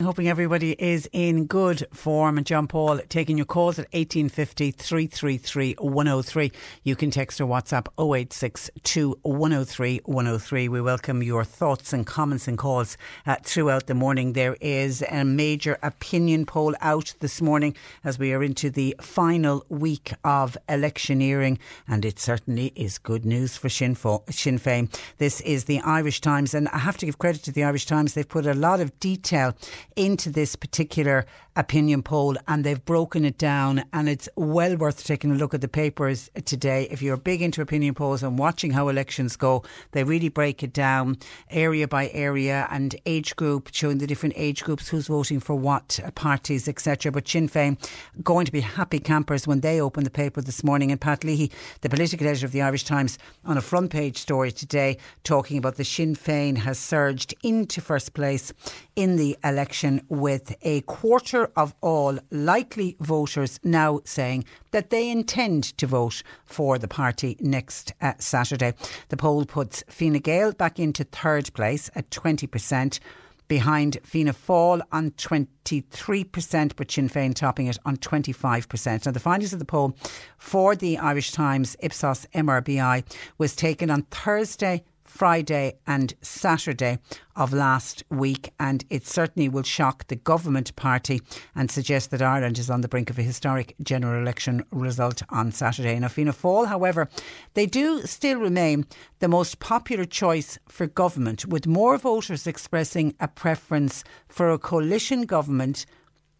Hoping everybody is in good form. John Paul taking your calls at 1850 333 103. You can text or WhatsApp 0862 103 103. We welcome your thoughts and comments and calls uh, throughout the morning. There is a major opinion poll out this morning as we are into the final week of electioneering. And it certainly is good news for Sinn, Fo- Sinn Féin. This is the Irish Times. And I have to give credit to the Irish Times. They've put a lot of detail into this particular opinion poll and they've broken it down and it's well worth taking a look at the papers today. If you're big into opinion polls and watching how elections go they really break it down area by area and age group showing the different age groups who's voting for what parties etc but Sinn Féin going to be happy campers when they open the paper this morning. And Pat Leahy the political editor of the Irish Times on a front page story today talking about the Sinn Féin has surged into first place in the election with a quarter of all likely voters now saying that they intend to vote for the party next uh, Saturday. The poll puts Fine Gael back into third place at 20% behind Fianna Fáil on 23%, but Sinn Féin topping it on 25%. Now, the findings of the poll for the Irish Times Ipsos MRBI was taken on Thursday, Friday and Saturday of last week, and it certainly will shock the government party and suggest that Ireland is on the brink of a historic general election result on Saturday. Now, Fianna Fáil, however, they do still remain the most popular choice for government, with more voters expressing a preference for a coalition government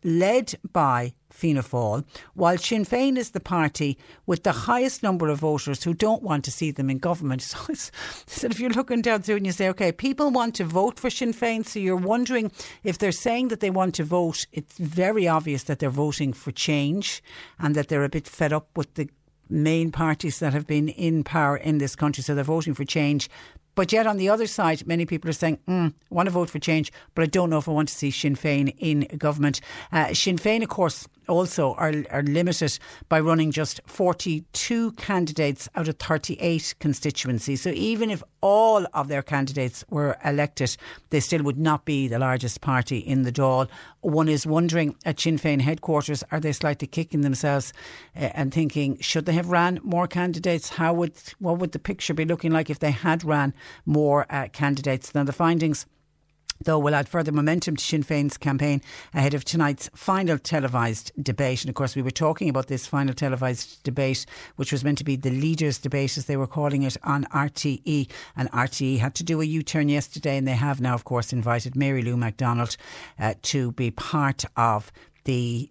led by Fianna Fáil, while Sinn Féin is the party with the highest number of voters who don't want to see them in government. So, it's, so if you're looking down through and you say, okay, people want to vote for Sinn Féin, so you're wondering if they're saying that they want to vote, it's very obvious that they're voting for change and that they're a bit fed up with the main parties that have been in power in this country. So they're voting for change. But yet, on the other side, many people are saying, mm, I want to vote for change, but I don't know if I want to see Sinn Féin in government. Uh, Sinn Féin, of course, also are, are limited by running just 42 candidates out of 38 constituencies. So even if all of their candidates were elected, they still would not be the largest party in the Dáil. One is wondering at Sinn Féin headquarters, are they slightly kicking themselves uh, and thinking, should they have ran more candidates? How would what would the picture be looking like if they had ran more uh, candidates? Now the findings though will add further momentum to Sinn Féin's campaign ahead of tonight's final televised debate. And of course, we were talking about this final televised debate, which was meant to be the leaders' debate, as they were calling it, on RTE. And RTE had to do a U turn yesterday, and they have now, of course, invited Mary Lou McDonald uh, to be part of the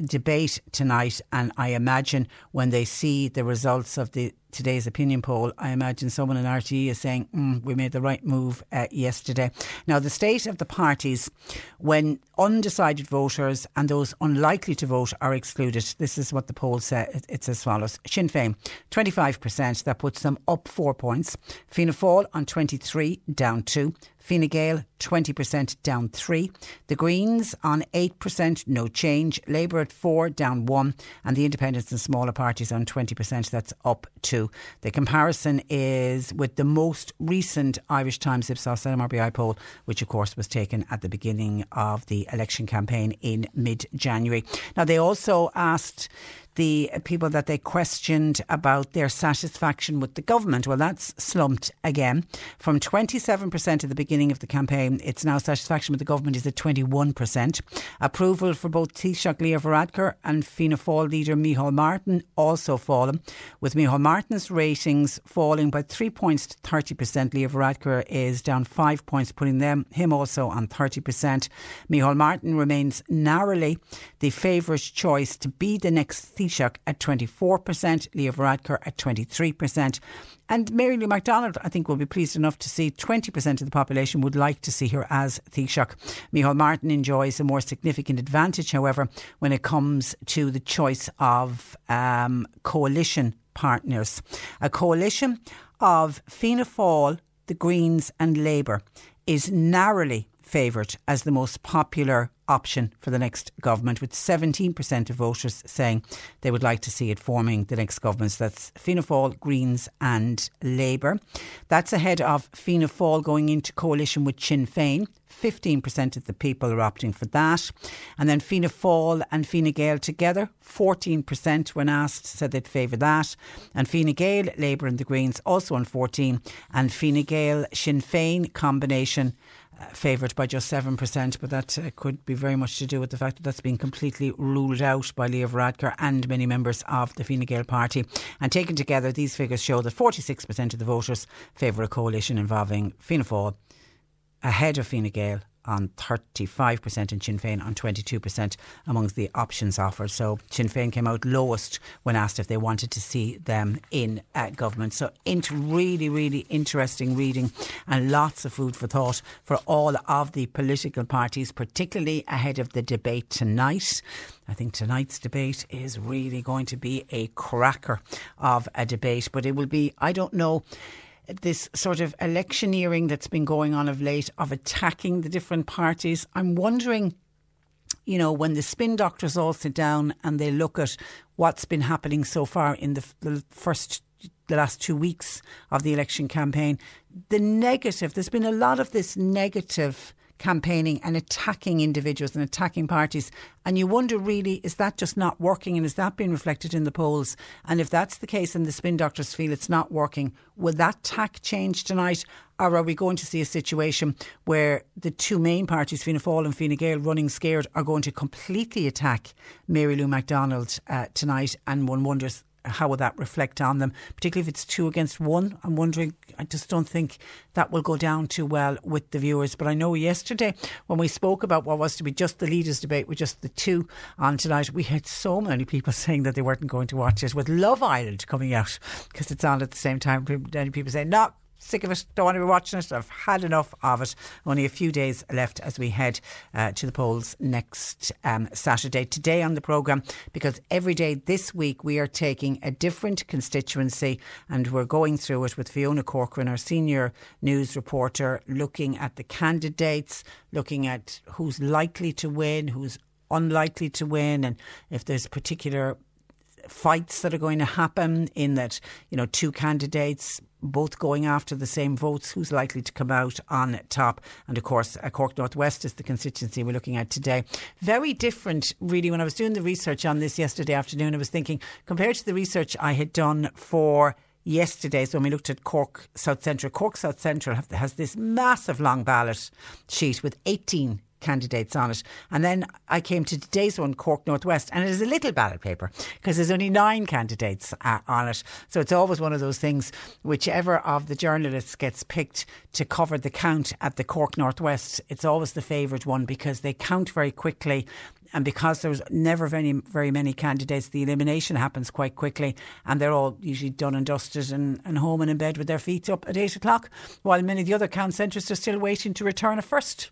debate tonight and I imagine when they see the results of the today's opinion poll, I imagine someone in RTE is saying, mm, we made the right move uh, yesterday. Now, the state of the parties, when undecided voters and those unlikely to vote are excluded, this is what the poll says. It's as follows Sinn Féin, 25%, that puts them up four points. Fianna Fáil on 23, down two. Fine Gael, 20% down 3. The Greens on 8%, no change. Labour at 4, down 1. And the Independents and smaller parties on 20%, that's up 2. The comparison is with the most recent Irish Times Ipsos MRBI poll, which of course was taken at the beginning of the election campaign in mid January. Now, they also asked the people that they questioned about their satisfaction with the government. Well, that's slumped again. From 27% at the beginning of the campaign, it's now satisfaction with the government is at 21%. Approval for both Taoiseach Leo Varadkar and Fianna Fáil leader Micheál Martin also fallen, with Micheál Martin's ratings falling by three points to 30%. Leo Varadkar is down five points, putting them him also on 30%. Micheál Martin remains narrowly the favourite choice to be the next Taoiseach at 24%, Leo Varadkar at 23%. And Mary Lou McDonald, I think, will be pleased enough to see 20% of the population would like to see her as Taoiseach. Micheál Martin enjoys a more significant advantage, however, when it comes to the choice of um, coalition partners. A coalition of Fianna Fáil, the Greens, and Labour is narrowly favoured as the most popular option for the next government, with 17% of voters saying they would like to see it forming the next government. So that's Fianna Fáil, Greens, and Labour. That's ahead of Fianna Fáil going into coalition with Sinn Féin. 15% of the people are opting for that. And then Fianna Fáil and Fine Gael together, 14% when asked said they'd favour that. And Fine Gael, Labour and the Greens also on 14. And Fine Gael, Sinn Féin combination favoured by just 7%, but that uh, could be very much to do with the fact that that's been completely ruled out by Leo Varadkar and many members of the Fine Gael party. And taken together, these figures show that 46% of the voters favour a coalition involving Fianna Fáil ahead of Fine Gael on 35% and Sinn Féin on 22% amongst the options offered. So Sinn Féin came out lowest when asked if they wanted to see them in uh, government. So into really, really interesting reading and lots of food for thought for all of the political parties, particularly ahead of the debate tonight. I think tonight's debate is really going to be a cracker of a debate, but it will be, I don't know this sort of electioneering that's been going on of late of attacking the different parties. I'm wondering, you know, when the spin doctors all sit down and they look at what's been happening so far in the, the first the last two weeks of the election campaign, the negative, there's been a lot of this negative campaigning and attacking individuals and attacking parties. And you wonder really, is that just not working and is that being reflected in the polls? And if that's the case and the spin doctors feel it's not working, will that tack change tonight? Or are we going to see a situation where the two main parties, Fianna Fáil and Fine Gael, running scared, are going to completely attack Mary Lou McDonald uh, tonight? And one wonders, how will that reflect on them, particularly if it's two against one? I'm wondering, I just don't think that will go down too well with the viewers. But I know yesterday when we spoke about what was to be just the leaders' debate with just the two on tonight, we had so many people saying that they weren't going to watch it with Love Island coming out because it's on at the same time. Many people saying, no, sick of it, don't want to be watching it, I've had enough of it. Only a few days left as we head uh, to the polls next um, Saturday. Today on the programme, because every day this week we are taking a different constituency and we're going through it with Fiona Corcoran, our senior news reporter, looking at the candidates, looking at who's likely to win, who's unlikely to win, and if there's particular fights that are going to happen in that, you know, two candidates both going after the same votes, who's likely to come out on top. And of course, uh, Cork Northwest is the constituency we're looking at today. Very different, really. When I was doing the research on this yesterday afternoon, I was thinking, compared to the research I had done for yesterday, so when we looked at Cork South Central, Cork South Central has this massive long ballot sheet with 18 candidates on it. And then I came to today's one, Cork Northwest, and it is a little ballot paper because there's only nine candidates uh, on it. So it's always one of those things, whichever of the journalists gets picked to cover the count at the Cork Northwest, it's always the favoured one because they count very quickly and because there's never very very many candidates, the elimination happens quite quickly, and they're all usually done and dusted and, and home and in bed with their feet up at eight o'clock, while many of the other count centres are still waiting to return a first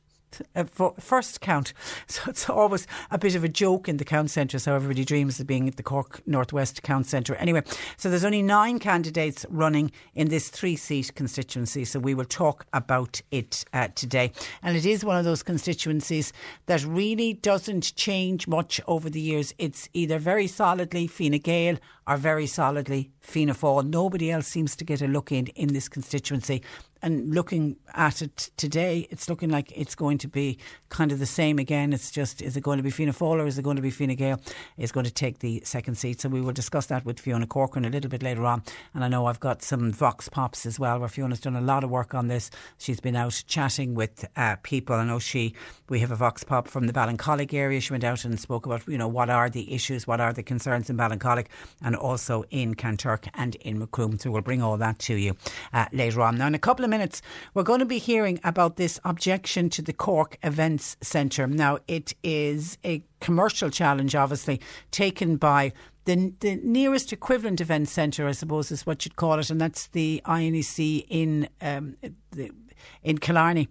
first count. So it's always a bit of a joke in the count centre. So everybody dreams of being at the Cork Northwest Count Centre. Anyway, so there's only nine candidates running in this three seat constituency. So we will talk about it uh, today. And it is one of those constituencies that really doesn't change much over the years. It's either very solidly Fine Gael or very solidly Fianna Fáil. Nobody else seems to get a look in in this constituency and looking at it today, it's looking like it's going to be kind of the same again. It's just, is it going to be Fianna Fáil or is it going to be Fine Gael is going to take the second seat? So we will discuss that with Fiona Corcoran a little bit later on. And I know I've got some Vox Pops as well, where Fiona's done a lot of work on this. She's been out chatting with uh, people. I know she, we have a Vox Pop from the Ballincollig area. She went out and spoke about, you know, what are the issues, what are the concerns in Ballincollig and also in Kanturk and in Macroom. So we'll bring all that to you uh, later on. Now, in a couple of minutes, we're going to be hearing about this objection to the Cork Events Centre. Now, it is a commercial challenge, obviously, taken by the, the nearest equivalent event centre, I suppose, is what you'd call it, and that's the INEC in um, the, in Killarney.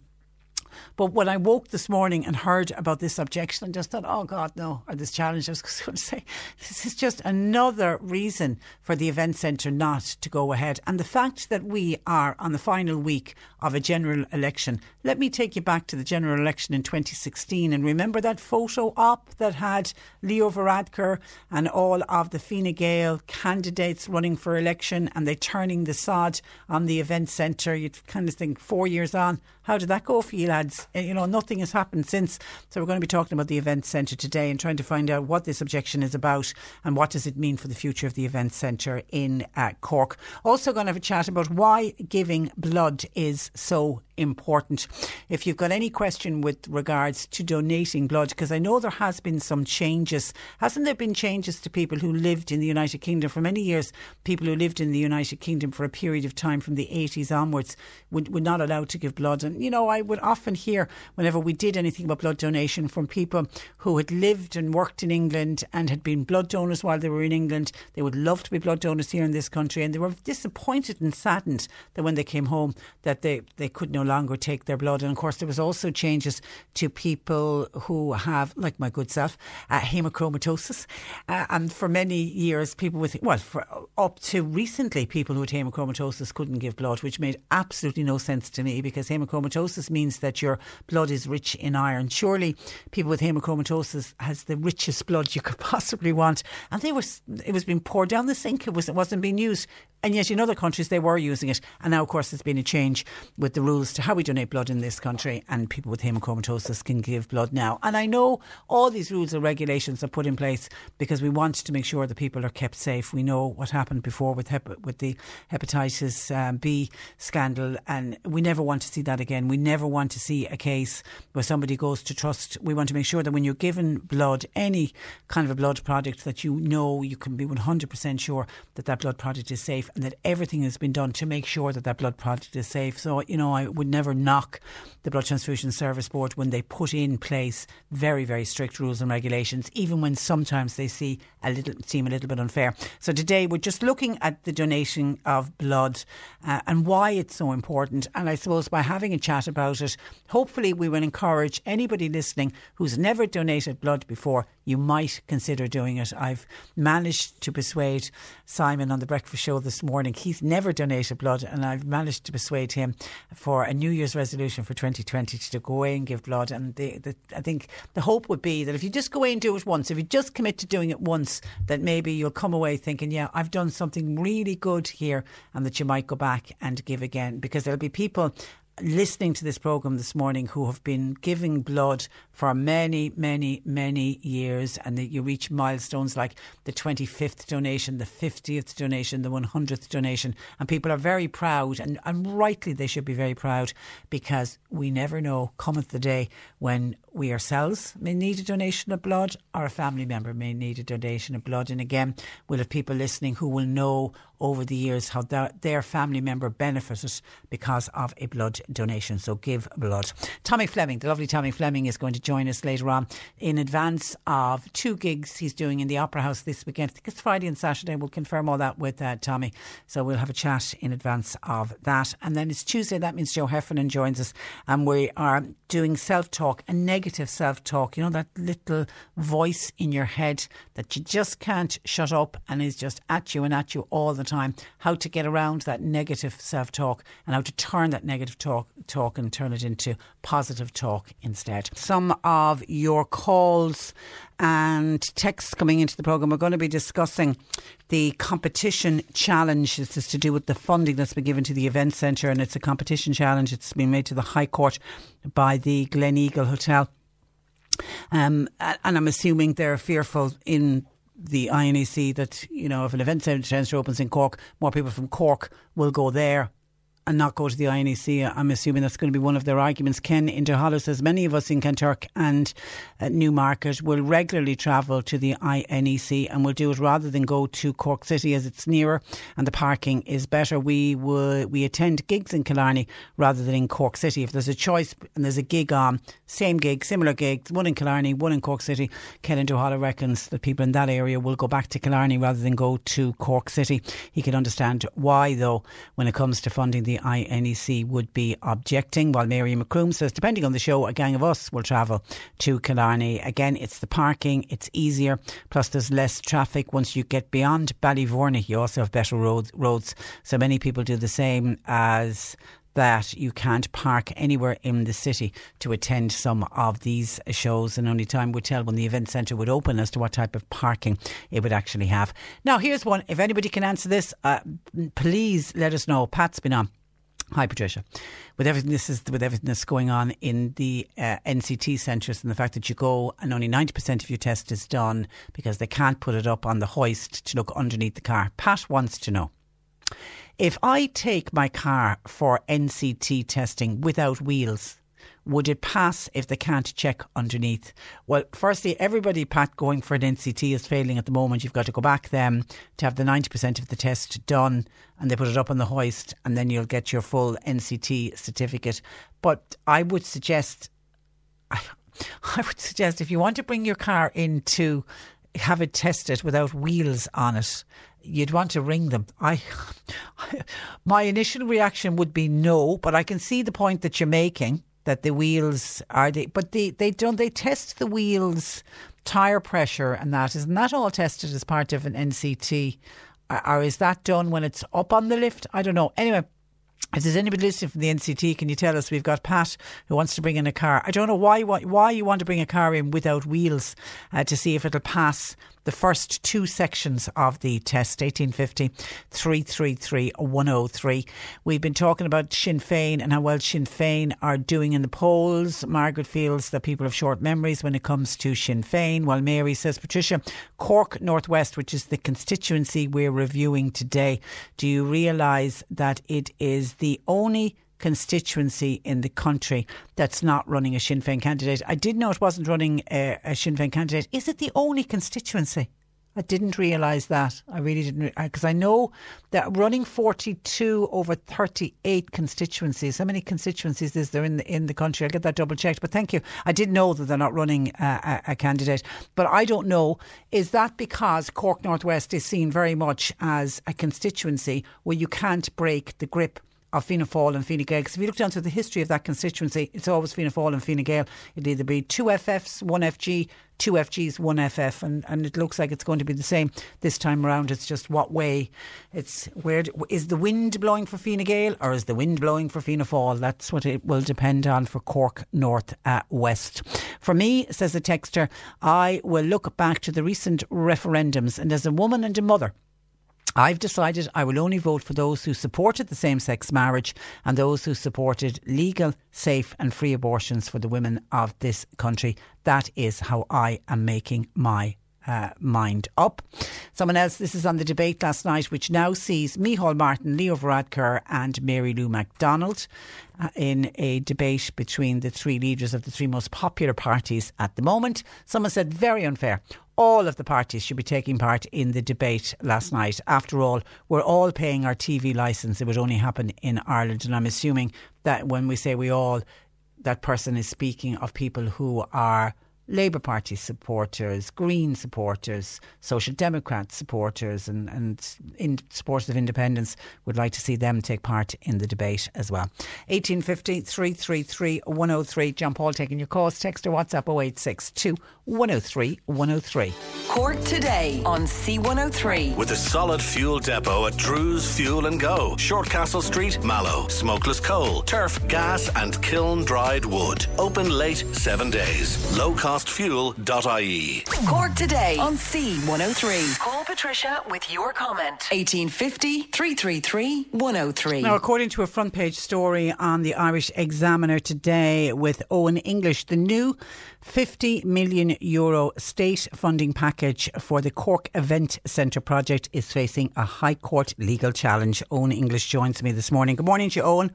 But when I woke this morning and heard about this objection, I just thought, oh God, no, or this challenge, I was going to say, this is just another reason for the event centre not to go ahead. And the fact that we are on the final week of a general election, let me take you back to the general election in 2016 and remember that photo op that had Leo Varadkar and all of the Fine Gael candidates running for election and they turning the sod on the event centre. You'd kind of think four years on, how did that go for you lads? Eh, you know, nothing has happened since. So we're going to be talking about the event centre today and trying to find out what this objection is about and what does it mean for the future of the event centre in uh, Cork. Also going to have a chat about why giving blood is so important. If you've got any question with regards to donating blood, because I know there has been some changes. Hasn't there been changes to people who lived in the United Kingdom for many years? People who lived in the United Kingdom for a period of time from the 80s onwards would, were not allowed to give blood. And you know, I would often hear whenever we did anything about blood donation from people who had lived and worked in England and had been blood donors while they were in England. They would love to be blood donors here in this country, and they were disappointed and saddened that when they came home that they, they could no longer take their blood. And of course, there was also changes to people who have, like my good self, uh, hemochromatosis. Uh, and for many years, people with, well, up to recently, people had hemochromatosis couldn't give blood, which made absolutely no sense to me because hemochromatosis means that your blood is rich in iron. Surely people with hemochromatosis has the richest blood you could possibly want. And they were, it was being poured down the sink. It, was, it wasn't being used. And yet in other countries they were using it. And now, of course, there's been a change with the rules to how we donate blood in this country. And people with hemochromatosis can give blood now. And I know all these rules and regulations are put in place because we want to make sure that people are kept safe. We know what happened before with, hep- with the hepatitis um, B scandal. And we never want to see that again. We never want to see a case where somebody goes to trust. We want to make sure that when you're given blood, any kind of a blood product, that you know you can be 100% sure that that blood product is safe and that everything has been done to make sure that that blood product is safe. So, you know, I would never knock the Blood Transfusion Service Board when they put in place very, very strict rules and regulations, even when sometimes they see a little seem a little bit unfair. So today we're just looking at the donation of blood uh, and why it's so important. And I suppose by having a chat about it, hopefully we will encourage anybody listening who's never donated blood before you might consider doing it. I've managed to persuade Simon on the breakfast show this morning. He's never donated blood, and I've managed to persuade him for a New Year's resolution for 2020 to go away and give blood. And the, the, I think the hope would be that if you just go away and do it once, if you just commit to doing it once, that maybe you'll come away thinking, yeah, I've done something really good here, and that you might go back and give again. Because there'll be people listening to this program this morning who have been giving blood for many, many, many years, and that you reach milestones like the 25th donation, the 50th donation, the 100th donation, and people are very proud, and, and rightly they should be very proud because we never know, cometh the day when we ourselves may need a donation of blood or a family member may need a donation of blood. And again, we'll have people listening who will know over the years how their, their family member benefited because of a blood donation. So give blood. Tommy Fleming, the lovely Tommy Fleming, is going to join us later on in advance of two gigs he's doing in the Opera House this weekend. I think it's Friday and Saturday. We'll confirm all that with uh, Tommy. So we'll have a chat in advance of that. And then it's Tuesday. That means Joe Heffernan joins us. And we are doing self talk and negative self talk. You know, that little voice in your head that you just can't shut up and is just at you and at you all the time. How to get around that negative self talk and how to turn that negative talk, talk and turn it into positive talk instead. Some of your calls and texts coming into the programme. We're going to be discussing the competition challenge. This is to do with the funding that's been given to the event centre, and it's a competition challenge. It's been made to the High Court by the Gleneagle Hotel. Um, and I'm assuming they're fearful in the INEC that, you know, if an event centre opens in Cork, more people from Cork will go there and not go to the INEC. I'm assuming that's going to be one of their arguments. Ken in Duhallow says many of us in Kanturk and uh, Newmarket will regularly travel to the INEC and will do it rather than go to Cork City as it's nearer and the parking is better. We will, we attend gigs in Killarney rather than in Cork City. If there's a choice and there's a gig on, same gig, similar gigs, one in Killarney, one in Cork City, Ken in Duhallow reckons that people in that area will go back to Killarney rather than go to Cork City. He can understand why, though, when it comes to funding the INEC, would be objecting. While Mary Macroom says, depending on the show, a gang of us will travel to Killarney. Again, it's the parking, it's easier, plus there's less traffic once you get beyond Ballyvourney. You also have better roads, roads. So many people do the same as that you can't park anywhere in the city to attend some of these shows, and only time would tell when the event centre would open as to what type of parking it would actually have. Now, here's one. If anybody can answer this, uh, please let us know. Pat's been on. Hi, Patricia. With everything this is with everything that's going on in the uh, NCT centres and the fact that you go and only ninety percent of your test is done because they can't put it up on the hoist to look underneath the car. Pat wants to know if I take my car for NCT testing without wheels, would it pass if they can't check underneath? Well, firstly, everybody, Pat, going for an NCT is failing at the moment. You've got to go back then to have the 90% of the test done and they put it up on the hoist and then you'll get your full NCT certificate. But I would suggest, I, I would suggest if you want to bring your car in to have it tested without wheels on it, you'd want to ring them. I, my initial reaction would be no, but I can see the point that you're making that the wheels are they, but they they don't they test the wheels tire pressure and that isn't that all tested as part of an NCT, or is that done when it's up on the lift? I don't know. Anyway. If there's anybody listening from the NCT, can you tell us? We've got Pat who wants to bring in a car. I don't know why why you want to bring a car in without wheels uh, to see if it'll pass the first two sections of the test 1850 333 103. We've been talking about Sinn Féin and how well Sinn Féin are doing in the polls. Margaret feels that people have short memories when it comes to Sinn Féin, while Mary says, Patricia, Cork Northwest, which is the constituency we're reviewing today, do you realise that it is the only constituency in the country that's not running a Sinn Féin candidate. I did know it wasn't running a, a Sinn Féin candidate. Is it the only constituency? I didn't realise that. I really didn't, because I know that running 42 over 38 constituencies. How many constituencies is there in the, in the country? I'll get that double checked. But thank you. I did know that they're not running a, a, a candidate, but I don't know. Is that because Cork Northwest is seen very much as a constituency where you can't break the grip of Fianna Fáil and Fine Gael. Because if you look down to the history of that constituency, it's always Fianna Fáil and Fine Gael. It'd either be two FFs, one FG, two FGs, one FF, and, and it looks like it's going to be the same this time around. It's just what way it's where is the wind blowing for Fine Gael or is the wind blowing for Fianna Fáil? That's what it will depend on for Cork North uh, West. For me, says a texter, I will look back to the recent referendums, and as a woman and a mother. I've decided I will only vote for those who supported the same sex marriage and those who supported legal, safe, and free abortions for the women of this country. That is how I am making my uh, mind up. Someone else, this is on the debate last night, which now sees Micheál Martin, Leo Varadkar, and Mary Lou McDonald uh, in a debate between the three leaders of the three most popular parties at the moment. Someone said, very unfair all of the parties should be taking part in the debate last night. After all, we're all paying our TV licence. It would only happen in Ireland. And I'm assuming that when we say we all, that person is speaking of people who are Labour Party supporters, Green supporters, Social Democrat supporters, and, and in supporters of independence would like to see them take part in the debate as well. 1850 333 103. John Paul taking your calls. Text or WhatsApp 0862 103 103. Cork today on C103. With a solid fuel depot at Drew's Fuel and Go. Shortcastle Street, Mallow. Smokeless coal, turf, gas, and kiln dried wood. Open late seven days. Low cost fuel.ie. Cork today on C103. Call Patricia with your comment. 1850 333 103. Now, according to a front page story on the Irish Examiner today with Owen English, the new 50 million euro state funding package for the Cork Event Centre project is facing a High Court legal challenge. Owen English joins me this morning. Good morning to you, Owen.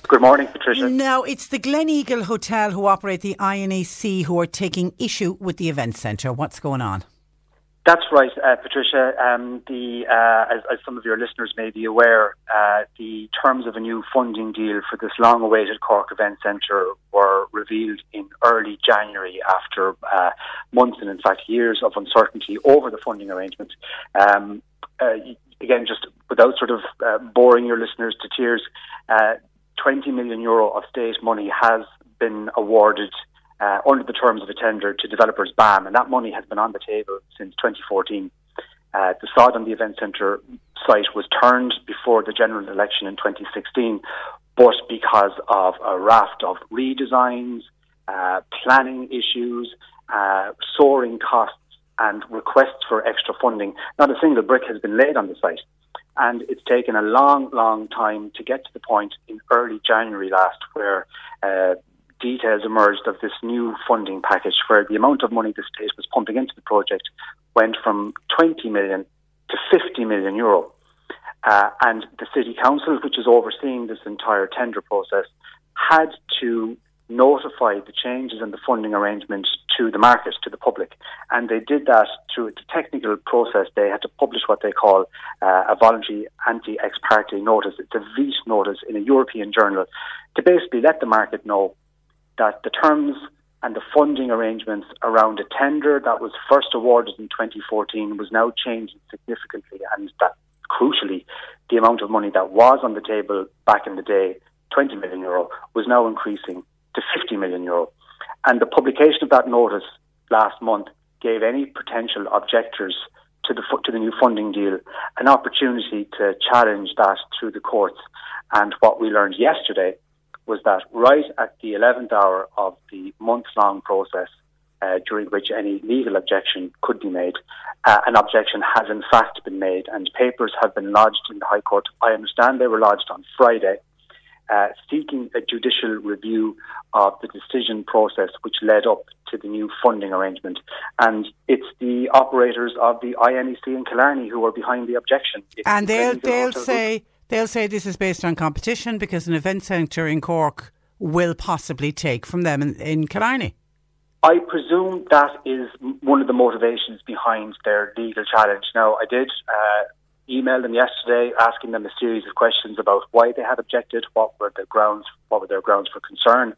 Good morning, Patricia. Now, it's the Gleneagle Hotel who operate the INEC who are taking issue with the event centre. What's going on? That's right, uh, Patricia. Um, the, uh, as, as, some of your listeners may be aware, uh, the terms of a new funding deal for this long-awaited Cork Event Centre were revealed in early January after uh, months and, in fact, years of uncertainty over the funding arrangement. Um, uh, again, just without sort of uh, boring your listeners to tears, 20 million euro of state money has been awarded uh, under the terms of a tender to developers BAM, and that money has been on the table since 2014. Uh, the sod on the event centre site was turned before the general election in 2016, but because of a raft of redesigns, uh, planning issues, uh, soaring costs, and requests for extra funding, not a single brick has been laid on the site. And it's taken a long, long time to get to the point in early January last where uh, details emerged of this new funding package where the amount of money the state was pumping into the project went from 20 million to 50 million euro. Uh, and the City Council, which is overseeing this entire tender process, had to notify the changes in the funding arrangement to the market, to the public. And they did that through a technical process. They had to publish what they call uh, a voluntary anti ex parte notice. It's a VEAT notice in a European journal to basically let the market know that the terms and the funding arrangements around a tender that was first awarded in 2014 was now changing significantly and that crucially the amount of money that was on the table back in the day 20 million euro was now increasing to 50 million euro and the publication of that notice last month gave any potential objectors to the to the new funding deal an opportunity to challenge that through the courts and what we learned yesterday was that right at the 11th hour of the month long process, uh, during which any legal objection could be made, uh, an objection has in fact been made, and papers have been lodged in the High Court. I understand they were lodged on Friday. Uh, seeking a judicial review of the decision process which led up to the new funding arrangement. And it's the operators of the INEC in Killarney who are behind the objection. It's and they'll, they'll say They'll say this is based on competition because an event centre in Cork will possibly take from them in, in Killarney. I presume that is one of the motivations behind their legal challenge. Now, I did uh, email them yesterday, asking them a series of questions about why they had objected, what were the grounds, what were their grounds for concern.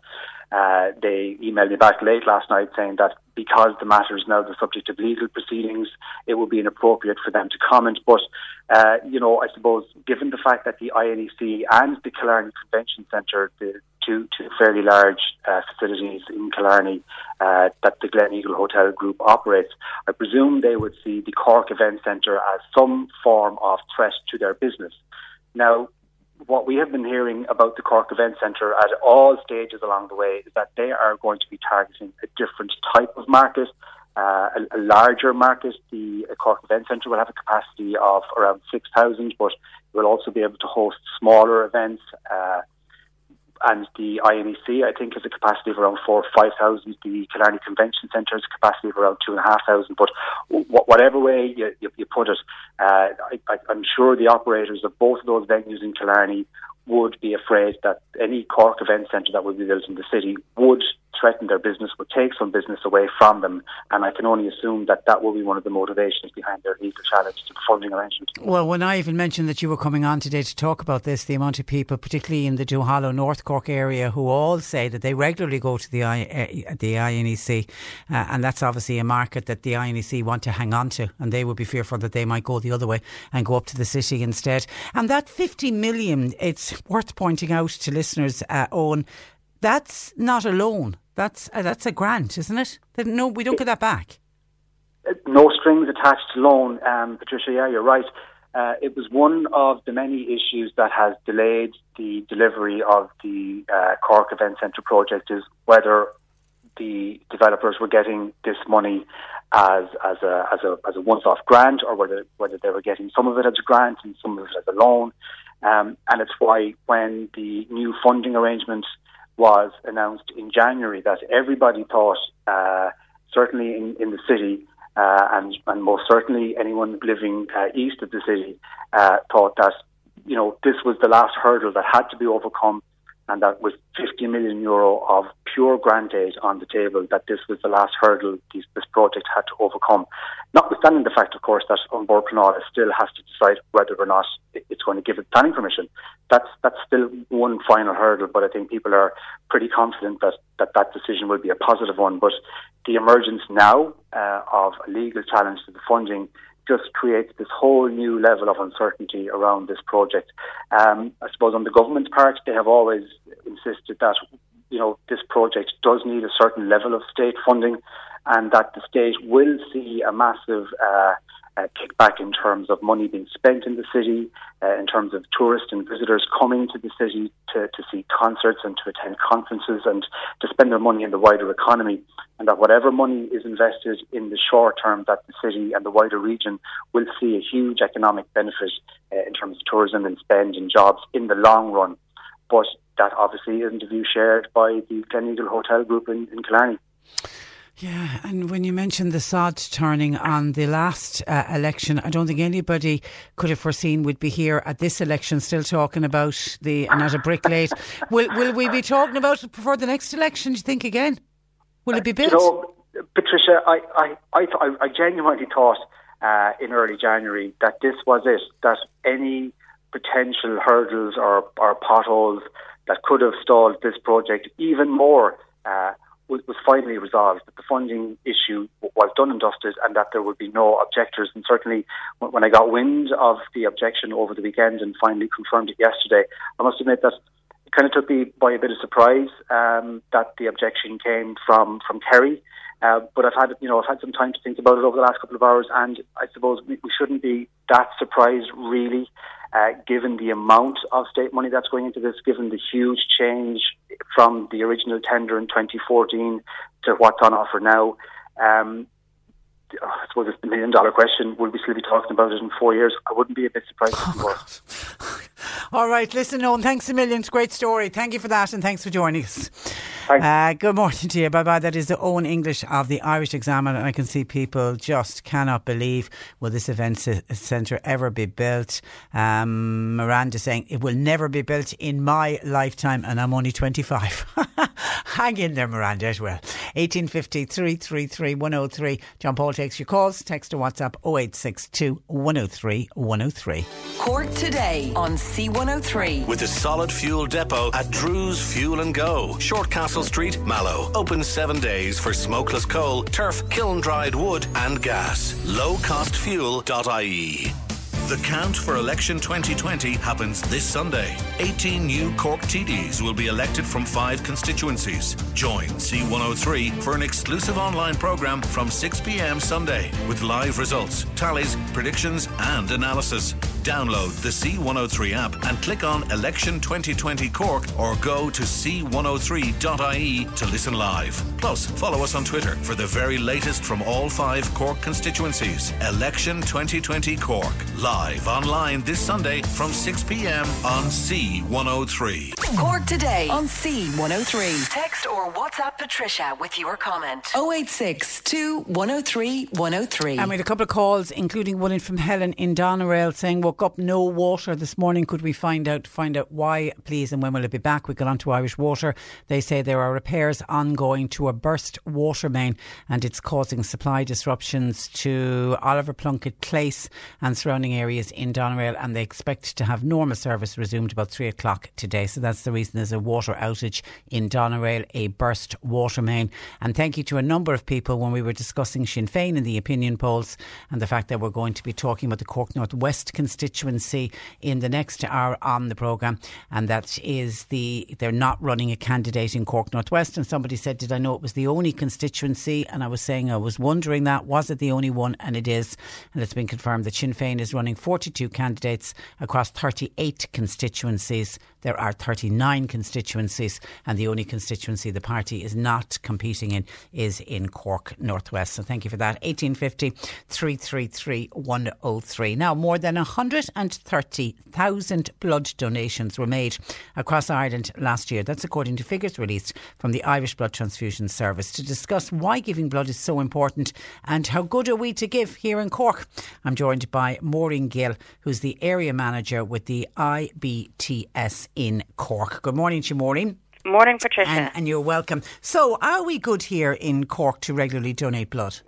Uh, they emailed me back late last night saying that because the matter is now the subject of legal proceedings, it would be inappropriate for them to comment. But, uh, you know, I suppose given the fact that the INEC and the Killarney Convention Centre, the two, two fairly large uh, facilities in Killarney uh, that the Gleneagle Hotel Group operates, I presume they would see the Cork Event Centre as some form of threat to their business. Now, what we have been hearing about the Cork Event Centre at all stages along the way is that they are going to be targeting a different type of market, uh, a, a, larger market. The Cork Event Centre will have a capacity of around 6,000, but will also be able to host smaller events. Uh, and the INEC, I think, has a capacity of around four or five thousand. The Killarney Convention Centre has a capacity of around two and a half thousand. But whatever way you, you, you put it, uh, I, am sure the operators of both of those venues in Killarney would be afraid that any Cork event centre that would be built in the city would threaten their business, would take some business away from them. And I can only assume that that will be one of the motivations behind their legal challenge to the funding arrangement. Well, when I even mentioned that you were coming on today to talk about this, the amount of people, particularly in the Duhallow North Cork area, who all say that they regularly go to the, I, uh, the INEC, uh, and that's obviously a market that the INEC want to hang on to, and they would be fearful that they might go the other way and go up to the city instead. And that 50 million, it's worth pointing out to listeners, uh, Owen, that's not a loan. That's uh, that's a grant, isn't it? No, we don't get that back. Uh, no strings attached loan, um, Patricia. Yeah, you're right. Uh, it was one of the many issues that has delayed the delivery of the uh, Cork Event Centre project. Is whether the developers were getting this money as as a as a as a once-off grant, or whether whether they were getting some of it as a grant and some of it as a loan. Um, and it's why when the new funding arrangement was announced in January, that everybody thought, uh, certainly in, in the city, uh, and, and most certainly anyone living uh, east of the city, uh, thought that you know this was the last hurdle that had to be overcome and that was 50 million euro of pure grant aid on the table, that this was the last hurdle this, this project had to overcome. Notwithstanding the fact, of course, that An Bord Pleanála still has to decide whether or not it's going to give it planning permission. That's that's still one final hurdle, but I think people are pretty confident that that, that decision will be a positive one. But the emergence now uh, of a legal challenge to the funding just creates this whole new level of uncertainty around this project. Um, I suppose on the government's part, they have always insisted that you know this project does need a certain level of state funding, and that the state will see a massive uh, uh, kickback in terms of money being spent in the city, uh, in terms of tourists and visitors coming to the city to, to see concerts and to attend conferences and to spend their money in the wider economy. And that whatever money is invested in the short term, that the city and the wider region will see a huge economic benefit uh, in terms of tourism and spend and jobs in the long run. But that obviously isn't a view shared by the Gleneagle Hotel Group in, in Killarney. Yeah, and when you mentioned the sod turning on the last uh, election, I don't think anybody could have foreseen we'd be here at this election still talking about the not a brick late. will will we be talking about it before the next election? Do you think again? Will it be built? You know, Patricia, I I I, th- I genuinely thought uh, in early January that this was it. That any potential hurdles or, or potholes that could have stalled this project even more. Uh, was, was finally resolved, that the funding issue was done and dusted, and that there would be no objectors. And certainly, when I got wind of the objection over the weekend and finally confirmed it yesterday, I must admit that it kind of took me by a bit of surprise um, that the objection came from from Kerry. Uh, but I've had, you know, I've had some time to think about it over the last couple of hours, and I suppose we, we shouldn't be that surprised, really, uh, given the amount of state money that's going into this, given the huge change from the original tender in 2014 to what's on offer now. Um, I suppose it's the million dollar question. Will we still be talking about it in four years? I wouldn't be a bit surprised. Oh, All right, listen, Owen, thanks a million. It's a great story. Thank you for that and thanks for joining us. Uh, good morning to you. Bye bye. That is the Owen English of the Irish Examiner. And I can see people just cannot believe will this event centre ever be built. Um, Miranda saying it will never be built in my lifetime, and I'm only 25. Hang in there, Miranda, as well. 1850 333 103. John Paul takes your calls. Text or WhatsApp 0862 103 103. Cork today on C103. With a solid fuel depot at Drew's Fuel and Go, Shortcastle Street, Mallow. Open seven days for smokeless coal, turf, kiln dried wood, and gas. Lowcostfuel.ie. The count for election 2020 happens this Sunday. 18 new Cork TDs will be elected from five constituencies. Join C103 for an exclusive online programme from 6 pm Sunday with live results, tallies, predictions, and analysis. Download the C103 app and click on Election 2020 Cork or go to c103.ie to listen live. Plus, follow us on Twitter for the very latest from all five Cork constituencies. Election 2020 Cork. Live online this Sunday from 6 p.m. on C103. Cork today on C103. Text or WhatsApp Patricia with your comment. 086 103 103. And we had a couple of calls, including one in from Helen in Doneraile saying, woke up no water this morning. Could we find out find out why, please, and when will it be back? We got on to Irish Water. They say there are repairs ongoing to a burst water main and it's causing supply disruptions to Oliver Plunkett Place and surrounding areas in Doneraile and they expect to have normal service resumed about three o'clock today. So that's the reason there's a water outage in Doneraile, a burst water main. And thank you to a number of people when we were discussing Sinn Féin in the opinion polls and the fact that we're going to be talking about the Cork North West constituency in the next hour on the programme. And that is the, they're not running a candidate in Cork North West. And somebody said, Did I know it was the only constituency? And I was saying, I was wondering that. Was it the only one? And it is. And it's been confirmed that Sinn Féin is running 42 candidates across 38 constituencies. There are 39 constituencies, and the only constituency the party is not competing in is in Cork Northwest. So thank you for that. 1850 333 103. Now, more than 130,000 blood donations were made across Ireland last year. That's according to figures released from the Irish Blood Transfusion Service to discuss why giving blood is so important and how good are we to give here in Cork. I'm joined by Maureen Gill, who's the area manager with the IBTS in Cork. Good morning to you, Maureen. Morning, Patricia. And, and, you're welcome. So, are we good here in Cork to regularly donate blood?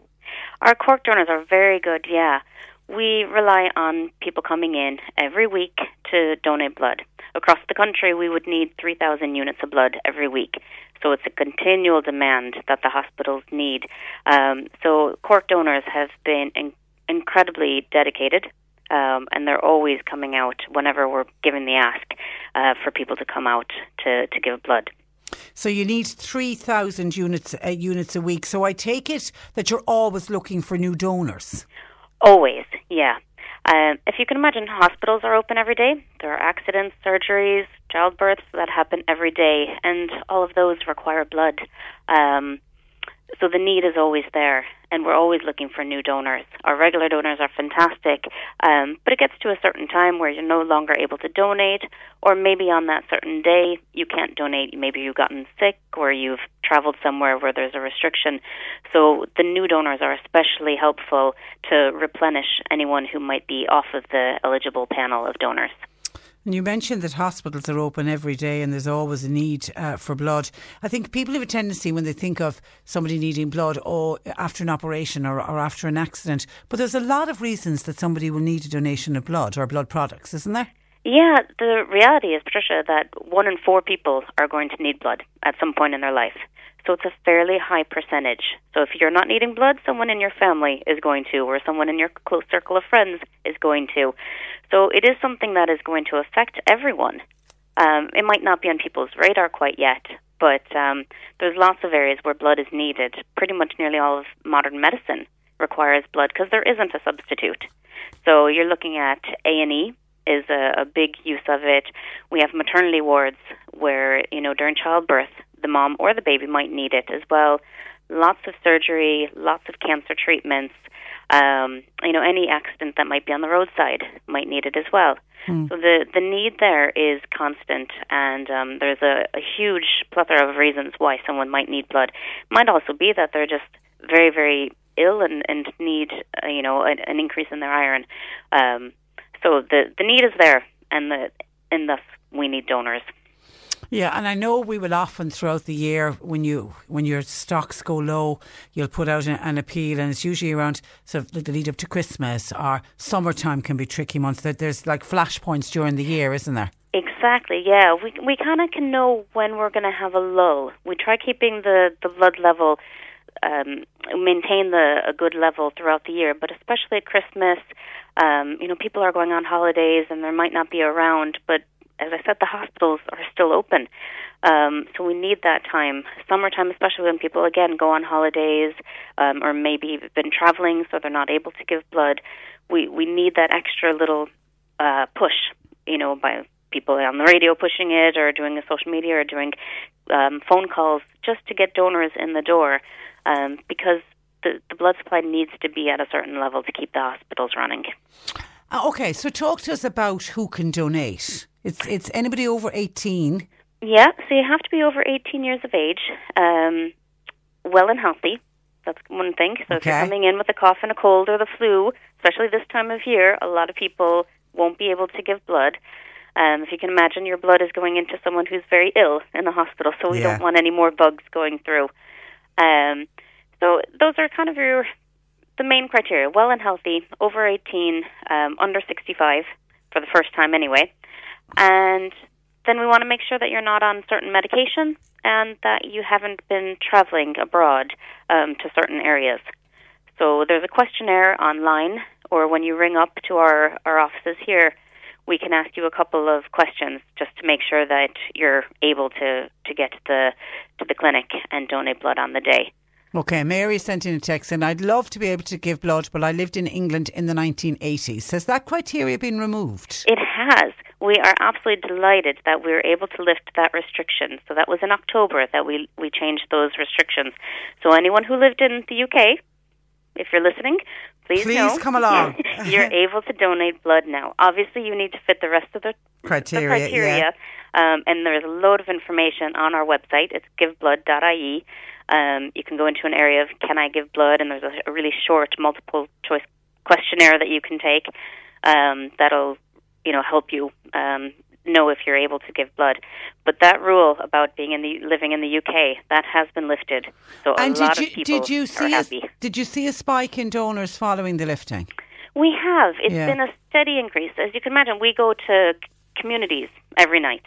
Our Cork donors are very good, yeah. We rely on people coming in every week to donate blood. Across the country, we would need 3,000 units of blood every week. So it's a continual demand that the hospitals need. Um, so Cork donors have been in- incredibly dedicated um, and they're always coming out whenever we're giving the ask uh, for people to come out to, to give blood. So you need three thousand units uh, units a week. So I take it that you're always looking for new donors. Always, yeah. Um, if you can imagine, hospitals are open every day. There are accidents, surgeries, childbirths that happen every day, and all of those require blood. Um, so the need is always there, and we're always looking for new donors. Our regular donors are fantastic, um, but it gets to a certain time where you're no longer able to donate, or maybe on that certain day you can't donate. Maybe you've gotten sick, or you've traveled somewhere where there's a restriction. So the new donors are especially helpful to replenish anyone who might be off of the eligible panel of donors. And you mentioned that hospitals are open every day and there's always a need uh, for blood. I think people have a tendency when they think of somebody needing blood or after an operation or, or after an accident, but there's a lot of reasons that somebody will need a donation of blood or blood products, isn't there? Yeah, the reality is, Patricia, that one in four people are going to need blood at some point in their life. So it's a fairly high percentage. So if you're not needing blood, someone in your family is going to, or someone in your close circle of friends is going to. So it is something that is going to affect everyone. Um, it might not be on people's radar quite yet, but um, there's lots of areas where blood is needed. Pretty much nearly all of modern medicine requires blood because there isn't a substitute. So you're looking at A and E is a, a big use of it. We have maternity wards where you know during childbirth the mom or the baby might need it as well. Lots of surgery, lots of cancer treatments. Um, you know, any accident that might be on the roadside might need it as well. Mm. So the the need there is constant, and um, there's a, a huge plethora of reasons why someone might need blood. It might also be that they're just very very ill and and need uh, you know an, an increase in their iron. Um, so the the need is there, and the and thus we need donors. Yeah, and I know we will often throughout the year when you when your stocks go low, you'll put out an, an appeal, and it's usually around sort of the lead up to Christmas or summertime can be tricky months. That there's like flashpoints during the year, isn't there? Exactly. Yeah, we we kind of can know when we're going to have a lull. We try keeping the the blood level. Um, maintain the a good level throughout the year, but especially at Christmas, um, you know, people are going on holidays and there might not be around, but as I said, the hospitals are still open. Um, so we need that time, summertime, especially when people again go on holidays um, or maybe been traveling, so they're not able to give blood. We we need that extra little uh, push, you know, by people on the radio pushing it or doing a social media or doing um, phone calls just to get donors in the door, um, because the the blood supply needs to be at a certain level to keep the hospitals running. Uh, okay, so talk to us about who can donate. It's it's anybody over eighteen. Yeah, so you have to be over eighteen years of age, um, well and healthy. That's one thing. So okay. if you're coming in with a cough and a cold or the flu, especially this time of year, a lot of people won't be able to give blood. Um, if you can imagine, your blood is going into someone who's very ill in the hospital, so we yeah. don't want any more bugs going through. Um, so those are kind of your the main criteria: well and healthy, over 18, um, under 65 for the first time anyway. And then we want to make sure that you're not on certain medication and that you haven't been traveling abroad um, to certain areas. So there's a questionnaire online, or when you ring up to our, our offices here, we can ask you a couple of questions just to make sure that you're able to, to get to the to the clinic and donate blood on the day. Okay, Mary sent in a text and I'd love to be able to give blood, but I lived in England in the 1980s. Has that criteria been removed? It has we are absolutely delighted that we were able to lift that restriction. So that was in October that we we changed those restrictions. So anyone who lived in the UK, if you're listening, please, Please know come along. you're able to donate blood now. Obviously, you need to fit the rest of the Criteria, The criteria. Um, and there's a load of information on our website. It's giveblood.ie. Um, you can go into an area of can I give blood, and there's a, a really short multiple choice questionnaire that you can take. Um, that'll you know help you um, know if you're able to give blood. But that rule about being in the living in the UK that has been lifted. So And a lot did of you people did you are see a, happy. did you see a spike in donors following the lifting? We have. It's Yeah. been a steady increase. As you can imagine, we go to communities every night.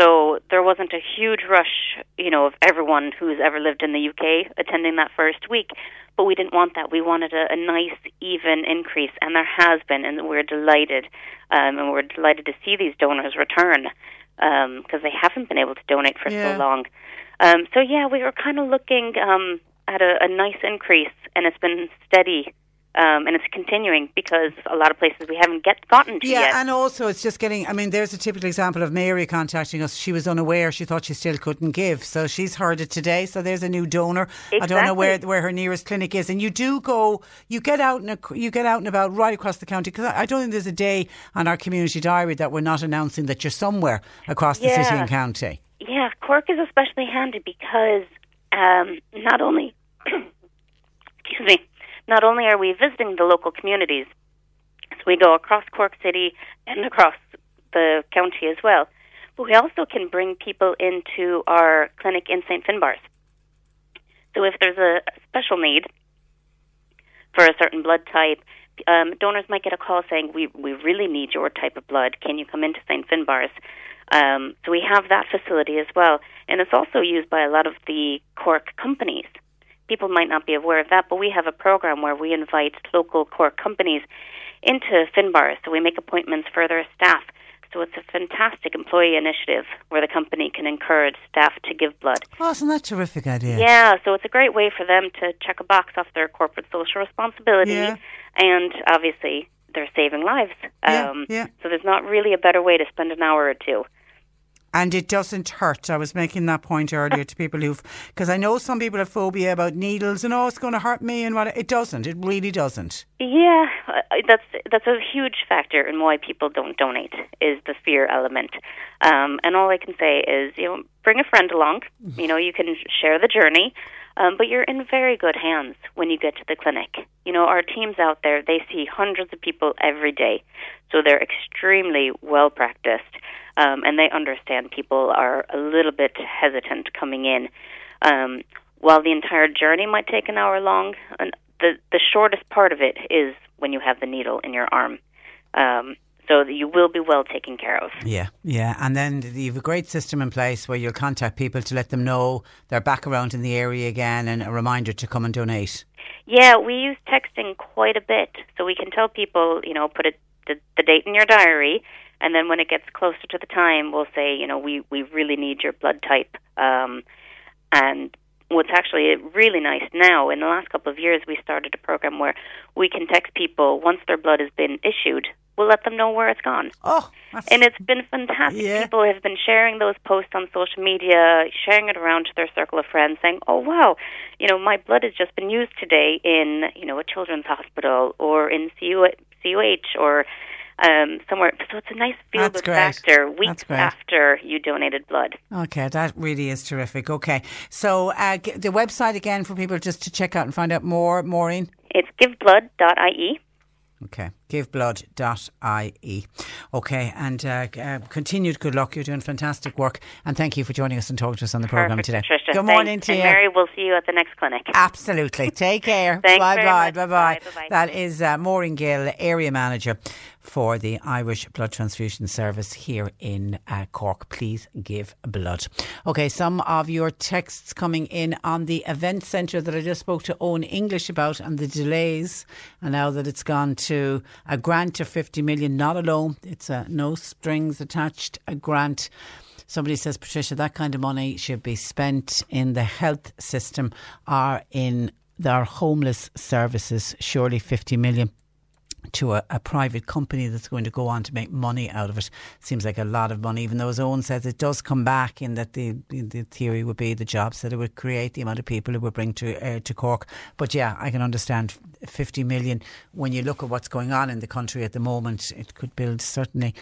So there wasn't a huge rush, you know, of everyone who's ever lived in the UK attending that first week. But we didn't want that. We wanted a, a nice, even increase, and there has been, and we're delighted. Um, and we're delighted to see these donors return because they haven't been able to donate for Yeah. so long. Um, so yeah, we were kind of looking um, at a, a nice increase, and it's been steady, um, and it's continuing because a lot of places we haven't get gotten to Yeah, yet. and also it's just getting. I mean, there's a typical example of Mary contacting us. She was unaware. She thought she still couldn't give, so she's heard it today. So there's a new donor. I don't know where where her nearest clinic is, and you do go. You get out and you get out and about right across the county because I don't think there's a day on our community diary that we're not announcing that you're somewhere across the city and county. Yeah, Cork is especially handy because um, not only, excuse me, not only are we visiting the local communities, so we go across Cork City and across the county as well, but we also can bring people into our clinic in St. Finbarr's. So if there's a special need for a certain blood type, um, donors might get a call saying, "We we really need your type of blood. Can you come into St. Finbarr's?" Um, so we have that facility as well, and it's also used by a lot of the Cork companies. People might not be aware of that, but we have a program where we invite local Cork companies into Finbarr, so we make appointments for their staff. So it's a fantastic employee initiative where the company can encourage staff to give blood. Oh, isn't that a terrific idea? Yeah, so it's a great way for them to check a box off their corporate social responsibility, Yeah. and obviously they're saving lives. Yeah, Um, yeah. So there's not really a better way to spend an hour or two. And it doesn't hurt. I was making that point earlier to people who've, because I know some people have phobia about needles and oh, it's going to hurt me and what. It doesn't. It really doesn't. Yeah, that's that's a huge factor in why people don't donate is the fear element. Um, and all I can say is, you know, bring a friend along. You know, you can share the journey, um, but you're in very good hands when you get to the clinic. You know, our teams out there they see hundreds of people every day, so they're extremely well practiced, um, and they understand people are a little bit hesitant coming in. Um, while the entire journey might take an hour long, the the shortest part of it is when you have the needle in your arm. Um, so that you will be well taken care of. Yeah, yeah. And then you have a great system in place where you'll contact people to let them know they're back around in the area again and a reminder to come and donate. Yeah, we use texting quite a bit, so we can tell people, you know, put a, the, the date in your diary, and then when it gets closer to the time, we'll say, you know, we we really need your blood type. Um, and what's actually really nice now, in the last couple of years, we started a program where we can text people once their blood has been issued. We'll let them know where it's gone. Oh, that's, And it's been fantastic. Yeah. People have been sharing those posts on social media, sharing it around to their circle of friends, saying, "Oh wow, you know, my blood has just been used today in you know a children's hospital or in CU, CUH or um, somewhere." So it's a nice feel good factor weeks after you donated blood. okay. That really is terrific. Okay, so uh, the website again for people just to check out and find out more. Maureen. It's giveblood.ie. Okay, giveblood.ie. Okay, and uh, uh, continued good luck. You're doing fantastic work, and thank you for joining us and talking to us on the program today. Patricia. Good Thanks. morning to and you. Mary, we'll see you at the next clinic. Absolutely. Take care. Bye bye. Bye bye. Bye. That is uh, Maureen Gill, area manager for the Irish Blood Transfusion Service here in uh, Cork. Please give blood. Okay, some of your texts coming in on the event centre that I just spoke to Owen English about and the delays, and now that it's gone to a grant of 50 million, not a loan, it's a no strings attached, a grant. Somebody says, Patricia, that kind of money should be spent in the health system or in our homeless services. Surely 50 million to a, a, private company that's going to go on to make money out of it. Seems like a lot of money, even though his own says it does come back in that the the theory would be the jobs that it would create, the amount of people it would bring to uh, to Cork. But yeah, I can understand 50 million when you look at what's going on in the country at the moment. It could build certainly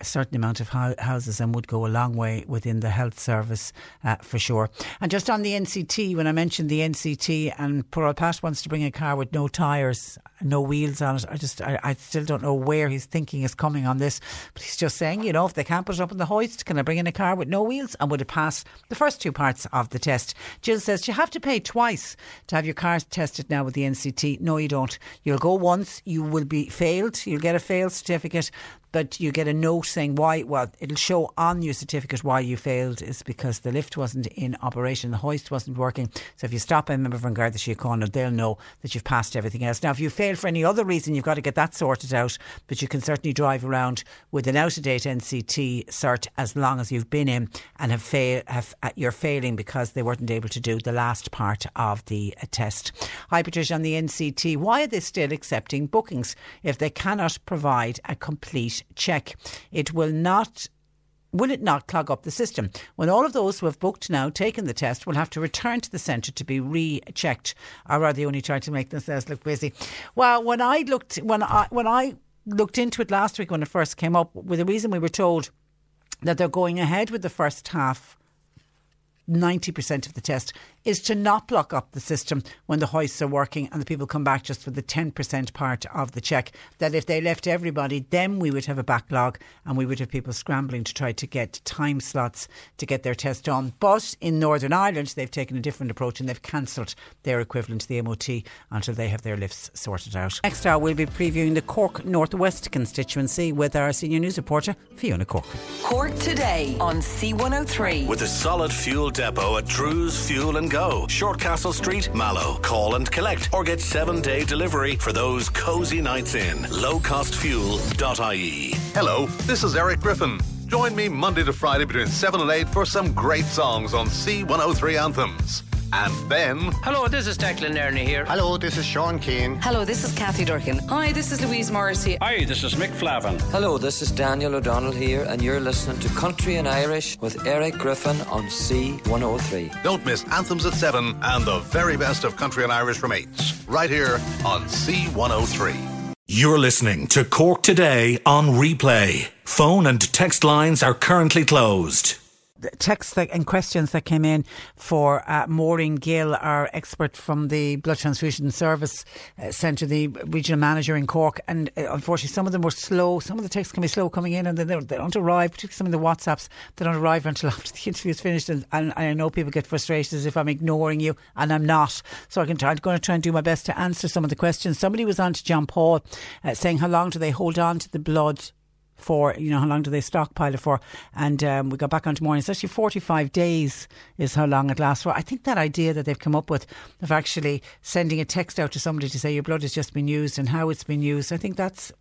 a certain amount of houses and would go a long way within the health service uh, for sure. And just on the NCT, when I mentioned the NCT and Pearl Pat wants to bring a car with no tyres, no wheels on it, I just I, I, still don't know where his thinking is coming on this. But he's just saying, you know, if they can't put it up in the hoist, can I bring in a car with no wheels? And would it pass the first two parts of the test? Jill says, you have to pay twice to have your car tested now with the NCT. No, you don't. You'll go once, you will be failed, you'll get a failed certificate but you get a note saying why. Well, it'll show on your certificate why you failed is because the lift wasn't in operation, the hoist wasn't working. So if you stop a member from Garda Síochána, they'll know that you've passed everything else. Now, if you fail for any other reason, you've got to get that sorted out. But you can certainly drive around with an out of date NCT cert as long as you've been in and have fail have uh, you're failing because they weren't able to do the last part of the uh, test. Hi, Patricia, on the NCT. Why are they still accepting bookings if they cannot provide a complete check. It will not will it not clog up the system? When all of those who have booked now, taken the test, will have to return to the centre to be rechecked, or are they only trying to make themselves look busy? Well, when I looked when I when I looked into it last week when it first came up, with the reason we were told that they're going ahead with the first half 90% of the test is to not block up the system when the hoists are working and the people come back just for the 10% part of the check. That if they left everybody, then we would have a backlog and we would have people scrambling to try to get time slots to get their test done. But in Northern Ireland, they've taken a different approach and they've cancelled their equivalent to the MOT until they have their lifts sorted out. Next hour, we'll be previewing the Cork Northwest constituency with our senior news reporter, Fiona Cork. Cork today on C103. With a solid fuel depot at Drew's Fuel and Go, Shortcastle Street, Mallow. Call and collect or get seven day delivery for those cozy nights in. Lowcostfuel.ie. Hello, this is Eric Griffin. Join me Monday to Friday between 7 and 8 for some great songs on C103 Anthems. And then. Hello, this is Declan Nerney here. Hello, this is Sean Keane. Hello, this is Kathy Durkin. Hi, this is Louise Morrissey. Hi, this is Mick Flavin. Hello, this is Daniel O'Donnell here, and you're listening to Country and Irish with Eric Griffin on C103. Don't miss Anthems at 7 and the very best of Country and Irish from 8s, right here on C103. You're listening to Cork Today on replay. Phone and text lines are currently closed texts that, and questions that came in for uh, Maureen Gill, our expert from the Blood Transfusion Service uh, Centre, the regional manager in Cork. And uh, unfortunately, some of them were slow. Some of the texts can be slow coming in and they don't, they don't arrive, particularly some of the WhatsApps, they don't arrive until after the interview is finished. And, and, I know people get frustrated as if I'm ignoring you, and I'm not. So I can try, I'm going to try and do my best to answer some of the questions. Somebody was on to John Paul uh, saying, How long do they hold on to the blood? For, you know, how long do they stockpile it for? And um, we got back onto Maureen. It's actually 45 days is how long it lasts for. I think that idea that they've come up with of actually sending a text out to somebody to say your blood has just been used and how it's been used, I think that's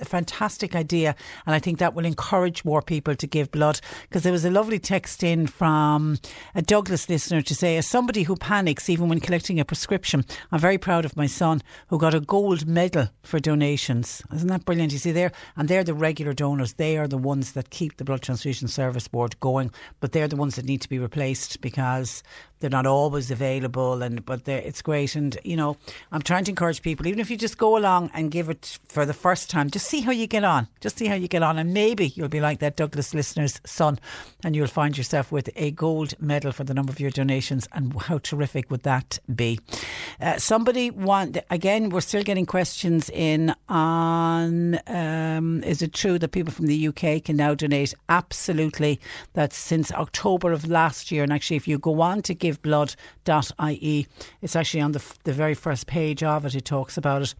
a fantastic idea, and I think that will encourage more people to give blood. Because there was a lovely text in from a Douglas listener to say, as somebody who panics even when collecting a prescription, I'm very proud of my son who got a gold medal for donations. Isn't that brilliant? You see there, and they're the regular donors. They are the ones that keep the Blood Transfusion Service Board going, but they're the ones that need to be replaced because they're not always available. And but it's great, and you know, I'm trying to encourage people, even if you just go along and give it for the first time, just see how you get on. Just see how you get on. And maybe you'll be like that Douglas listener's son and you'll find yourself with a gold medal for the number of your donations. And how terrific would that be? Uh, somebody want, again, we're still getting questions in on um, is it true that people from the UK can now donate? Absolutely. That's since October of last year. And actually, if you go on to giveblood.ie, it's actually on the, the very first page of it, it talks about it.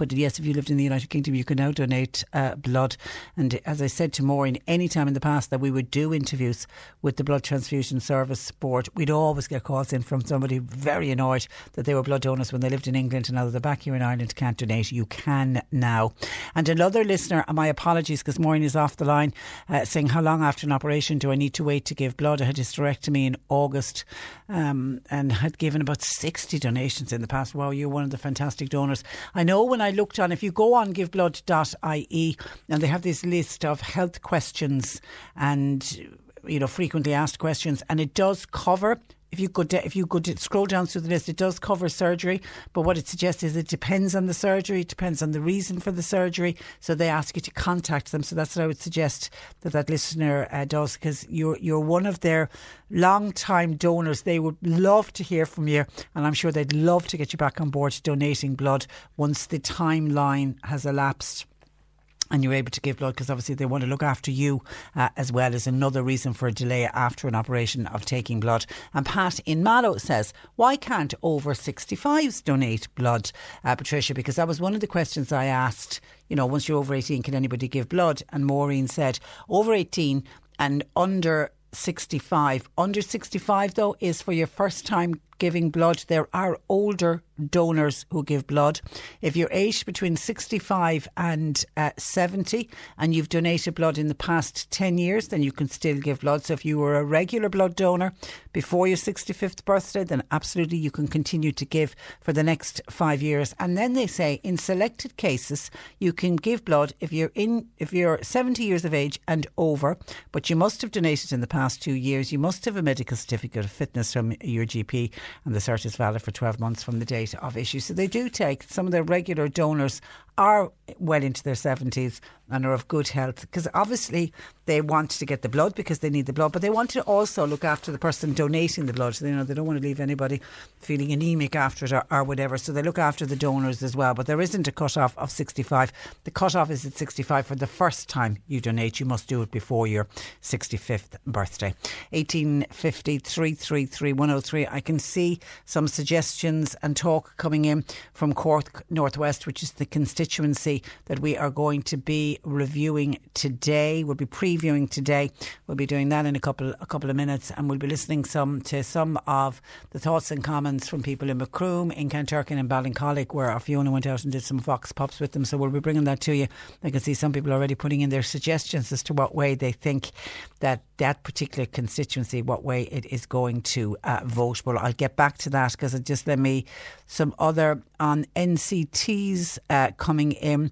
But yes, if you lived in the United Kingdom, you can now donate uh, blood. And as I said to Maureen, any time in the past that we would do interviews with the Blood Transfusion Service Board, we'd always get calls in from somebody very annoyed that they were blood donors when they lived in England and now they're back here in Ireland can't donate. You can now. And another listener, my apologies because Maureen is off the line, uh, saying, How long after an operation do I need to wait to give blood? I had hysterectomy in August um, and had given about 60 donations in the past. Wow, you're one of the fantastic donors. I know when I I looked on, if you go on giveblood.ie, and they have this list of health questions and you know frequently asked questions, and it does cover if you could if you could scroll down through the list, it does cover surgery. But what it suggests is it depends on the surgery, it depends on the reason for the surgery. So they ask you to contact them. So that's what I would suggest that that listener uh, does because you're you're one of their long time donors. They would love to hear from you, and I'm sure they'd love to get you back on board donating blood once the timeline has elapsed and you're able to give blood because obviously they want to look after you uh, as well as another reason for a delay after an operation of taking blood. And Pat in Mallow says, why can't over 65s donate blood, uh, Patricia? Because that was one of the questions I asked. You know, once you're over 18, can anybody give blood? And Maureen said, over 18 and under 65. Under 65, though, is for your first time giving blood. There are older donors who give blood. If you're aged between 65 and uh, 70 and you've donated blood in the past 10 years, then you can still give blood. So if you were a regular blood donor before your 65th birthday, then absolutely you can continue to give for the next five years. And then they say in selected cases, you can give blood if you're in if you're 70 years of age and over, but you must have donated in the past two years. You must have a medical certificate of fitness from your GP and the cert is valid for 12 months from the date of issue. So they do take some of their regular donors are well into their 70s and are of good health because obviously they want to get the blood because they need the blood, but they want to also look after the person donating the blood. So, you know, they don't want to leave anybody feeling anemic after it or, or whatever. So they look after the donors as well. But there isn't a cut off of 65. The cut off is at 65 for the first time you donate. You must do it before your 65th birthday. 1850 333 103. I can see some suggestions and talk coming in from Cork Northwest, which is the constituency constituency that we are going to be reviewing today. We'll be previewing today. We'll be doing that in a couple a couple of minutes, and we'll be listening some to some of the thoughts and comments from people in Macroom, in Kanturk, and in Ballincollig, where Fiona went out and did some vox pops with them. So we'll be bringing that to you. I can see some people already putting in their suggestions as to what way they think that that particular constituency, what way it is going to uh, vote. But I'll get back to that because it just let me some other on NCTs uh, coming in.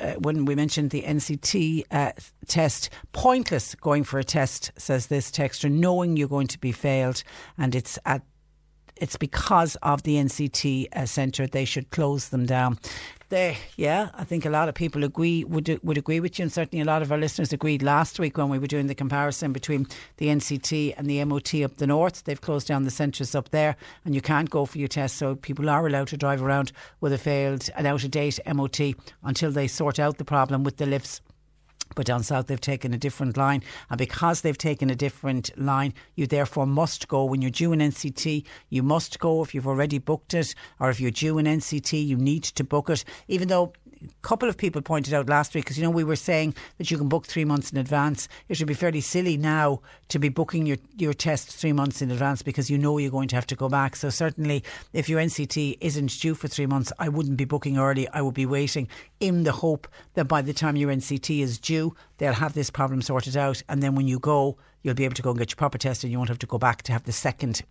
Uh, when we mentioned the NCT uh, test, pointless going for a test, says this texter, knowing you're going to be failed, and it's at it's because of the NCT uh, centre they should close them down. Yeah, I think a lot of people agree would would agree with you, and certainly a lot of our listeners agreed last week when we were doing the comparison between the NCT and the MOT up the north. They've closed down the centres up there, and you can't go for your test, so people are allowed to drive around with a failed, and out of date MOT until they sort out the problem with the lifts but down south, they've taken a different line. And because they've taken a different line, you therefore must go. When you're due an NCT, you must go if you've already booked it, or if you're due an NCT, you need to book it. Even though couple of people pointed out last week because you know we were saying that you can book three months in advance. It should be fairly silly now to be booking your your test three months in advance because you know you're going to have to go back. So certainly, if your NCT isn't due for three months, I wouldn't be booking early. I would be waiting in the hope that by the time your NCT is due, they'll have this problem sorted out, and then when you go, you'll be able to go and get your proper test, and you won't have to go back to have the second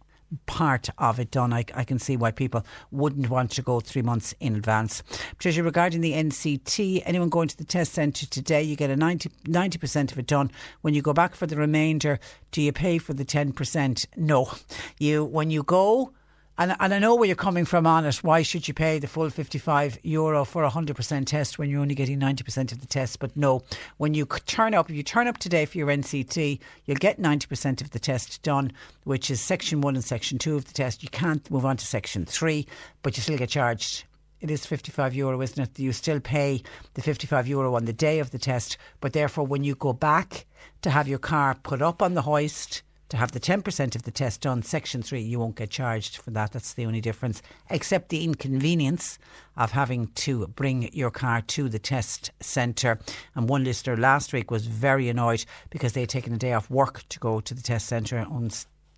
part of it done. I, I, can see why people wouldn't want to go three months in advance. Patricia, regarding the NCT, anyone going to the test centre today, you get a 90, 90% of it done. When you go back for the remainder, do you pay for the 10%? No. You When you go, and, and I know where you're coming from on it. Why should you pay the full 55 euro for a 100% test when you're only getting 90% of the test? But no, when you turn up, if you turn up today for your NCT, you'll get 90% of the test done, which is section one and section two of the test. You can't move on to section three, but you still get charged it is 55 euro, isn't it? You still pay the 55 euro on the day of the test, but therefore, when you go back to have your car put up on the hoist, to have the 10% of the test done, Section 3, you won't get charged for that. That's the only difference, except the inconvenience of having to bring your car to the test centre. And one listener last week was very annoyed because they had taken a day off work to go to the test centre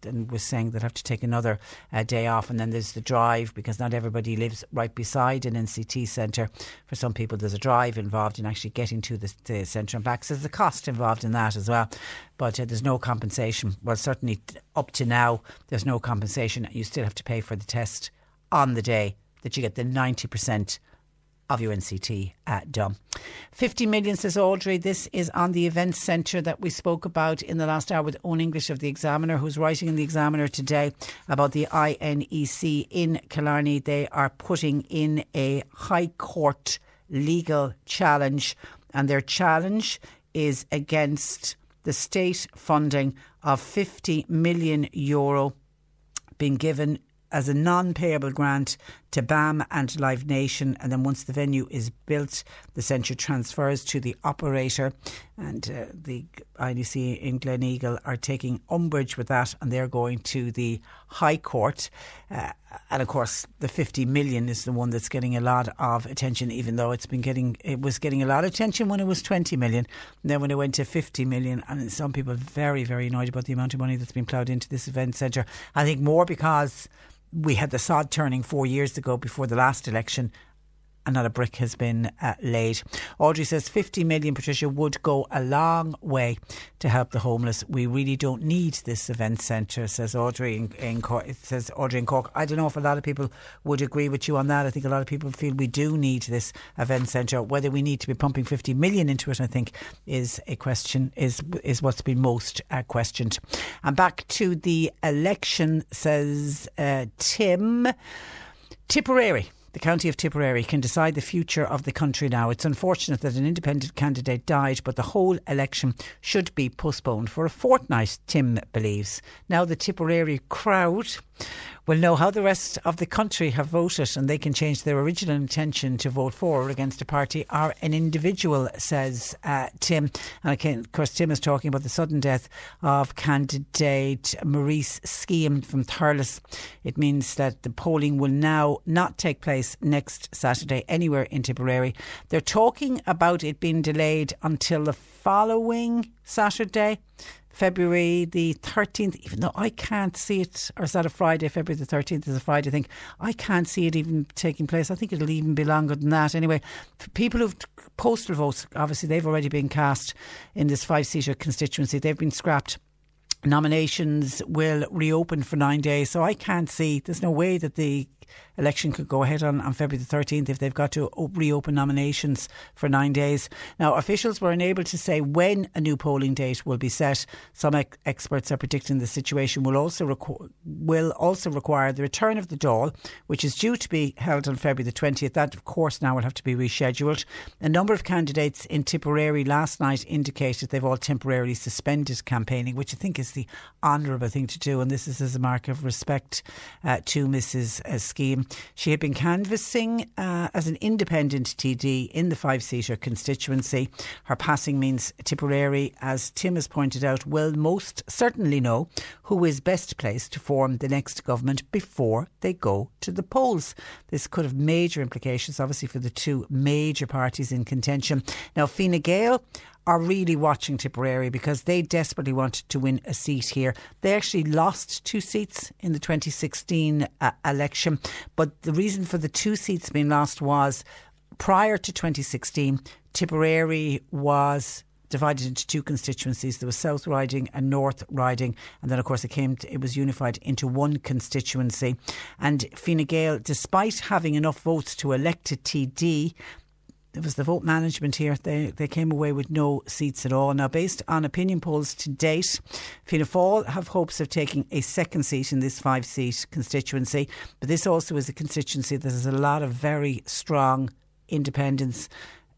and was saying they'd have to take another uh, day off. And then there's the drive because not everybody lives right beside an NCT centre. For some people, there's a drive involved in actually getting to the, the centre and back. So there's a cost involved in that as well. But uh, there's no compensation. Well, certainly up to now, there's no compensation. You still have to pay for the test on the day that you get the 90% of UNCT at uh, Dom. 50 million, says Audrey. This is on the event centre that we spoke about in the last hour with Owen English of the Examiner, who's writing in the Examiner today about the INEC in Killarney. They are putting in a High Court legal challenge, and their challenge is against the state funding of 50 million euro being given as a non payable grant to BAM and Live Nation. And then once the venue is built, the centre transfers to the operator. And uh, the INEC in Gleneagle are taking umbrage with that and they're going to the High Court. Uh, and of course, the 50 million is the one that's getting a lot of attention, even though it's been getting, it was getting a lot of attention when it was 20 million. And then when it went to 50 million, and some people are very, very annoyed about the amount of money that's been ploughed into this event centre. I think more because we had the sod turning four years ago before the last election and not a brick has been uh, laid. Audrey says 50 million, Patricia, would go a long way to help the homeless. We really don't need this event centre, says Audrey in, in Cork. Says Audrey in Cork. I don't know if a lot of people would agree with you on that. I think a lot of people feel we do need this event centre. Whether we need to be pumping 50 million into it, I think, is a question. Is is what's been most uh, questioned. And back to the election, says uh, Tim Tipperary the county of Tipperary can decide the future of the country now. It's unfortunate that an independent candidate died, but the whole election should be postponed for a fortnight, Tim believes. Now, the Tipperary crowd will know how the rest of the country have voted and they can change their original intention to vote for or against a party or an individual, says uh, Tim. And of course, Tim is talking about the sudden death of candidate Marese Skehan from Thurles. It means that the polling will now not take place next Saturday anywhere in Tipperary. They're talking about it being delayed until the following Saturday. February the 13th, even though I can't see it, or is that a Friday? February the 13th is a Friday, I think. I can't see it even taking place. I think it'll even be longer than that. Anyway, people who've postal votes, obviously they've already been cast in this five seater constituency, they've been scrapped nominations will reopen for nine days. So I can't see, there's no way that the election could go ahead on, on February the 13th if they've got to reopen nominations for nine days. Now, officials were unable to say when a new polling date will be set. Some ex- experts are predicting the situation will also, requ- will also require the return of the Dáil, which is due to be held on February the 20th. That, of course, now will have to be rescheduled. A number of candidates in Tipperary last night indicated they've all temporarily suspended campaigning, which I think is the honourable thing to do. And this is as a mark of respect uh, to Mrs. Uh, Skehan. She had been canvassing uh, as an independent TD in the five seater constituency. Her passing means Tipperary, as Tim has pointed out, will most certainly know who is best placed to form the next government before they go to the polls. This could have major implications, obviously, for the two major parties in contention. Now, Fine Gael are really watching Tipperary because they desperately wanted to win a seat here. They actually lost two seats in the 2016 uh, election, but the reason for the two seats being lost was prior to 2016, Tipperary was divided into two constituencies. There was South Riding and North Riding, and then of course it came. To, it was unified into one constituency. And Fine Gael, despite having enough votes to elect a TD, it was the vote management here. They they came away with no seats at all. Now, based on opinion polls to date, Fianna Fáil have hopes of taking a second seat in this five seat constituency. But this also is a constituency that has a lot of very strong independents.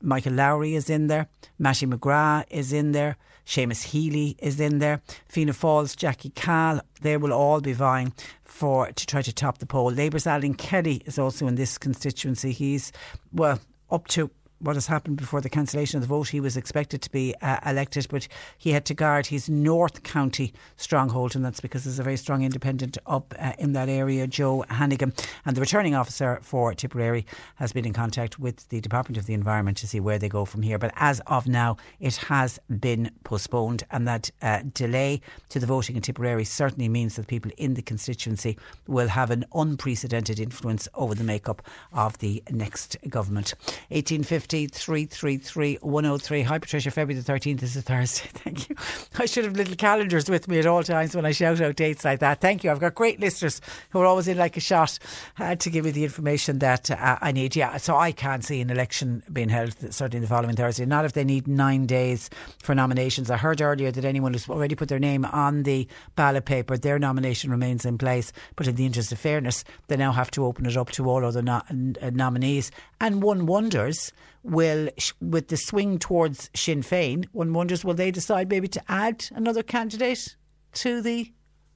Michael Lowry is in there. Mattie McGrath is in there. Seamus Healy is in there. Fianna Fáil's Jackie Cahill. They will all be vying for to try to top the poll. Labour's Alan Kelly is also in this constituency. He's well up to what has happened before the cancellation of the vote. He was expected to be uh, elected, but he had to guard his North County stronghold, and that's because there's a very strong independent up uh, in that area, Joe Hannigan. And the returning officer for Tipperary has been in contact with the Department of the Environment to see where they go from here. But as of now, it has been postponed, and that uh, delay to the voting in Tipperary certainly means that people in the constituency will have an unprecedented influence over the makeup of the next government. 1850 1850 333 103. Hi, Patricia. February the 13th is a Thursday. Thank you. I should have little calendars with me at all times when I shout out dates like that. Thank you. I've got great listeners who are always in like a shot uh, to give me the information that uh, I need. Yeah, so I can't see an election being held certainly the following Thursday. Not if they need nine days for nominations. I heard earlier that anyone who's already put their name on the ballot paper, their nomination remains in place. But in the interest of fairness, they now have to open it up to all other no- uh, nominees. And one wonders, will with the swing towards Sinn Féin, one wonders will they decide maybe to add another candidate to the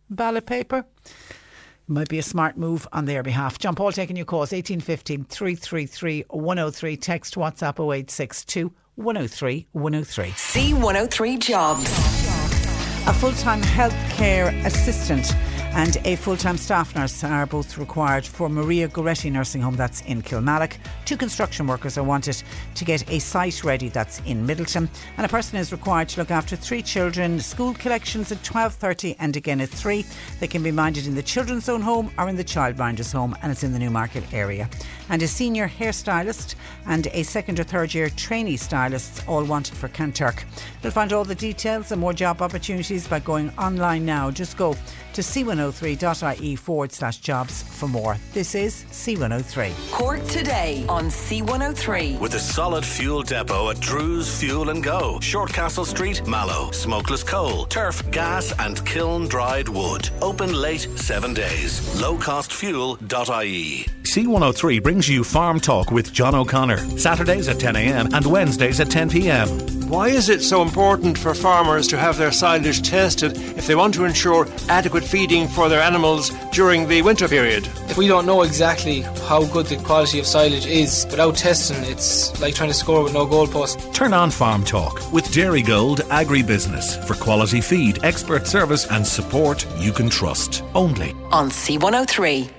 ballot paper? might be a smart move on their behalf. John Paul taking your calls 1815 333 103. Text WhatsApp 0862 103 103. C103 Jobs. A full time healthcare assistant and a full time staff nurse are both required for Maria Goretti Nursing Home, that's in Kilmallock. Two construction workers are wanted to get a site ready, that's in Midleton. And a person is required to look after three children, school collections at 12.30 and again at 3. They can be minded in the children's own home or in the childminder's home, and it's in the Newmarket area. And a senior hairstylist and a second or third year trainee stylists all wanted for Kanturk. You'll find all the details and more job opportunities by going online now. Just go to c103.ie forward slash jobs for more. This is C103. Cork today on C103. With a solid fuel depot at Drew's Fuel and Go, Shortcastle Street, Mallow, smokeless coal, turf, gas, and kiln dried wood. Open late seven days. Lowcostfuel.ie. C103 brings you Farm Talk with John O'Connor, Saturdays at 10 a.m. and Wednesdays at 10 p.m. Why is it so important for farmers to have their silage tested if they want to ensure adequate feeding for their animals during the winter period? If we don't know exactly how good the quality of silage is without testing, it's like trying to score with no goalpost. Turn on Farm Talk with Dairygold Agribusiness for quality feed, expert service, and support you can trust. Only on C103.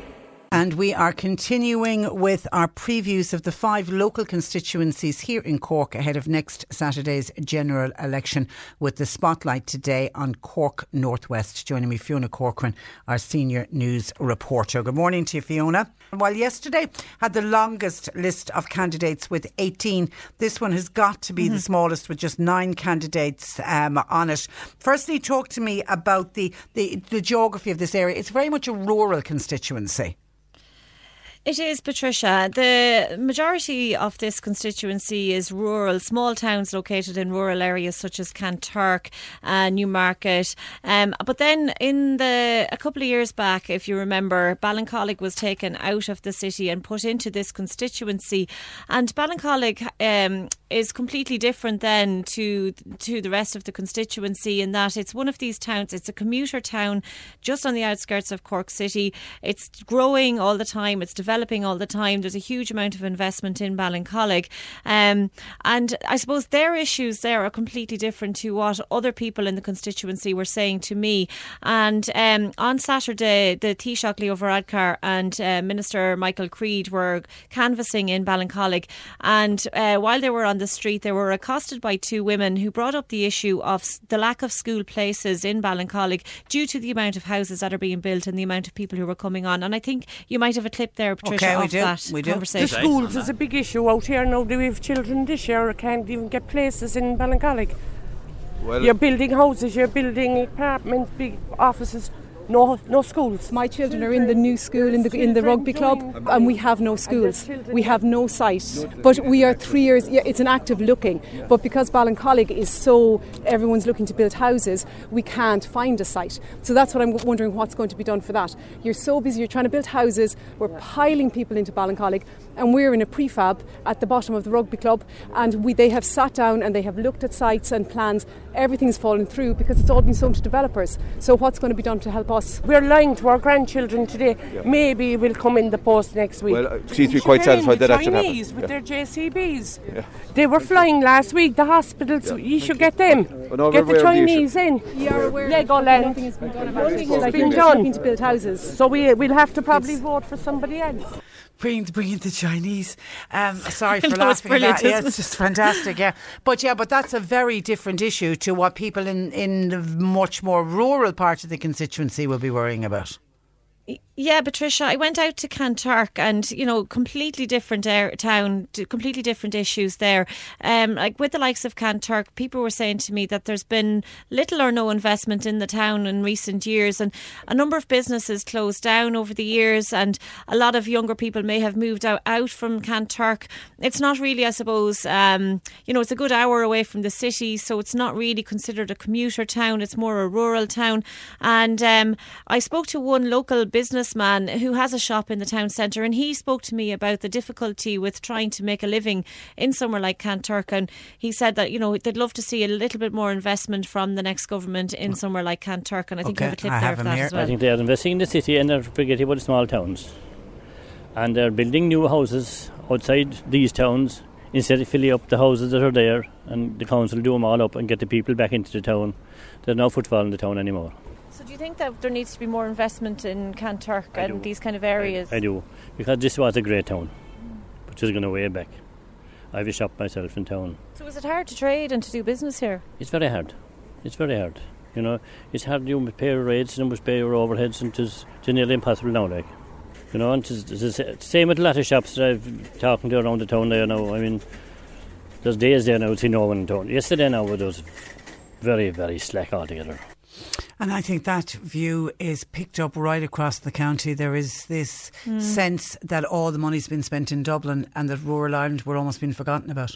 And we are continuing with our previews of the five local constituencies here in Cork ahead of next Saturday's general election with the spotlight today on Cork Northwest. Joining me, Fiona Corcoran, our senior news reporter. Good morning to you, Fiona. While yesterday had the longest list of candidates with 18, this one has got to be mm-hmm. the smallest with just nine candidates um, on it. Firstly, talk to me about the, the, the geography of this area. It's very much a rural constituency. It is, Patricia. The majority of this constituency is rural, small towns located in rural areas such as Kanturk, uh, Newmarket. Um, but then, in the a couple of years back, if you remember, Ballincollig was taken out of the city and put into this constituency. And Ballincollig um, is completely different then to to the rest of the constituency in that it's one of these towns. It's a commuter town just on the outskirts of Cork City. It's growing all the time. It's developing all the time. There's a huge amount of investment in Ballincollig. Um, and I suppose their issues there are completely different to what other people in the constituency were saying to me. And um, on Saturday, the Taoiseach Leo Varadkar and uh, Minister Michael Creed were canvassing in Ballincollig. And uh, while they were on the street, they were accosted by two women who brought up the issue of the lack of school places in Ballincollig due to the amount of houses that are being built and the amount of people who are coming on. And I think you might have a clip there Patricia, okay, we of do. that we do. conversation. The schools is a big issue out here now. Do we have children this year can't even get places in Ballincollig? Well, you're building houses, you're building apartments, big offices no no schools. My children are in the new school in the in the rugby club, and we have no schools. We have no site. But we are three years. Yeah, it's an active looking. But because Ballincollig is so everyone's looking to build houses, we can't find a site. So that's what I'm wondering what's going to be done for that. You're so busy. You're trying to build houses. We're piling people into Ballincollig, and we're in a prefab at the bottom of the rugby club, and we they have sat down and they have looked at sites and plans. Everything's fallen through because it's all been sold to developers. So what's going to be done to help us? We're lying to our grandchildren today. Yeah. Maybe we'll come in the post next week. Well, uh, she's to be quite satisfied that actually happened. Chinese with yeah. their JCBs. Yeah. They were flying last week. The hospitals. You should get them. Well, get the Chinese in. You're aware Legoland. Nothing has been done about it. Nothing has been done. to build houses. So we we'll have to probably vote for somebody else bring bring in the Chinese. Um, sorry for laughing at that. Yeah, it's just fantastic. Yeah, but yeah, but that's a very different issue to what people in in the much more rural part of the constituency will be worrying about. Yeah, Patricia, I went out to Kanturk and, you know, completely different air, town, completely different issues there. Um, like with the likes of Kanturk, people were saying to me that there's been little or no investment in the town in recent years and a number of businesses closed down over the years and a lot of younger people may have moved out, out from Kanturk. It's not really, I suppose, um, you know, it's a good hour away from the city, so it's not really considered a commuter town. It's more a rural town. And um, I spoke to one local businessman who has a shop in the town centre, and he spoke to me about the difficulty with trying to make a living in somewhere like Kanturk. And he said that, you know, they'd love to see a little bit more investment from the next government in somewhere like Kanturk. And I think okay. you have a clip there of that here. as well. I think they are investing in the city and they're forgetting about the small towns. And they're building new houses outside these towns instead of filling up the houses that are there and the council do them all up and get the people back into the town. There's no footfall in the town anymore. So do you think that there needs to be more investment in Kanturk and these kind of areas? I, I, do, because this was a great town, but it's going way back. I have a shop myself in town. So is it hard to trade and to do business here? It's very hard. It's very hard. You know, it's hard to pay your rates and must pay your overheads, and it's, it's nearly impossible now, like. You know, and it's, it's the same with a lot of shops that I've talking to around the town there now. I mean, there's days there now, see no one in town. Yesterday now, it was very, very slack altogether. And I think that view is picked up right across the county. There is this mm. sense that all the money's been spent in Dublin and that rural Ireland were almost being forgotten about.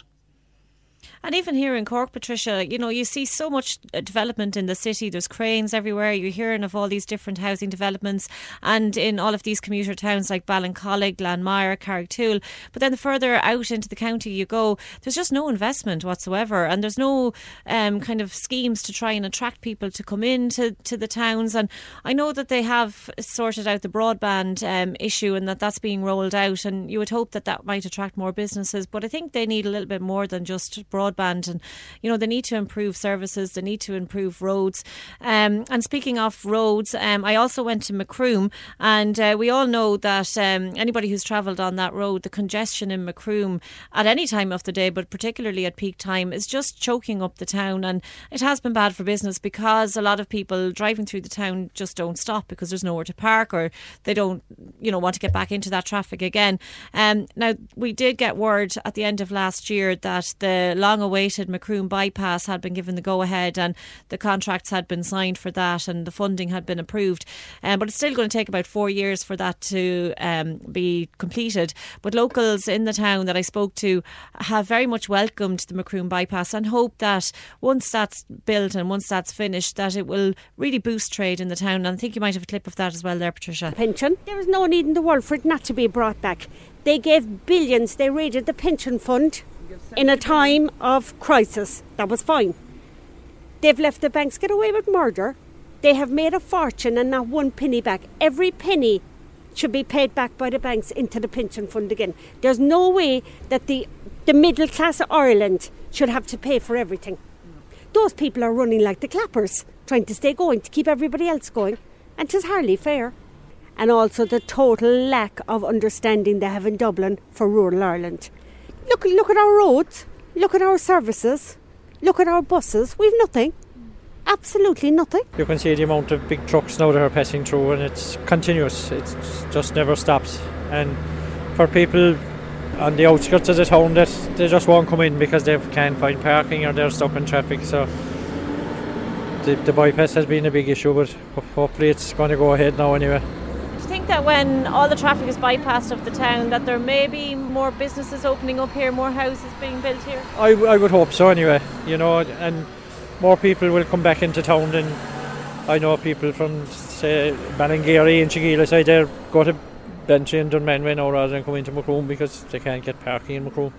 And even here in Cork, Patricia, you know, you see so much uh, development in the city. There's cranes everywhere. You're hearing of all these different housing developments and in all of these commuter towns like Ballincollig, Glanmire, Carrigtwohill. But then the further out into the county you go, there's just no investment whatsoever. And there's no um, kind of schemes to try and attract people to come into to the towns. And I know that they have sorted out the broadband um, issue and that that's being rolled out. And you would hope that that might attract more businesses. But I think they need a little bit more than just broadband and you know they need to improve services, they need to improve roads. Um, and speaking of roads, um, I also went to Macroom, and uh, we all know that um, anybody who's travelled on that road, the congestion in Macroom at any time of the day, but particularly at peak time, is just choking up the town, and it has been bad for business because a lot of people driving through the town just don't stop because there's nowhere to park or they don't, you know, want to get back into that traffic again. Um, now we did get word at the end of last year that the long awaited Macroom bypass had been given the go ahead and the contracts had been signed for that and the funding had been approved. Um, but it's still going to take about four years for that to um, be completed. But locals in the town that I spoke to have very much welcomed the Macroom bypass and hope that once that's built and once that's finished, that it will really boost trade in the town. And I think you might have a clip of that as well there, Patricia. Pension. There is no need in the world for it not to be brought back. They gave billions, they raided the pension fund in a time of crisis. That was fine. They've left the banks get away with murder. They have made a fortune and not one penny back. Every penny should be paid back by the banks into the pension fund again. There's no way that the, the middle class of Ireland should have to pay for everything. Those people are running like the clappers, trying to stay going to keep everybody else going, and and 'tis hardly fair. And also the total lack of understanding they have in Dublin for rural Ireland. Look, look at our roads. Look at our services. Look at our buses. We've nothing. Absolutely nothing. You can see the amount of big trucks now that are passing through, and it's continuous. It just never stops. And for people on the outskirts of the town, that they just won't come in because they can't find parking or they're stuck in traffic. So the, the bypass has been a big issue, but hopefully it's going to go ahead now anyway think that when all the traffic is bypassed of the town, that there may be more businesses opening up here, more houses being built here? I, I would hope so anyway, you know, and more people will come back into town and I know people from, say, Ballingeary and Inchigeelagh side there go to Bantry and Dunmanway now rather than come into Macroom because they can't get parking in Macroom.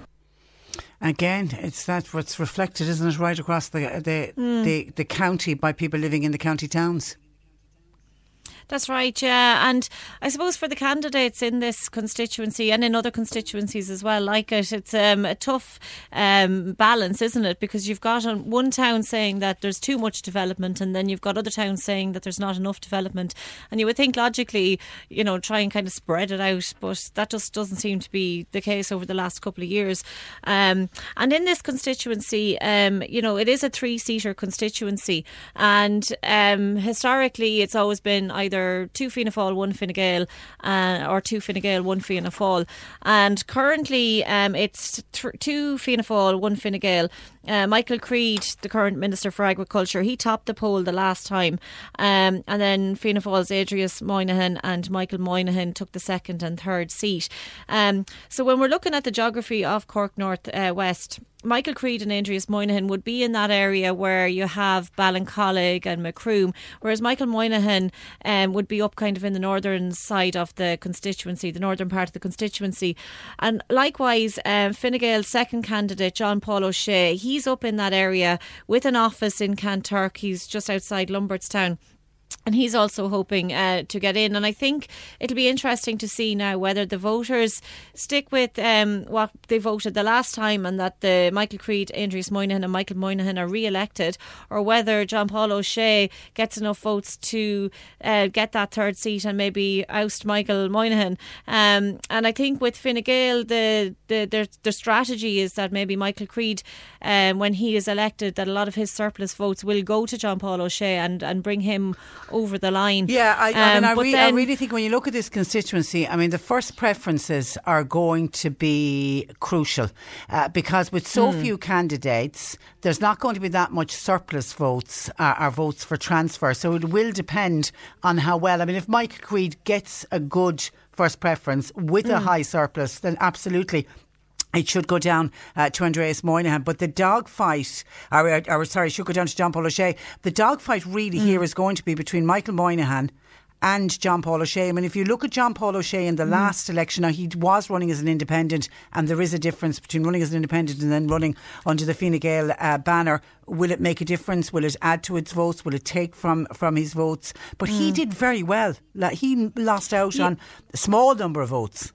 Again, it's that what's reflected, isn't it, right across the the, mm. the the county by people living in the county towns. That's right, yeah. And I suppose for the candidates in this constituency and in other constituencies as well, like it, it's um, a tough um, balance, isn't it? Because you've got one town saying that there's too much development, and then you've got other towns saying that there's not enough development. And you would think logically, you know, try and kind of spread it out, but that just doesn't seem to be the case over the last couple of years. Um, and in this constituency, um, you know, it is a three seater constituency, and um, historically, it's always been either either two Fianna Fáil, one Fine Gael, uh, or two Fine Gael, one Fianna Fáil. And currently, um, it's th- two Fianna Fáil, one Fine Gael. Uh, Michael Creed, the current Minister for Agriculture, he topped the poll the last time. Um, and then Fianna Fáil's Aindrias Moynihan and Michael Moynihan took the second and third seat. Um, so when we're looking at the geography of Cork North uh, West, Michael Creed and Aindrias Moynihan would be in that area where you have Ballincollig and Macroom, whereas Michael Moynihan um, would be up kind of in the northern side of the constituency, the northern part of the constituency. And likewise, um, Fine Gael's second candidate, John Paul O'Shea, he's up in that area with an office in Kanturk. He's just outside Lombardstown and he's also hoping uh, to get in. And I think it'll be interesting to see now whether the voters stick with um, what they voted the last time and that the Michael Creed, Aindrias Moynihan, and Michael Moynihan are re elected, or whether John Paul O'Shea gets enough votes to uh, get that third seat and maybe oust Michael Moynihan. Um, and I think with Fine Gael, the, the, the, the strategy is that maybe Michael Creed, um, when he is elected, that a lot of his surplus votes will go to John Paul O'Shea and, and bring him over the line. Yeah, I, I, mean, I, Um, but re- then- I really think when you look at this constituency, I mean, the first preferences are going to be crucial uh, because with so Mm. few candidates, there's not going to be that much surplus votes uh, or votes for transfer. So it will depend on how well. I mean, if Mike Creed gets a good first preference with a Mm. high surplus, then absolutely it should go down uh, to Aindrias Moynihan. But the dogfight, or, or, or sorry, it should go down to John Paul O'Shea. The dogfight really here is going to be between Michael Moynihan and John Paul O'Shea. I mean, if you look at John Paul O'Shea in the last election, now he was running as an independent, and there is a difference between running as an independent and then running under the Fine Gael uh, banner. Will it make a difference? Will it add to its votes? Will it take from, from his votes? But he did very well. Like, he lost out Yeah. on a small number of votes.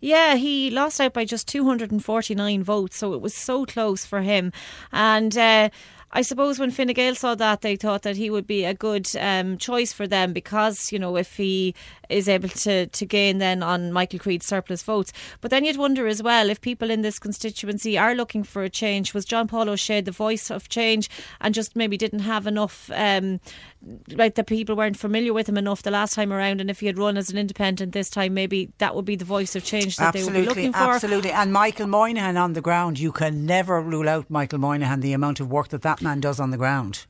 Yeah, he lost out by just 249 votes, so it was so close for him. And uh, I suppose when Fine Gael saw that, they thought that he would be a good um, choice for them because, you know, if he is able to, to gain then on Michael Creed's surplus votes. But then you'd wonder as well if people in this constituency are looking for a change. Was John Paul O'Shea the voice of change and just maybe didn't have enough, um, like the people weren't familiar with him enough the last time around? And if he had run as an independent this time, maybe that would be the voice of change that they would be looking for. absolutely. And Michael Moynihan on the ground, you can never rule out Michael Moynihan the amount of work that that man does on the ground.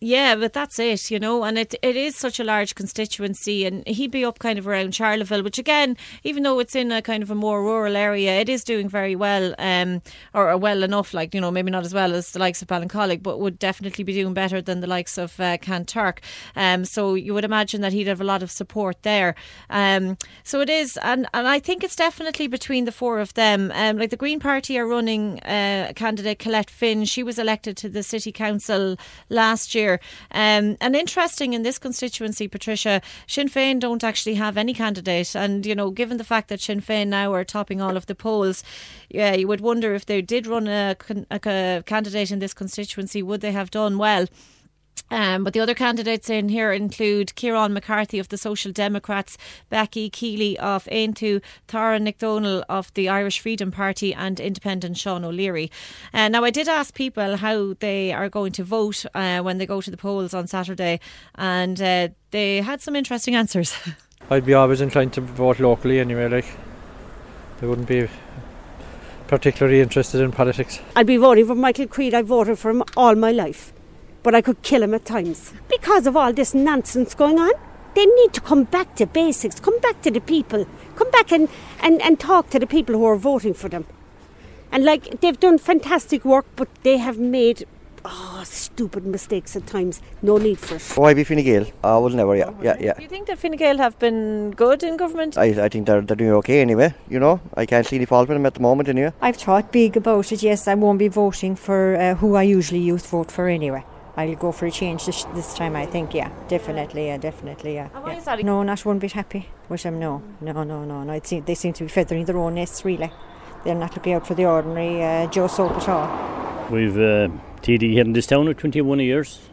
Yeah, but that's it, you know, and it it is such a large constituency, and he'd be up kind of around Charleville, which again, even though it's in a kind of a more rural area, it is doing very well, um, or, or well enough, like you know, maybe not as well as the likes of Ballincollig, but would definitely be doing better than the likes of uh, Kanturk. Um, so you would imagine that he'd have a lot of support there. Um, so it is, and and I think it's definitely between the four of them. Um, like the Green Party are running uh, candidate Colette Finn. She was elected to the city council last year. Um, and interesting in this constituency, Patricia, Sinn Féin don't actually have any candidate. And, you know, given the fact that Sinn Féin now are topping all of the polls, yeah, you would wonder if they did run a, a, a candidate in this constituency, would they have done well? Um, but the other candidates in here include Kieran McCarthy of the Social Democrats, Becky Keeley of Aontú, Tara McDonnell of the Irish Freedom Party, and Independent Sean O'Leary. Uh, now, I did ask people how they are going to vote uh, when they go to the polls on Saturday, and uh, they had some interesting answers. I'd be always inclined to vote locally anyway, like. I wouldn't be particularly interested in politics. I'd be voting for Michael Creed. I've voted for him all my life. But I could kill him at times. Because of all this nonsense going on, they need to come back to basics, come back to the people, come back and, and, and talk to the people who are voting for them. And like, they've done fantastic work, but they have made oh, stupid mistakes at times. No need for it. Oh, I'd be Fine Gael. I will never, yeah, yeah, yeah. Do you think that Fine Gael have been good in government? I, I think they're, they're doing okay anyway, you know. I can't see any fault with them at the moment anyway. I've thought big about it. Yes, I won't be voting for uh, who I usually youth vote for anyway. I'll go for a change this, this time. I think, yeah, definitely, yeah, definitely, yeah. why yeah. is that? No, not one bit happy with them. No, no, no, no, no. It seem, they seem to be feathering their own nests really. They're not looking out for the ordinary uh, Joe Soap at all. We've uh, TD here in this town for 21 years,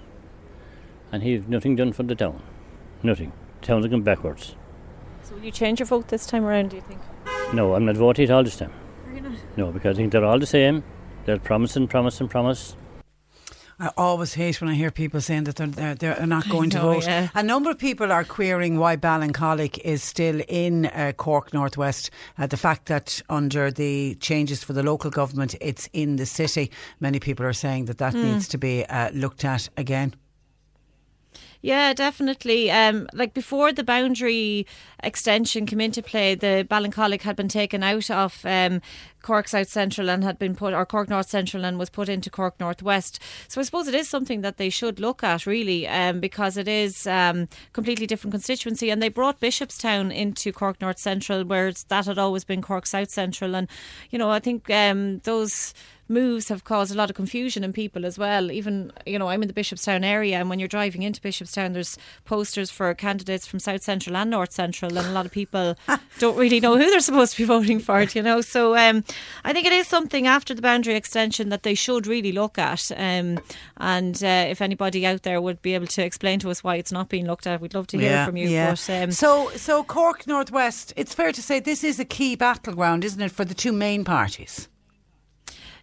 and he's nothing done for the town. Nothing. The town's gone backwards. So will you change your vote this time around, do you think? No, I'm not voting at all this time. Are you not? No, because I think they're all the same. They're promising, promising, promise. I always hate when I hear people saying that they're, they're, they're not going know, to vote. yeah. A number of people are querying why Ballincollig is still in uh, Cork Northwest. Uh, the fact that under the changes for the local government, it's in the city. Many people are saying that that Hmm. needs to be uh, looked at again. Yeah, definitely. Um, like before the boundary extension came into play, the Ballincollig had been taken out of um, Cork South Central and had been put, or Cork North Central and was put into Cork North West. So I suppose it is something that they should look at really, um, because it is um, completely different constituency. And they brought Bishopstown into Cork North Central, whereas that had always been Cork South Central. And you know, I think um, those moves have caused a lot of confusion in people as well. Even, you know, I'm in the Bishopstown area, and when you're driving into Bishopstown, there's posters for candidates from South Central and North Central, and a lot of people don't really know who they're supposed to be voting for, you know. So um, I think it is something after the boundary extension that they should really look at. Um, and uh, if anybody out there would be able to explain to us why it's not being looked at, we'd love to hear from you. Yeah. But, um, so, so Cork Northwest. It's fair to say this is a key battleground, isn't it, for the two main parties?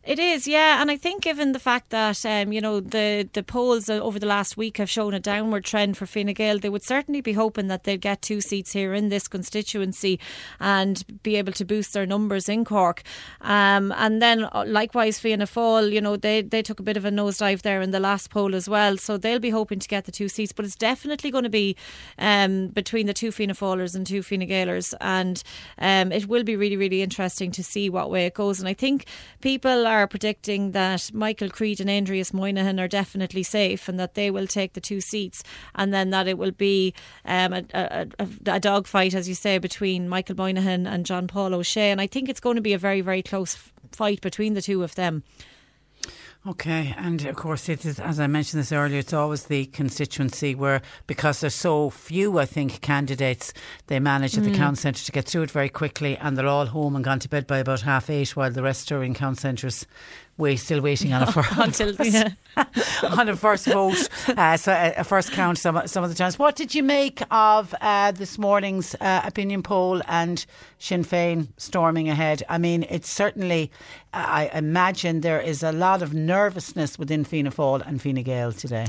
It is, yeah, and I think given the fact that um, you know the the polls uh, over the last week have shown a downward trend for Fine Gael, they would certainly be hoping that they'd get two seats here in this constituency and be able to boost their numbers in Cork. Um, and then uh, likewise Fianna Fáil, you know, they they took a bit of a nosedive there in the last poll as well, so they'll be hoping to get the two seats. But it's definitely going to be um, between the two Fianna Fáilers and two Fine Gaelers, and um, it will be really really interesting to see what way it goes. And I think people are predicting that Michael Creed and Aindrias Moynihan are definitely safe and that they will take the two seats, and then that it will be um, a, a, a, dogfight, as you say, between Michael Moynihan and John Paul O'Shea. And I think it's going to be a very, very close fight between the two of them. Okay, and of course, it is as I mentioned this earlier. It's always the constituency where, because there's so few, I think candidates, they manage at the Mm. count centre to get through it very quickly, and they're all home and gone to bed by about half eight, while the rest are in count centres, wait, still waiting on a first Until- yeah. on a first vote, uh, so a, a first count some some of the times. What did you make of uh, this morning's uh, opinion poll and Sinn Féin storming ahead? I mean, it's certainly. I imagine there is a lot of nervousness within Fianna Fáil and Fine Gael today.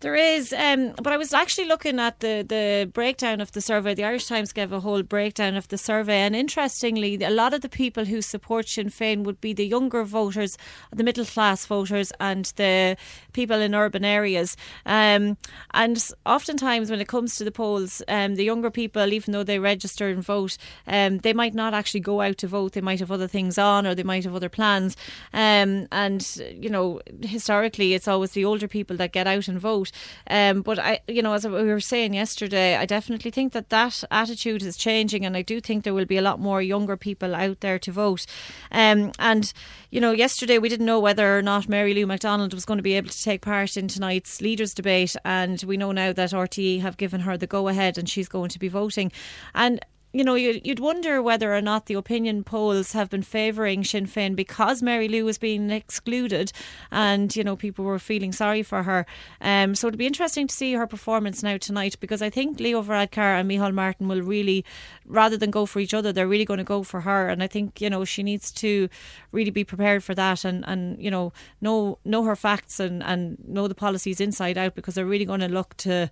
There is, um, but I was actually looking at the, the breakdown of the survey. The Irish Times gave a whole breakdown of the survey, and interestingly, a lot of the people who support Sinn Féin would be the younger voters, the middle class voters, and the people in urban areas. Um, and oftentimes, when it comes to the polls, um, the younger people, even though they register and vote, um, they might not actually go out to vote. They might have other things on, or they might have other plans. Um, and you know, historically, it's always the older people that get out and vote. Um, but I, you know, as we were saying yesterday, I definitely think that that attitude is changing, and I do think there will be a lot more younger people out there to vote. Um, and you know, yesterday we didn't know whether or not Mary Lou McDonald was going to be able to take part in tonight's leaders' debate, and we know now that RTE have given her the go ahead, and she's going to be voting. And you know, you'd, wonder whether or not the opinion polls have been favouring Sinn Féin because Mary Lou was being excluded and, you know, people were feeling sorry for her. Um, so it'd be interesting to see her performance now tonight because I think Leo Varadkar and Micheál Martin will really, rather than go for each other, they're really going to go for her. And I think, you know, she needs to really be prepared for that and, and you know, know, know her facts and, and know the policies inside out because they're really going to look to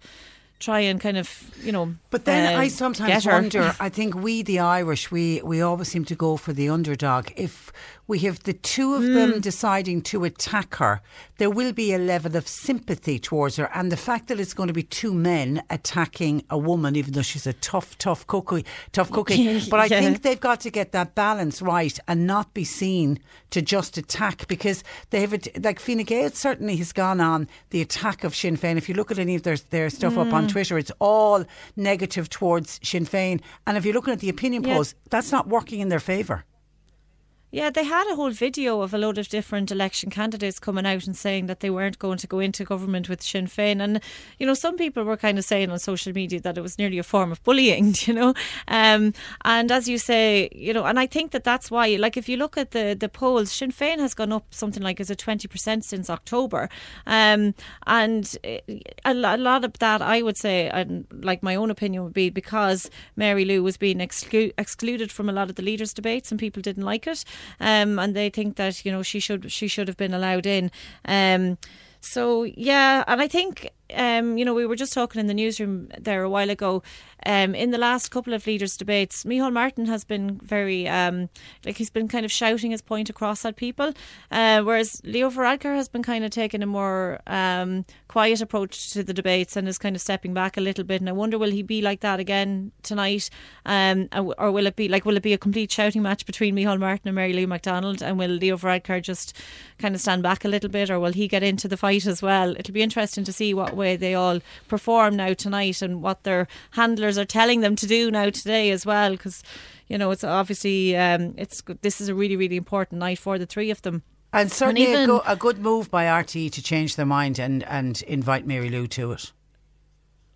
try and kind of, you know. But then uh, I sometimes wonder. I think we, the Irish, we we always seem to go for the underdog. If we have the two of them deciding to attack her, there will be a level of sympathy towards her, and the fact that it's going to be two men attacking a woman, even though she's a tough, tough cookie, tough cookie. But I Yeah. think they've got to get that balance right and not be seen to just attack because they have a, like Fine Gael certainly has gone on the attack of Sinn Féin. If you look at any of their their stuff up on Mm. Twitter, it's all negative towards Sinn Féin. And if you're looking at the opinion Yeah. polls, that's not working in their favour. Yeah, they had a whole video of a load of different election candidates coming out and saying that they weren't going to go into government with Sinn Féin. And, you know, some people were kind of saying on social media that it was nearly a form of bullying, you know. Um, and as you say, you know, and I think that that's why, like, if you look at the, the polls, Sinn Féin has gone up something like as a 20% since October. Um, and eh, a lot of that, I would say, and like my own opinion would be because Mary Lou was being exclu- excluded from a lot of the leaders' debates and people didn't like it. Um, and they think that you know she should she should have been allowed in. Um, so yeah, and I think um, you know we were just talking in the newsroom there a while ago. Um, in the last couple of leaders' debates, Micheál Martin has been very um, like he's been kind of shouting his point across at people, uh, whereas Leo Varadkar has been kind of taking a more um, quiet approach to the debates and is kind of stepping back a little bit. And I wonder will he be like that again tonight, um, or will it be like will it be a complete shouting match between Micheál Martin and Mary Lou McDonald, and will Leo Varadkar just kind of stand back a little bit, or will he get into the fight as well? It'll be interesting to see what way they all perform now tonight and what their handlers are telling them to do now today as well because you know it's obviously um, it's this is a really really important night for the three of them. And certainly and even, a, go, a, good move by RTE to change their mind and, and invite Mary Lou to it.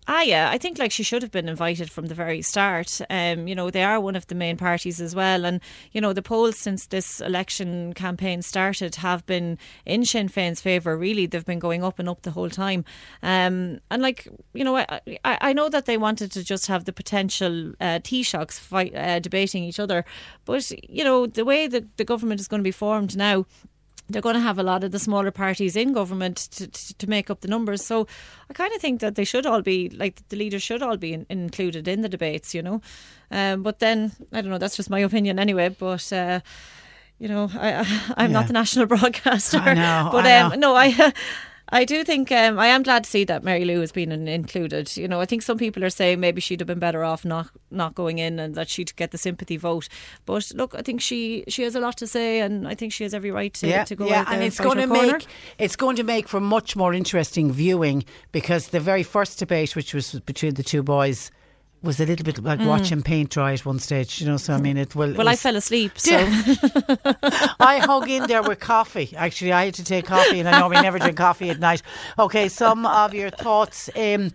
Ah, yeah, I think like she should have been invited from the very start. Um, you know, they are one of the main parties as well, and you know the polls since this election campaign started have been in Sinn Féin's favour. Really, they've been going up and up the whole time. Um, and like you know, I, I know that they wanted to just have the potential uh, Taoiseachs fight uh, debating each other, but you know the way that the government is going to be formed now they're going to have a lot of the smaller parties in government to, to, to make up the numbers. So I kind of think that they should all be, like, the leaders should all be in, included in the debates, you know. Um, but then, I don't know, that's just my opinion anyway. But. Uh, you know, I, I am yeah. not the national broadcaster. I know, but I um, no, I I do think um, I am glad to see that Mary Lou has been included. You know, I think some people are saying maybe she'd have been better off not not going in and that she'd get the sympathy vote. But look, I think she she has a lot to say, and I think she has every right to, yeah, to go yeah, out there and it's going to corner. make it's going to make for much more interesting viewing because the very first debate, which was between the two boys was a little bit like mm. watching paint dry at one stage, you know. So I mean, it will. Well, it I fell asleep. So I hung in there with coffee. Actually, I had to take coffee, and I know we never drink coffee at night. Okay, some of your thoughts. Um,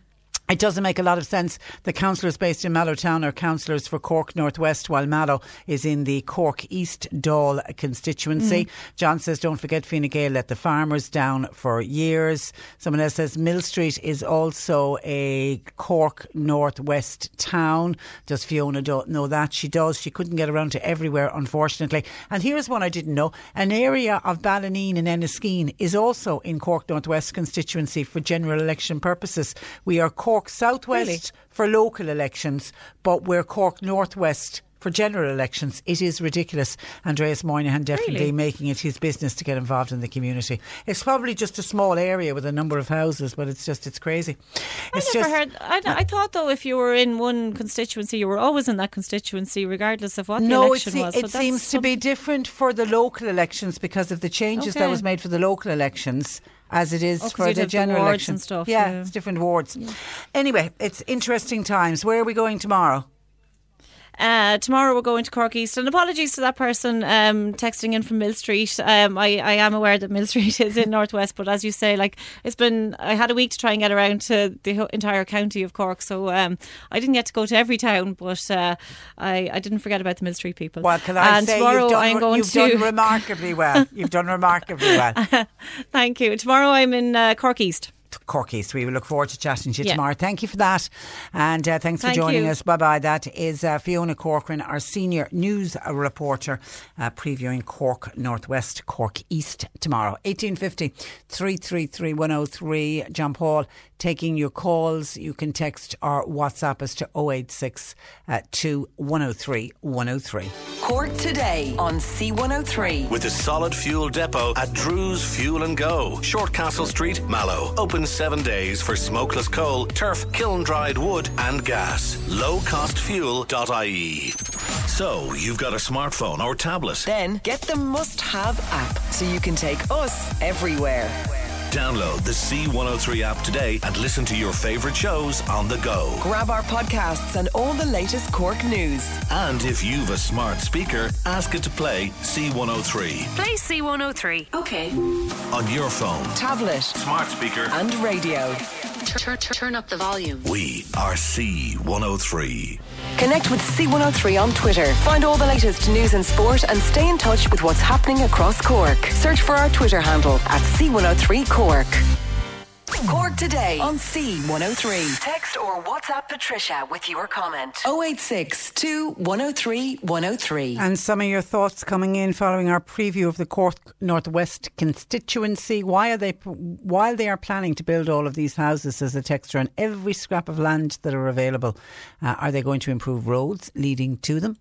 it doesn't make a lot of sense. The councillors based in Mallowtown are councillors for Cork Northwest, while Mallow is in the Cork East Dáil constituency. Mm. John says, don't forget Fine Gael let the farmers down for years. Someone else says, Mill Street is also a Cork Northwest town. Does Fiona know that? She does. She couldn't get around to everywhere, unfortunately. And here's one I didn't know. An area of Ballineen and Enniskeane is also in Cork Northwest constituency for general election purposes. We are Cork Cork Southwest really? for local elections, but we're Cork Northwest for general elections. It is ridiculous. Aindrias Moynihan definitely really? making it his business to get involved in the community. It's probably just a small area with a number of houses, but it's just it's crazy. It's I never just, heard. I, I, thought though, if you were in one constituency, you were always in that constituency, regardless of what no, the election was. it so seems to be different for the local elections because of the changes okay. that was made for the local elections as it is oh, for the general the election stuff. Yeah, yeah, it's different wards. Yeah. Anyway, it's interesting times. Where are we going tomorrow? Uh, tomorrow we're going to Cork East. And apologies to that person um, texting in from Mill Street. Um, I, I am aware that Mill Street is in Northwest, but as you say, like it's been, I had a week to try and get around to the entire county of Cork, so um, I didn't get to go to every town, but uh, I, I didn't forget about the Mill Street people. Well, can I and say tomorrow you've, done, I'm going you've to done remarkably well. You've done remarkably well. Thank you. Tomorrow I'm in uh, Cork East. Cork East. We will look forward to chatting to you Yeah. tomorrow. Thank you for that. And uh, thanks for joining you. us. Bye bye. That is uh, Fiona Corcoran, our senior news reporter, uh, previewing Cork Northwest, Cork East tomorrow. 1850 333 103. John Paul taking your calls. You can text or WhatsApp us to 086 uh, 2 103 103. Cork today on C103. With a solid fuel depot at Drew's Fuel and Go, Shortcastle Street, Mallow. Open seven days for smokeless coal, turf, kiln dried wood, and gas. Lowcostfuel.ie. So, you've got a smartphone or tablet. Then get the must have app so you can take us everywhere. Download the C103 app today and listen to your favourite shows on the go. Grab our podcasts and all the latest Cork news. And if you've a smart speaker, ask it to play C103 Play C103. Okay. on your phone, Tablet, smart speaker, and radio. Turn, turn, turn up the volume. We are C103. Connect with C103 on Twitter. Find all the latest news and sport and stay in touch with what's happening across Cork. Search for our Twitter handle at C103 Cork. Cork today on C103. Text or WhatsApp Patricia with your comment. 086 103 103. And some of your thoughts coming in following our preview of the Cork Northwest constituency. Why are they, while they are planning to build all of these houses as a texture on every scrap of land that are available, uh, are they going to improve roads leading to them?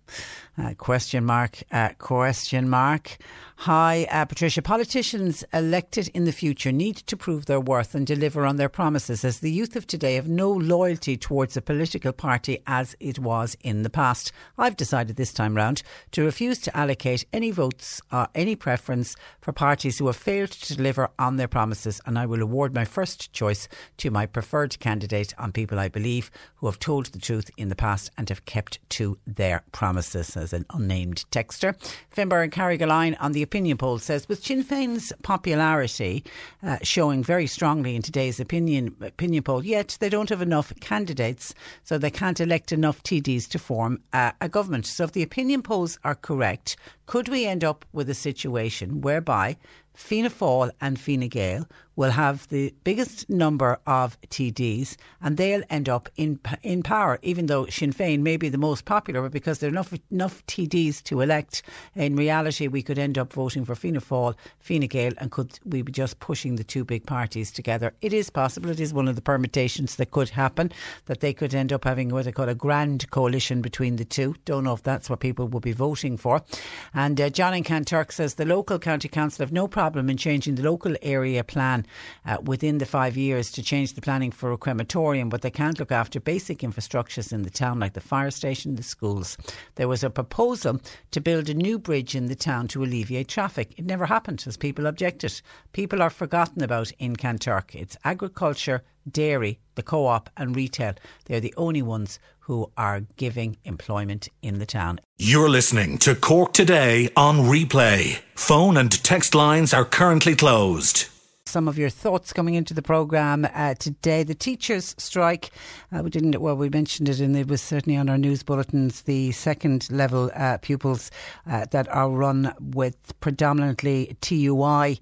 Uh, question mark, uh, question mark. Hi, uh, Patricia. Politicians elected in the future need to prove their worth and deliver on their promises, as the youth of today have no loyalty towards a political party as it was in the past. I've decided this time round to refuse to allocate any votes or any preference for parties who have failed to deliver on their promises, and I will award my first choice to my preferred candidate on people I believe who have told the truth in the past and have kept to their promises, as an unnamed texter. Finbarr and Carrigaline on the opinion poll says with Sinn Féin's popularity uh, showing very strongly in today's opinion opinion poll, yet they don't have enough candidates, so they can't elect enough TDs to form uh, a government. So if the opinion polls are correct, could we end up with a situation whereby Fianna Fáil and Fine Gael will have the biggest number of TDs and they'll end up in in power, even though Sinn Féin may be the most popular, but because there are enough, enough TDs to elect, in reality we could end up voting for Fianna Fáil, Fine Gael, and could we be just pushing the two big parties together? It is possible, it is one of the permutations that could happen, that they could end up having what they call a grand coalition between the two. Don't know if that's what people will be voting for. And uh, John in says the local county council have no problem in changing the local area plan uh, within the five years to change the planning for a crematorium, but they can't look after basic infrastructures in the town like the fire station, the schools. There was a proposal to build a new bridge in the town to alleviate traffic. It never happened as people objected. People are forgotten about in Kanturk. It's agriculture, dairy, the co op, and retail. They're the only ones who are giving employment in the town. You're listening to Cork Today on replay. Phone and text lines are currently closed some of your thoughts coming into the programme uh, today. The teachers' strike, uh, we didn't, well, we mentioned it and it was certainly on our news bulletins. The second level uh, pupils uh, that are run with predominantly TUI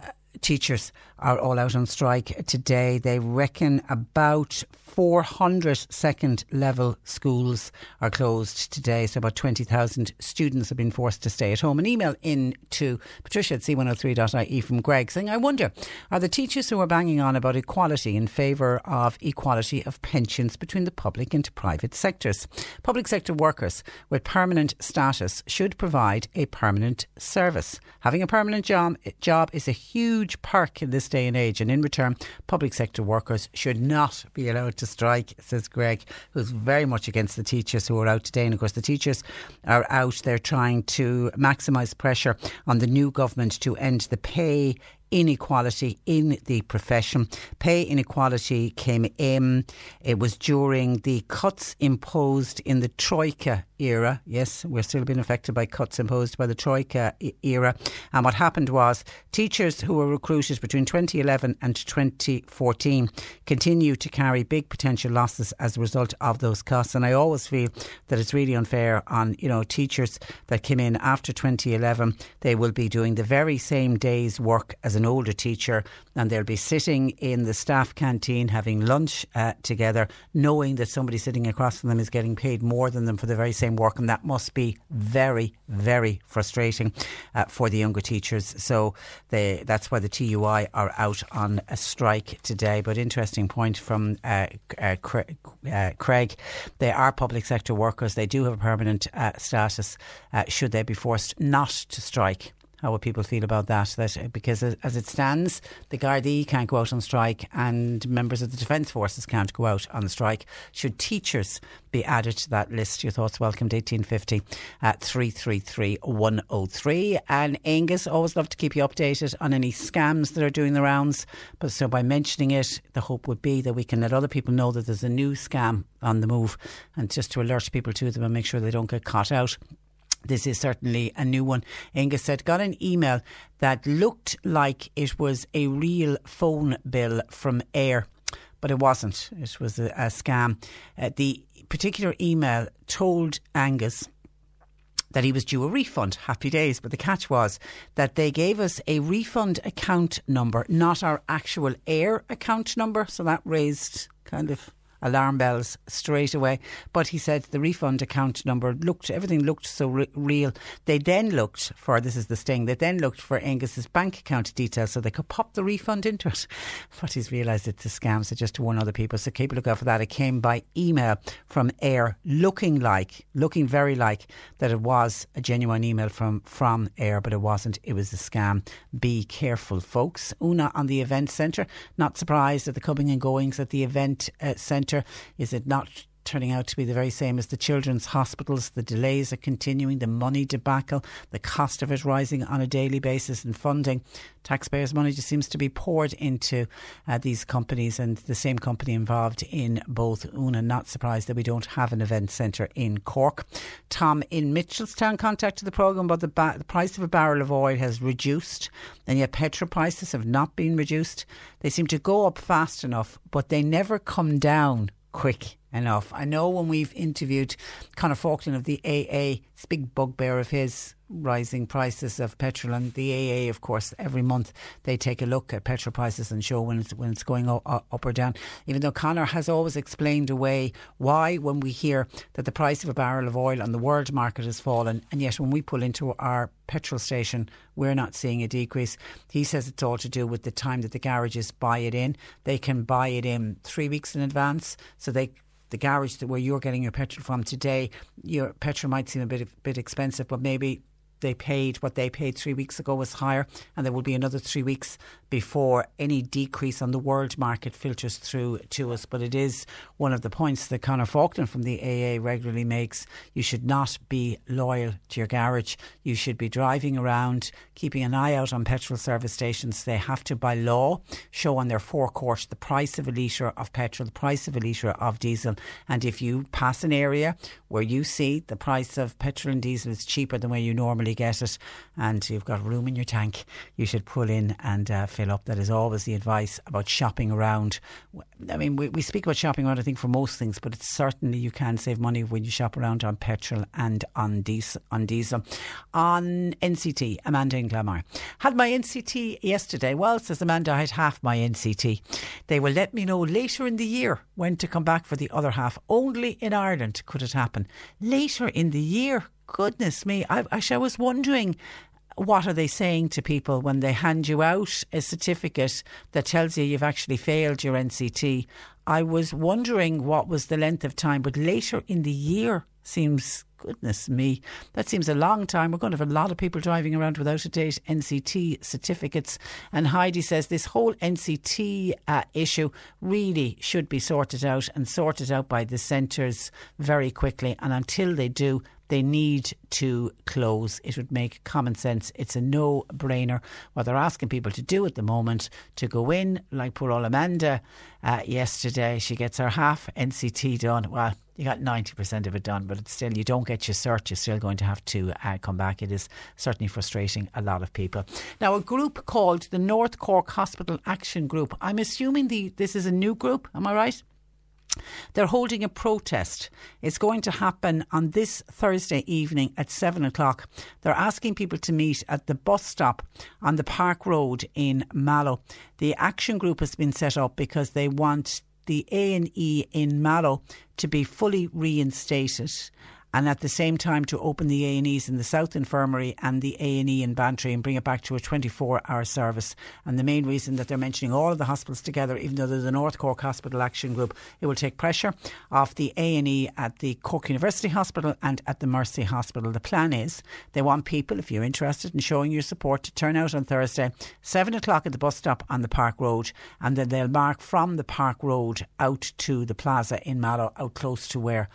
uh, teachers are all out on strike today. They reckon about 400 second level schools are closed today. So about 20,000 students have been forced to stay at home. An email in to patricia at c103.ie from Greg saying, I wonder, are the teachers who are banging on about equality in favour of equality of pensions between the public and private sectors? Public sector workers with permanent status should provide a permanent service. Having a permanent job, job is a huge perk in this day and age, and in return, public sector workers should not be allowed to strike, says Greg, who's very much against the teachers who are out today. And of course, the teachers are out there trying to maximise pressure on the new government to end the pay inequality in the profession. Pay inequality came in. It was during the cuts imposed in the Troika era. Yes, we're still being affected by cuts imposed by the Troika era. And what happened was teachers who were recruited between 2011 and 2014 continue to carry big potential losses as a result of those cuts. And I always feel that it's really unfair on, you know, teachers that came in after 2011. They will be doing the very same day's work as an older teacher and they'll be sitting in the staff canteen having lunch uh, together, knowing that somebody sitting across from them is getting paid more than them for the very same work, and that must be very, very frustrating uh, for the younger teachers. So they, that's why the TUI are out on a strike today. But interesting point from uh, uh, uh Craig. They are public sector workers. They do have a permanent uh, status. Should they be forced not to strike? How would people feel about that? That uh, because as it stands, the Gardaí can't go out on strike, and members of the Defence Forces can't go out on strike. Should teachers be added to that list? Your thoughts welcomed 1850 at three three three one zero oh three. And Angus, always love to keep you updated on any scams that are doing the rounds. But so by mentioning it, the hope would be that we can let other people know that there's a new scam on the move, and just to alert people to them and make sure they don't get caught out. This is certainly a new one. Angus said, got an email that looked like it was a real phone bill from Eir, but it wasn't. It was a, a scam. Uh, the particular email told Angus that he was due a refund. Happy days. But the catch was that they gave us a refund account number, not our actual Eir account number. So that raised kind of alarm bells straight away. But he said the refund account number looked, everything looked so re- real. They then looked for, this is the sting, they then looked for Angus's bank account details so they could pop the refund into it. But he's realised it's a scam, so just to warn other people. So keep a look out for that. It came by email from Eir looking like, looking very like that it was a genuine email from, from Eir, but it wasn't. It was a scam. Be careful, folks. Una on the event centre, not surprised at the coming and goings at the event uh, centre is it not turning out to be the very same as the children's hospitals. The delays are continuing, the money debacle, the cost of it rising on a daily basis, and funding. Taxpayers' money just seems to be poured into uh, these companies, and the same company involved in both. Una, not surprised that we don't have an event centre in Cork. Tom in Mitchelstown contacted the programme about the, ba- the price of a barrel of oil has reduced, and yet petrol prices have not been reduced. They seem to go up fast enough, but they never come down quick enough. I know when we've interviewed Conor Faughnan of the AA, it's a big bugbear of his rising prices of petrol and the AA of course every month they take a look at petrol prices and show when it's when it's going up, or down. Even though Conor has always explained away why when we hear that the price of a barrel of oil on the world market has fallen and yet when we pull into our petrol station we're not seeing a decrease. He says it's all to do with the time that the garages buy it in. They can buy it in 3 weeks in advance so they the garage where you're getting your petrol from. Today, your petrol might seem a bit bit expensive, but maybe they paid what they paid three weeks ago was higher, and there will be another three weeks before any decrease on the world market filters through to us. But it is one of the points that Conor Faughnan from the AA regularly makes. You should not be loyal to your garage. You should be driving around, keeping an eye out on petrol service stations. They have to, by law, show on their forecourt the price of a litre of petrol, the price of a litre of diesel. And if you pass an area where you see the price of petrol and diesel is cheaper than where you normally get it, and you've got room in your tank, you should pull in and uh, fill up. That is always the advice about shopping around. I mean, we, we speak about shopping around, I think, for most things, but it's certainly you can save money when you shop around on petrol and on diesel. On, diesel. on NCT, Amanda in Glanmire. Had my NCT yesterday. Well, says Amanda, I had half my NCT. They will let me know later in the year when to come back for the other half. Only in Ireland could it happen. Later in the year, goodness me, I, I was wondering what are they saying to people when they hand you out a certificate that tells you you've actually failed your NCT? I was wondering what was the length of time, but later in the year seems goodness me, that seems a long time. We're going to have a lot of people driving around without a date NCT certificates. And Heidi says this whole NCT uh, issue really should be sorted out and sorted out by the centres very quickly. And until they do, they need to close. It would make common sense. It's a no brainer. What they're asking people to do at the moment to go in, like poor old Amanda uh, yesterday, she gets her half NCT done. Well, you got 90% of it done, but still, you don't get your cert, you're still going to have to uh, come back. It is certainly frustrating a lot of people. Now, a group called the North Cork Hospital Action Group, I'm assuming the this is a new group, am I right? They're holding a protest. It's going to happen on this Thursday evening at seven o'clock. They're asking people to meet at the bus stop on the Park Road in Mallow. The action group has been set up because they want the A and E in Mallow to be fully reinstated and at the same time to open the A&Es in the South Infirmary and the A&E in Bantry and bring it back to a 24-hour service. And the main reason that they're mentioning all of the hospitals together, even though they're the North Cork Hospital Action Group, it will take pressure off the A&E at the Cork University Hospital and at the Mercy Hospital. The plan is they want people, if you're interested in showing your support, to turn out on Thursday, 7 o'clock at the bus stop on the Park Road, and then they'll mark from the Park Road out to the plaza in Mallow, out close to where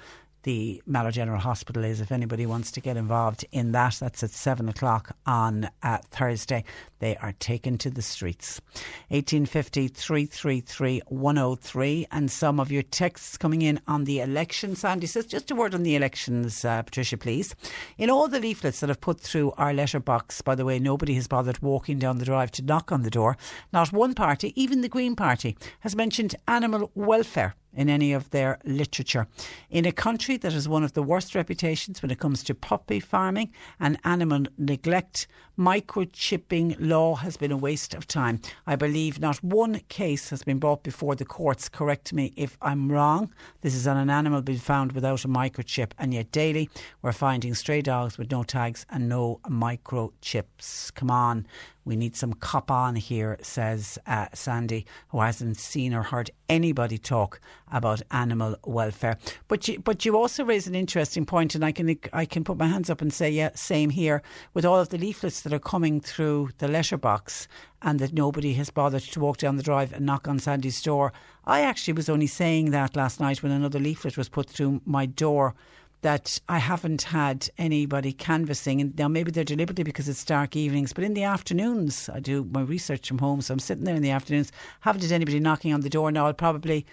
the Mallow General Hospital is. If anybody wants to get involved in that, that's at seven o'clock on uh, Thursday. They are taken to the streets. 1850 333 103. And some of your texts coming in on the election. Sandy says, just a word on the elections, uh, Patricia, please. In all the leaflets that I've put through our letterbox, by the way, nobody has bothered walking down the drive to knock on the door. Not one party, even the Green Party, has mentioned animal welfare in any of their literature. In a country that has one of the worst reputations when it comes to puppy farming and animal neglect, microchipping law has been a waste of time. I believe not one case has been brought before the courts. Correct me if I'm wrong. This is on an animal being found without a microchip, and yet daily we're finding stray dogs with no tags and no microchips. Come on. We need some cop on here, says uh, Sandy, who hasn't seen or heard anybody talk about animal welfare. But you, but you also raise an interesting point, and I can I can put my hands up and say, yeah, same here. With all of the leaflets that are coming through the letterbox, and that nobody has bothered to walk down the drive and knock on Sandy's door. I actually was only saying that last night when another leaflet was put through my door that I haven't had anybody canvassing. And now maybe they're deliberately because it's dark evenings, but in the afternoons, I do my research from home, so I'm sitting there in the afternoons. Haven't had anybody knocking on the door. Now I'll probably.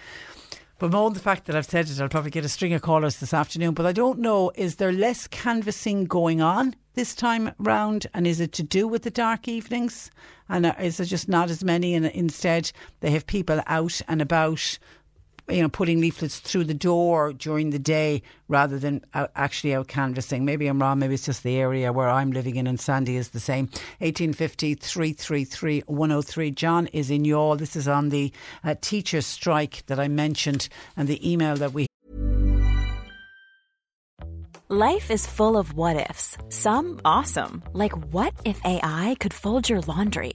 But more the fact that I've said it, I'll probably get a string of callers this afternoon. But I don't know, is there less canvassing going on this time round? And is it to do with the dark evenings? And uh, is there just not as many? And instead, they have people out and about you know, putting leaflets through the door during the day rather than out, actually out canvassing. Maybe I'm wrong. Maybe it's just the area where I'm living in, and Sandy is the same. 1850 333 103. John is in Youghal. This is on the uh, teacher strike that I mentioned and the email that we. Life is full of what ifs. Some awesome, like what if AI could fold your laundry?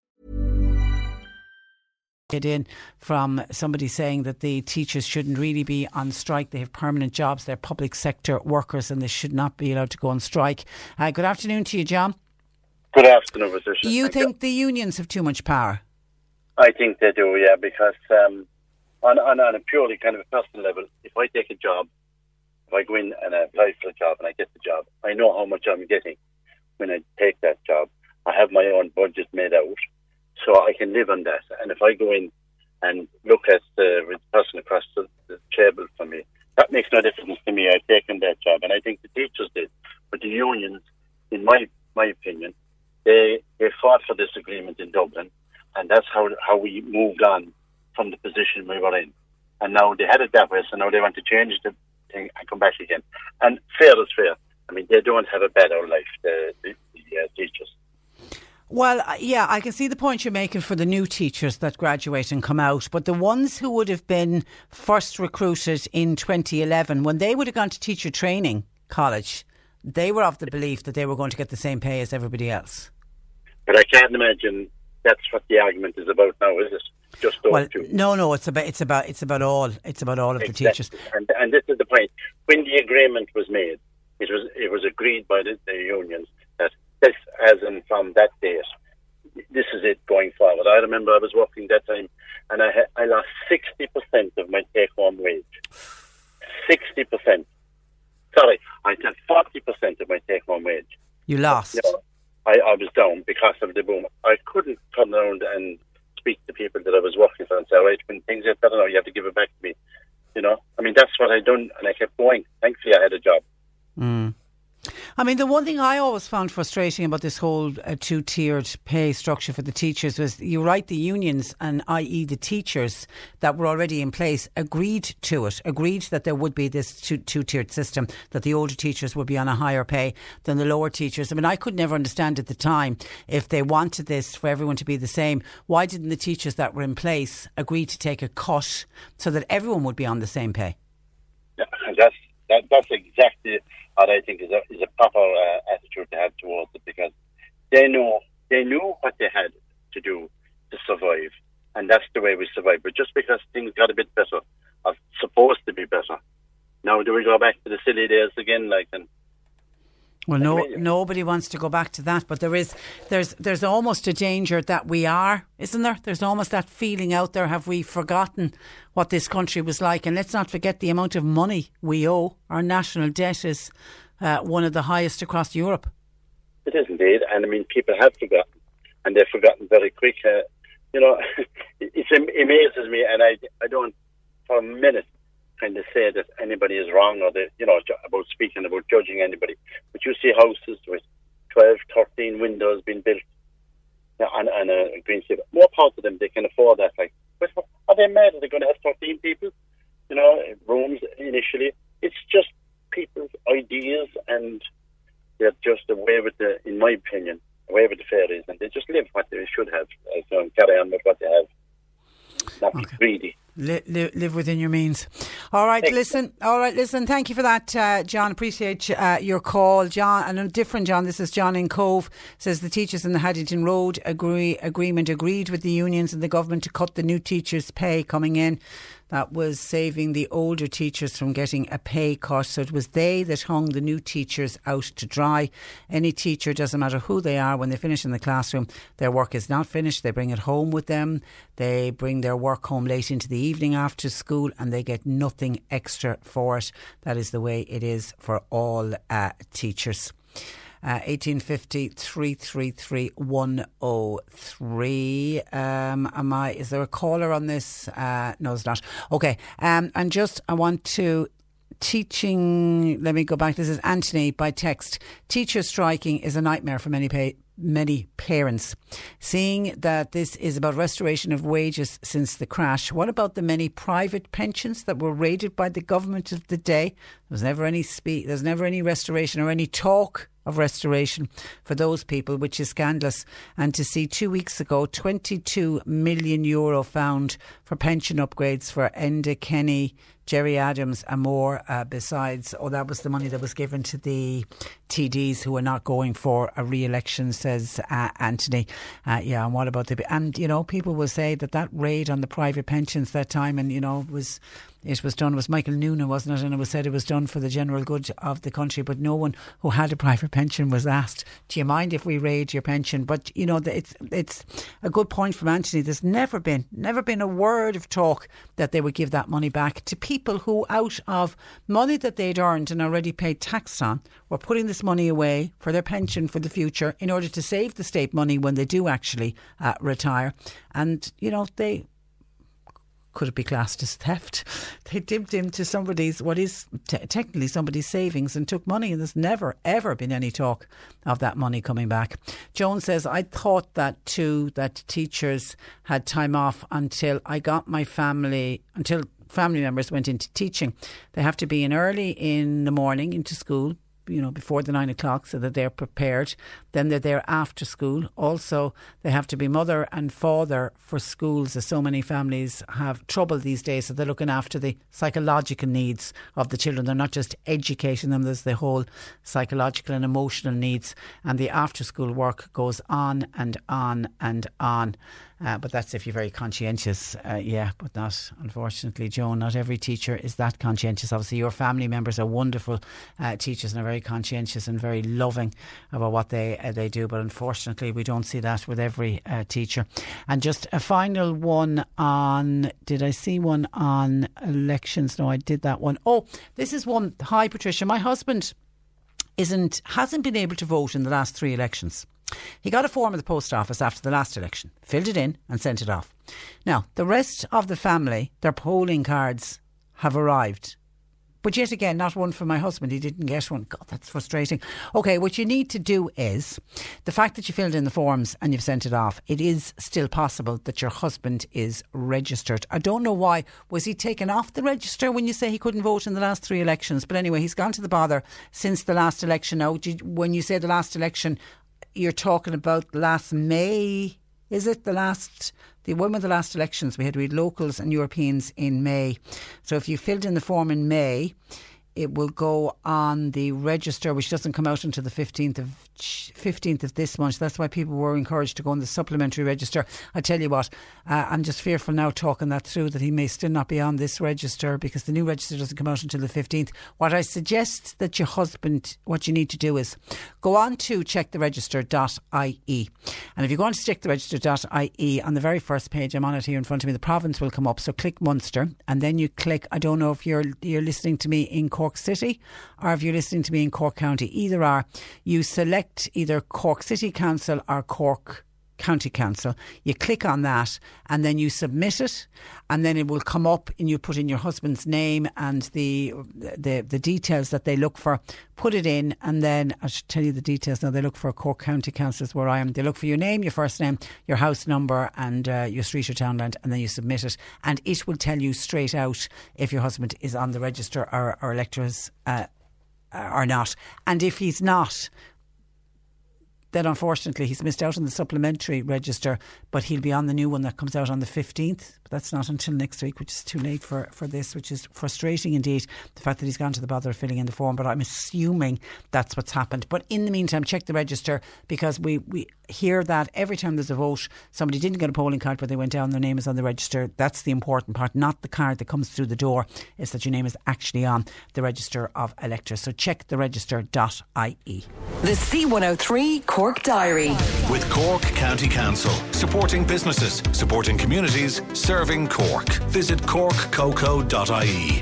Get in from somebody saying that the teachers shouldn't really be on strike. They have permanent jobs. They're public sector workers and they should not be allowed to go on strike. Uh, good afternoon to you, John. Good afternoon, Patricia. You Thank think you. the unions have too much power? I think they do, yeah, because um, on, on, on a purely kind of a personal level, if I take a job, if I go in and I apply for a job and I get the job, I know how much I'm getting when I take that job. I have my own budget made out so I can live on that. And if I go in and look at the person across the, the table from me, that makes no difference to me. I've taken that job, and I think the teachers did. But the unions, in my my opinion, they they fought for this agreement in Dublin, and that's how how we moved on from the position we were in. And now they had it that way, so now they want to change the thing and come back again. And fair is fair. I mean, they don't have a better life, the, the, the uh, teachers. Well, uh, yeah, I can see the point you're making for the new teachers that graduate and come out, but the ones who would have been first recruited in 2011, when they would have gone to teacher training college, they were of the belief that they were going to get the same pay as everybody else. But I can't imagine that's what the argument is about now, is it? Just well, two. No, no, it's about it's about it's about all it's about all of exactly. the teachers. And and this is the point. When the agreement was made, it was it was agreed by the, the unions this as in from that date. This is it going forward. I remember I was working that time and I, I lost 60% of my take home wage. 60%. Sorry, I had 40% of my take home wage. You lost? You know, I, I was down because of the boom. I couldn't turn around and speak to people that I was working for and say, right, when things get better now, you have to give it back to me. You know, I mean, that's what I done, and I kept going. Thankfully, I had a job. Mm. I mean, the one thing I always found frustrating about this whole uh, two tiered pay structure for the teachers was you write the unions and i.e. the teachers that were already in place agreed to it, agreed that there would be this two tiered system, that the older teachers would be on a higher pay than the lower teachers. I mean, I could never understand at the time if they wanted this for everyone to be the same. Why didn't the teachers that were in place agree to take a cut so that everyone would be on the same pay? Yeah, that's that, that's exactly what I think is a, is a proper uh, attitude to have towards it because they know they knew what they had to do to survive, and that's the way we survive. But just because things got a bit better, are supposed to be better, now do we go back to the silly days again? Like and well, no, nobody wants to go back to that, but there is, there's, there's almost a danger that we are, isn't there? There's almost that feeling out there. Have we forgotten what this country was like? And let's not forget the amount of money we owe. Our national debt is uh, one of the highest across Europe. It is indeed, and I mean, people have forgotten, and they've forgotten very quick. Uh, you know, it amazes me, and I, I don't for a minute kind of say that anybody is wrong or that, you know, about speaking about judging anybody. But you see houses with 12, 13 windows being built on, on a green space. More part of them, they can afford that. Like, but are they mad? Are they going to have 13 people? You know, rooms initially. It's just people's ideas and they're just away with the, in my opinion, away with the fairies and they just live what they should have. So um, carry on with what they have. Not okay. greedy. Li- li- live within your means. All right, Thanks. listen. All right, listen. Thank you for that, uh, John. Appreciate uh, your call, John. And a different John. This is John in Cobh. Says the teachers in the Haddington Road agree agreement agreed with the unions and the government to cut the new teachers' pay coming in that was saving the older teachers from getting a pay cut. So it was they that hung the new teachers out to dry. Any teacher, doesn't matter who they are, when they finish in the classroom, their work is not finished. They bring it home with them. They bring their work home late into the evening after school and they get nothing extra for it. That is the way it is for all uh, teachers. Uh, 1850 333 103. Um, am I, is there a caller on this? Uh, no, it's not. Okay. Um, and just, I want to teaching. Let me go back. This is Anthony by text. Teacher striking is a nightmare for many pay, many parents. Seeing that this is about restoration of wages since the crash, what about the many private pensions that were raided by the government of the day? There was never any speak. There's never any restoration or any talk of restoration for those people, which is scandalous. And to see two weeks ago, 22 million euro found for pension upgrades for Enda Kenny, Gerry Adams, and more. Uh, besides, oh, that was the money that was given to the TDs who are not going for a re-election, says uh, Anthony. Uh, yeah, and what about the and you know people will say that that raid on the private pensions that time, and you know was it was done was Michael Noonan, wasn't it? And it was said it was done for the general good of the country, but no one who had a private pension was asked, "Do you mind if we raid your pension?" But you know, it's it's a good point from Anthony. There's never been never been a word of talk that they would give that money back to people who, out of money that they'd earned and already paid tax on, were putting this money away for their pension for the future in order to save the state money when they do actually uh, retire. And you know, they could it be classed as theft? They dipped into somebody's, what is t- technically somebody's savings and took money, and there's never, ever been any talk of that money coming back. Joan says, I thought that too, that teachers had time off until I got my family, until family members went into teaching. They have to be in early in the morning into school you know, before the nine o'clock so that they're prepared. Then they're there after school. Also, they have to be mother and father for schools, as so many families have trouble these days. So they're looking after the psychological needs of the children. They're not just educating them, there's the whole psychological and emotional needs. And the after school work goes on and on and on. Uh, but that's if you're very conscientious, uh, yeah. But not, unfortunately, Joan. Not every teacher is that conscientious. Obviously, your family members are wonderful uh, teachers and are very conscientious and very loving about what they uh, they do. But unfortunately, we don't see that with every uh, teacher. And just a final one on. Did I see one on elections? No, I did that one. Oh, this is one. Hi, Patricia. My husband isn't hasn't been able to vote in the last three elections. He got a form at the post office after the last election, filled it in, and sent it off. Now, the rest of the family, their polling cards have arrived. But yet again, not one for my husband. He didn't get one. God, that's frustrating. Okay, what you need to do is the fact that you filled in the forms and you've sent it off, it is still possible that your husband is registered. I don't know why. Was he taken off the register when you say he couldn't vote in the last three elections? But anyway, he's gone to the bother since the last election. Now, when you say the last election, you're talking about last May, is it? The last the one of the last elections we had we had locals and Europeans in May. So if you filled in the form in May, it will go on the register, which doesn't come out until the 15th of 15th of this month. That's why people were encouraged to go on the supplementary register. I tell you what, uh, I'm just fearful now talking that through that he may still not be on this register because the new register doesn't come out until the 15th. What I suggest that your husband, what you need to do is go on to checktheregister.ie. And if you go on to checktheregister.ie, on the very first page, I'm on it here in front of me, the province will come up. So click Munster and then you click, I don't know if you're, you're listening to me in Cork City or if you're listening to me in Cork County. Either are, you select either Cork City Council or Cork County Council. You click on that and then you submit it, and then it will come up and you put in your husband's name and the the, the details that they look for. Put it in, and then I should tell you the details now. They look for Cork County Councils where I am. They look for your name, your first name, your house number, and uh, your street or townland, and then you submit it, and it will tell you straight out if your husband is on the register or, or electors. Uh, or not. And if he's not, then unfortunately he's missed out on the supplementary register, but he'll be on the new one that comes out on the 15th. But that's not until next week, which is too late for, for this, which is frustrating indeed, the fact that he's gone to the bother of filling in the form. But I'm assuming that's what's happened. But in the meantime, check the register because we, we hear that every time there's a vote, somebody didn't get a polling card, but they went down, their name is on the register. That's the important part, not the card that comes through the door, is that your name is actually on the register of electors. So check the register.ie. The C103 Cork Diary. With Cork County Council, supporting businesses, supporting communities, serving Cork. Visit corkcoco.ie.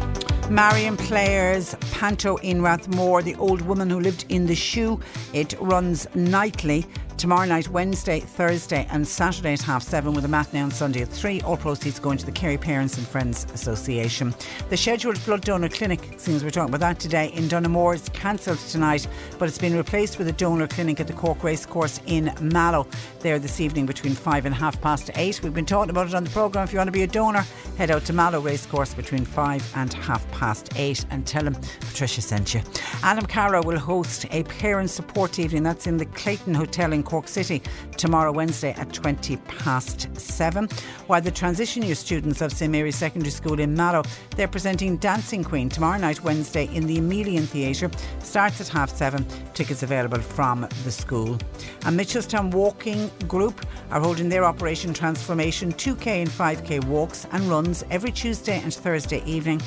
Marion Players Panto in Rathmore, the old woman who lived in the shoe. It runs nightly tomorrow night, Wednesday, Thursday, and Saturday at half seven, with a matinee on Sunday at three. All proceeds going to the Kerry Parents and Friends Association. The scheduled blood donor clinic, seems we're talking about that today, in Donaghmore is cancelled tonight, but it's been replaced with a donor clinic at the Cork Racecourse in Mallow there this evening between five and half past eight. We've been talking about it on the programme. If you want to be a donor, head out to Mallow Racecourse between five and half past eight and tell them Patricia sent you. Adam Carrow will host a parent support evening. That's in the Clayton Hotel in Cork City tomorrow, Wednesday at 20 past 7. While the transition year students of St Mary's Secondary School in Mallow, they're presenting Dancing Queen tomorrow night, Wednesday, in the Emelian Theatre. Starts at half 7. Tickets available from the school. And Mitchelstown Walking Group are holding their Operation Transformation 2K and 5K walks and runs every Tuesday and Thursday evening.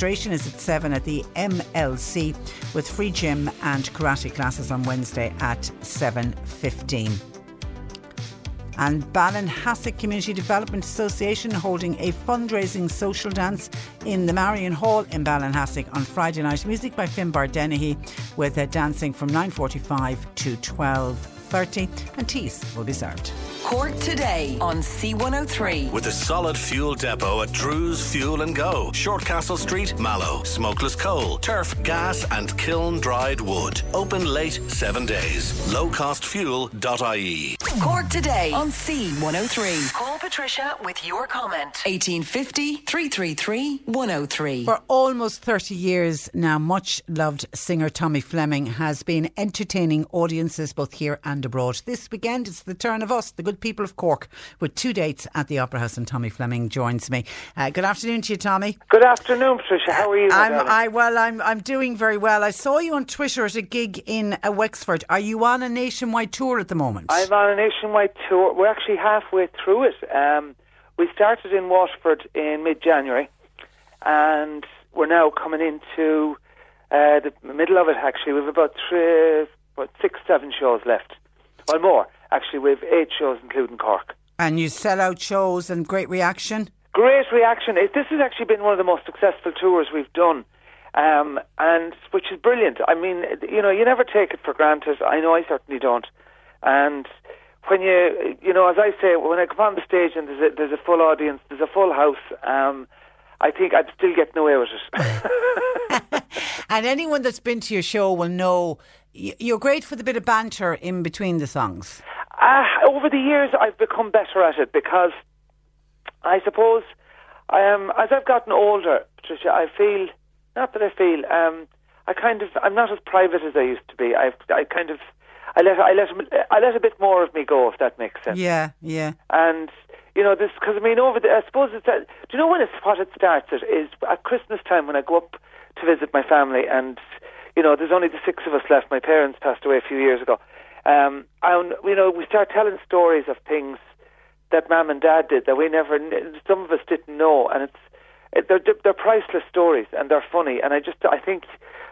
Registration is at 7 at the MLC with free gym and karate classes on Wednesday at 7.15. 15. And Ballinhassig Community Development Association holding a fundraising social dance in the Marion Hall in Ballinhassig on Friday night. Music by Finbar Dennehy with dancing from 9.45 to 12.30 and teas will be served. Cork today on C103. With a solid fuel depot at Drew's Fuel and Go. Shortcastle Street, Mallow. Smokeless coal, turf, gas, and kiln dried wood. Open late seven days. Lowcostfuel.ie. Cork today on C103. Call Patricia with your comment. 1850 333 103. For almost 30 years now, much loved singer Tommy Fleming has been entertaining audiences both here and abroad. This weekend, it's the turn of us, the good people of Cork, with two dates at the Opera House, and Tommy Fleming joins me. Uh, good afternoon to you, Tommy. Good afternoon, Patricia. How are you? I'm, I well, I'm I'm doing very well. I saw you on Twitter at a gig in uh, Wexford. Are you on a nationwide tour at the moment? I'm on a nationwide tour. We're actually halfway through it. Um, we started in Waterford in mid-January, and we're now coming into uh, the middle of it. Actually, we've about three, about six, seven shows left, or more. Actually, we have eight shows, including Cork. And you sell out shows and great reaction? Great reaction. This has actually been one of the most successful tours we've done. Um, and which is brilliant. I mean, you know, you never take it for granted. I know I certainly don't. And when you, you know, as I say, when I come on the stage and there's a, there's a full audience, there's a full house, um, I think I'd still getting away with it. And anyone that's been to your show will know you're great for the bit of banter in between the songs. Uh, over the years, I've become better at it because I suppose um, as I've gotten older, Patricia, I feel not that I feel um, I kind of I'm not as private as I used to be. I I kind of I let I let I let a bit more of me go, if that makes sense. Yeah, yeah. And you know this because I mean over the I suppose it's uh, do you know when it's what it starts at is at Christmas time when I go up to visit my family and you know there's only the six of us left. My parents passed away a few years ago. Um, and you know we start telling stories of things that mum and dad did that we never some of us didn't know, and it's it, they're they're priceless stories and they're funny. And I just I think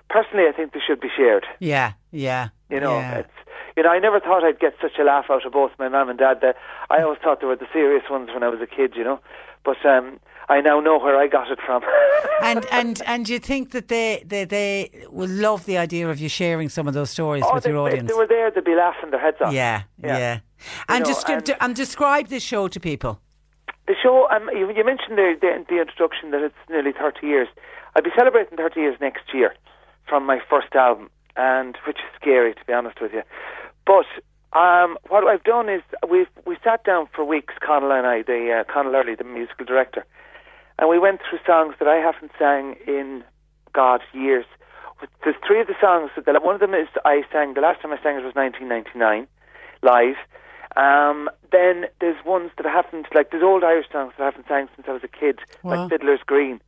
personally I think they should be shared. Yeah, yeah. You know, yeah. it's you know, I never thought I'd get such a laugh out of both my mum and dad. That I always thought they were the serious ones when I was a kid, you know. But um, I now know where I got it from. and and and you think that they, they they will love the idea of you sharing some of those stories oh, with they, your If audience. they were there, they'd be laughing their heads off. yeah, yeah. Yeah. And, know, descri- and- and describe this show to people. The show, um, you, you mentioned the, the, the introduction that it's nearly 30 years. I'll be celebrating 30 years next year from my first album, and which is scary to be honest with you. But um, what I've done is we we sat down for weeks, Connell and I, the uh, Connell Early, the musical director, and we went through songs that I haven't sang in God years. There's three of the songs that one of them is I sang the last time I sang it was 1999 live. Um, then there's ones that I haven't like there's old Irish songs that I haven't sang since I was a kid, Wow. like Fiddler's Green,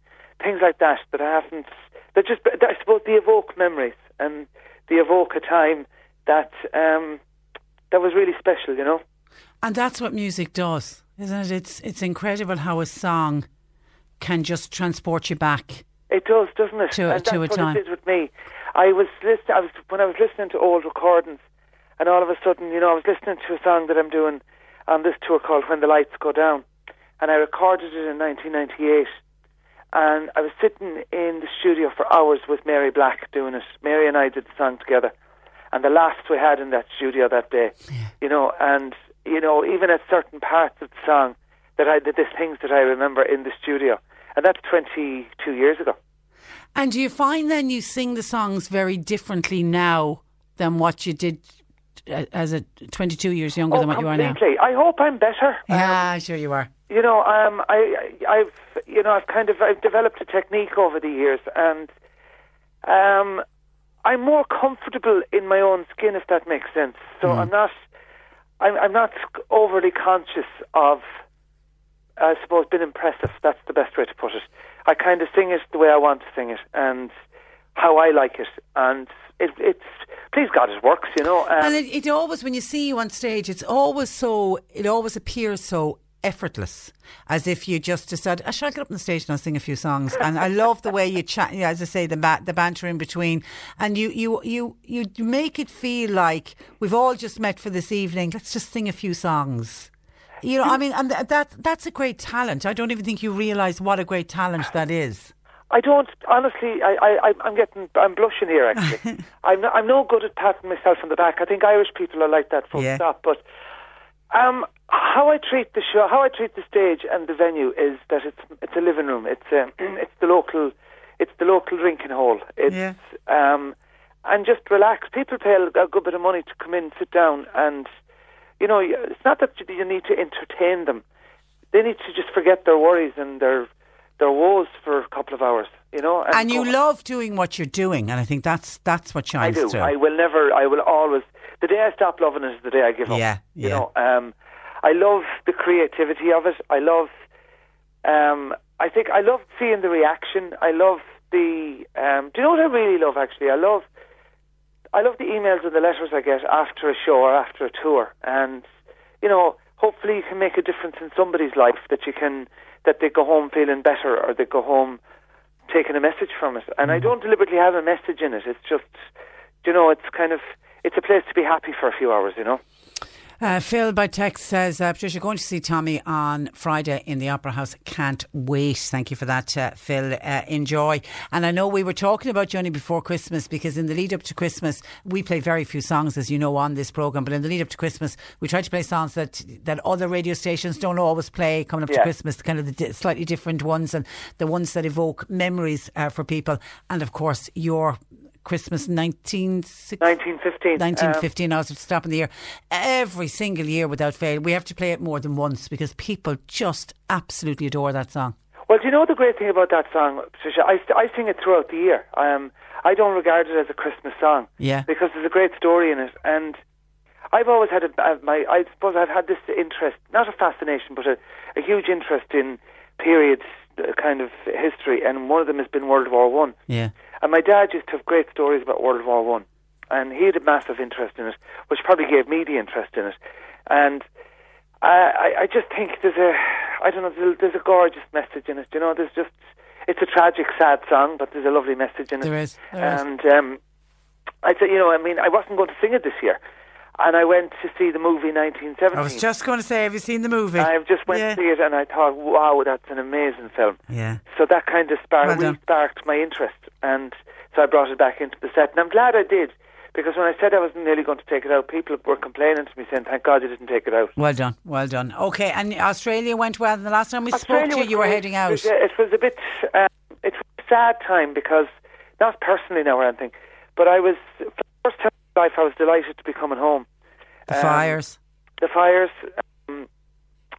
things like that that I haven't. That just I suppose they evoke memories and they evoke a time that um, that was really special, you know. And that's what music does, isn't it? It's it's incredible how a song can just transport you back. It does, doesn't it? To- and to that's a what time. it did with me. I was listening. I was when I was listening to old recordings, and all of a sudden, you know, I was listening to a song that I'm doing on this tour called "When the Lights Go Down," and I recorded it in 1998. And I was sitting in the studio for hours with Mary Black doing it. Mary and I did the song together, and the laughs we had in that studio that day, you know, and you know, even at certain parts of the song that I did, there's things that I remember in the studio, and that's 22 years ago. And do you find then you sing the songs very differently now than what you did uh, as a 22 years younger oh, than what you are now? completely. I hope I'm better. Yeah, sure you are. You know, um, I, I- I've, you know, I've kind of, I've developed a technique over the years, and um, I'm more comfortable in my own skin, if that makes sense. So I'm not, I'm, I'm not overly conscious of, I suppose, been impressive. That's the best way to put it. I kind of sing it the way I want to sing it, and how I like it, and it, it's, please God, it works. You know, um, and it, it always, when you see you on stage, it's always so, it always appears so effortless, as if you just decided, I shall get up on the stage and I'll sing a few songs. And I love the way you chat, yeah, as I say, the ba- the banter in between, and you you you you make it feel like we've all just met for this evening. Let's just sing a few songs. You know, I mean, and that that's a great talent. I don't even think you realise what a great talent that is. I don't honestly. I, I, I'm getting. I'm blushing here. Actually, I'm. No, I'm no good at patting myself on the back. I think Irish people are like that. Full Yeah. stop. But um, how I treat the show, how I treat the stage and the venue is that it's it's a living room. It's um, it's the local, it's the local drinking hall. It's Yeah. um, and just relax. People pay a good bit of money to come in, sit down, and you know, it's not that you- you need to entertain them. They need to just forget their worries and their their woes for a couple of hours. You know, And you go- love doing what you're doing, and I think that's that's what I shines do. through. I will never. I will always. The day I stop loving it is the day I give up. Yeah, You yeah. know, um, I love the creativity of it. I love. Um, I think I love seeing the reaction. I love the. Um, do you know what I really love? Actually, I love. I love the emails and the letters I get after a show or after a tour, and you know, hopefully you can make a difference in somebody's life. That you can that they go home feeling better, or they go home taking a message from it. And I mm. don't deliberately have a message in it. It's just, you know, it's kind of, it's a place to be happy for a few hours, you know. Uh, Phil by text says, uh, Patricia, going to see Tommy on Friday in the Opera House. Can't wait. Thank you for that, uh, Phil. Uh, enjoy. And I know we were talking about Johnny before Christmas because in the lead up to Christmas, we play very few songs, as you know, on this programme. But in the lead up to Christmas, we try to play songs that, that other radio stations don't always play coming up Yeah. to Christmas, kind of the di- slightly different ones and the ones that evoke memories uh, for people. And of course, your Christmas 1960. 1915. 1915, I was stopping the year. Every single year without fail. We have to play it more than once because people just absolutely adore that song. Well, do you know the great thing about that song, Patricia? I, I sing it throughout the year. Um, I don't regard it as a Christmas song Yeah. because there's a great story in it, and I've always had a, uh, my. I suppose I've had this interest, not a fascination, but a, a huge interest in periods, uh, kind of history, and one of them has been World War One. Yeah. And my dad used to have great stories about World War One, and he had a massive interest in it, which probably gave me the interest in it. And I, I, I just think there's a, I don't know, there's a, there's a gorgeous message in it. You know, there's just, it's a tragic, sad song, but there's a lovely message in it. There is, there is. and um, I said, you know, I mean, I wasn't going to sing it this year, and I went to see the movie 1917. I was just going to say, have you seen the movie? I just went Yeah. to see it, and I thought, wow, that's an amazing film. Yeah. So that kind of sparked, Well done. re-sparked my interest, and so I brought it back into the set. And I'm glad I did, because when I said I was nearly going to take it out, people were complaining to me saying, "Thank God you didn't take it out." Well done, well done. Okay, and Australia went well. The last time we Australia spoke to you, you were heading out. It was, uh, it was a bit, um, it was a sad time because, not personally now or anything, but I was, for the first time life, I was delighted to be coming home. The Um, fires. The fires. Um,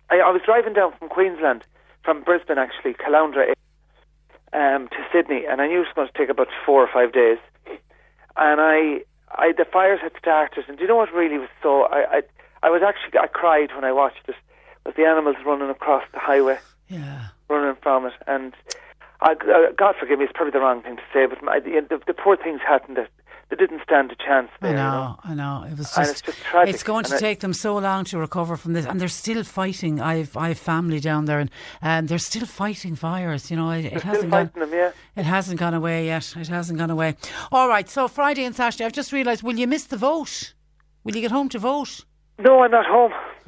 I, I was driving down from Queensland, from Brisbane actually, Caloundra, um, to Sydney, and I knew it was going to take about four or five days. And I, I, the fires had started, and do you know what really was so? I, I, I was actually, I cried when I watched it. Was the animals running across the highway? Yeah. Running from it, and I, uh, God forgive me, it's probably the wrong thing to say, but my, the, the, the poor things hadn't. They didn't stand a chance. There, I you know, I know. It was And just, it's just tragic, it's going to and I- take them so long to recover from this, and they're still fighting. I've I've family down there, and um, they're still fighting fires. You know, it, it hasn't gone. them, yeah. It hasn't gone away yet. It hasn't gone away. All right. So Friday and Saturday, I've just realised. Will you miss the vote? Will you get home to vote? No, I'm not home.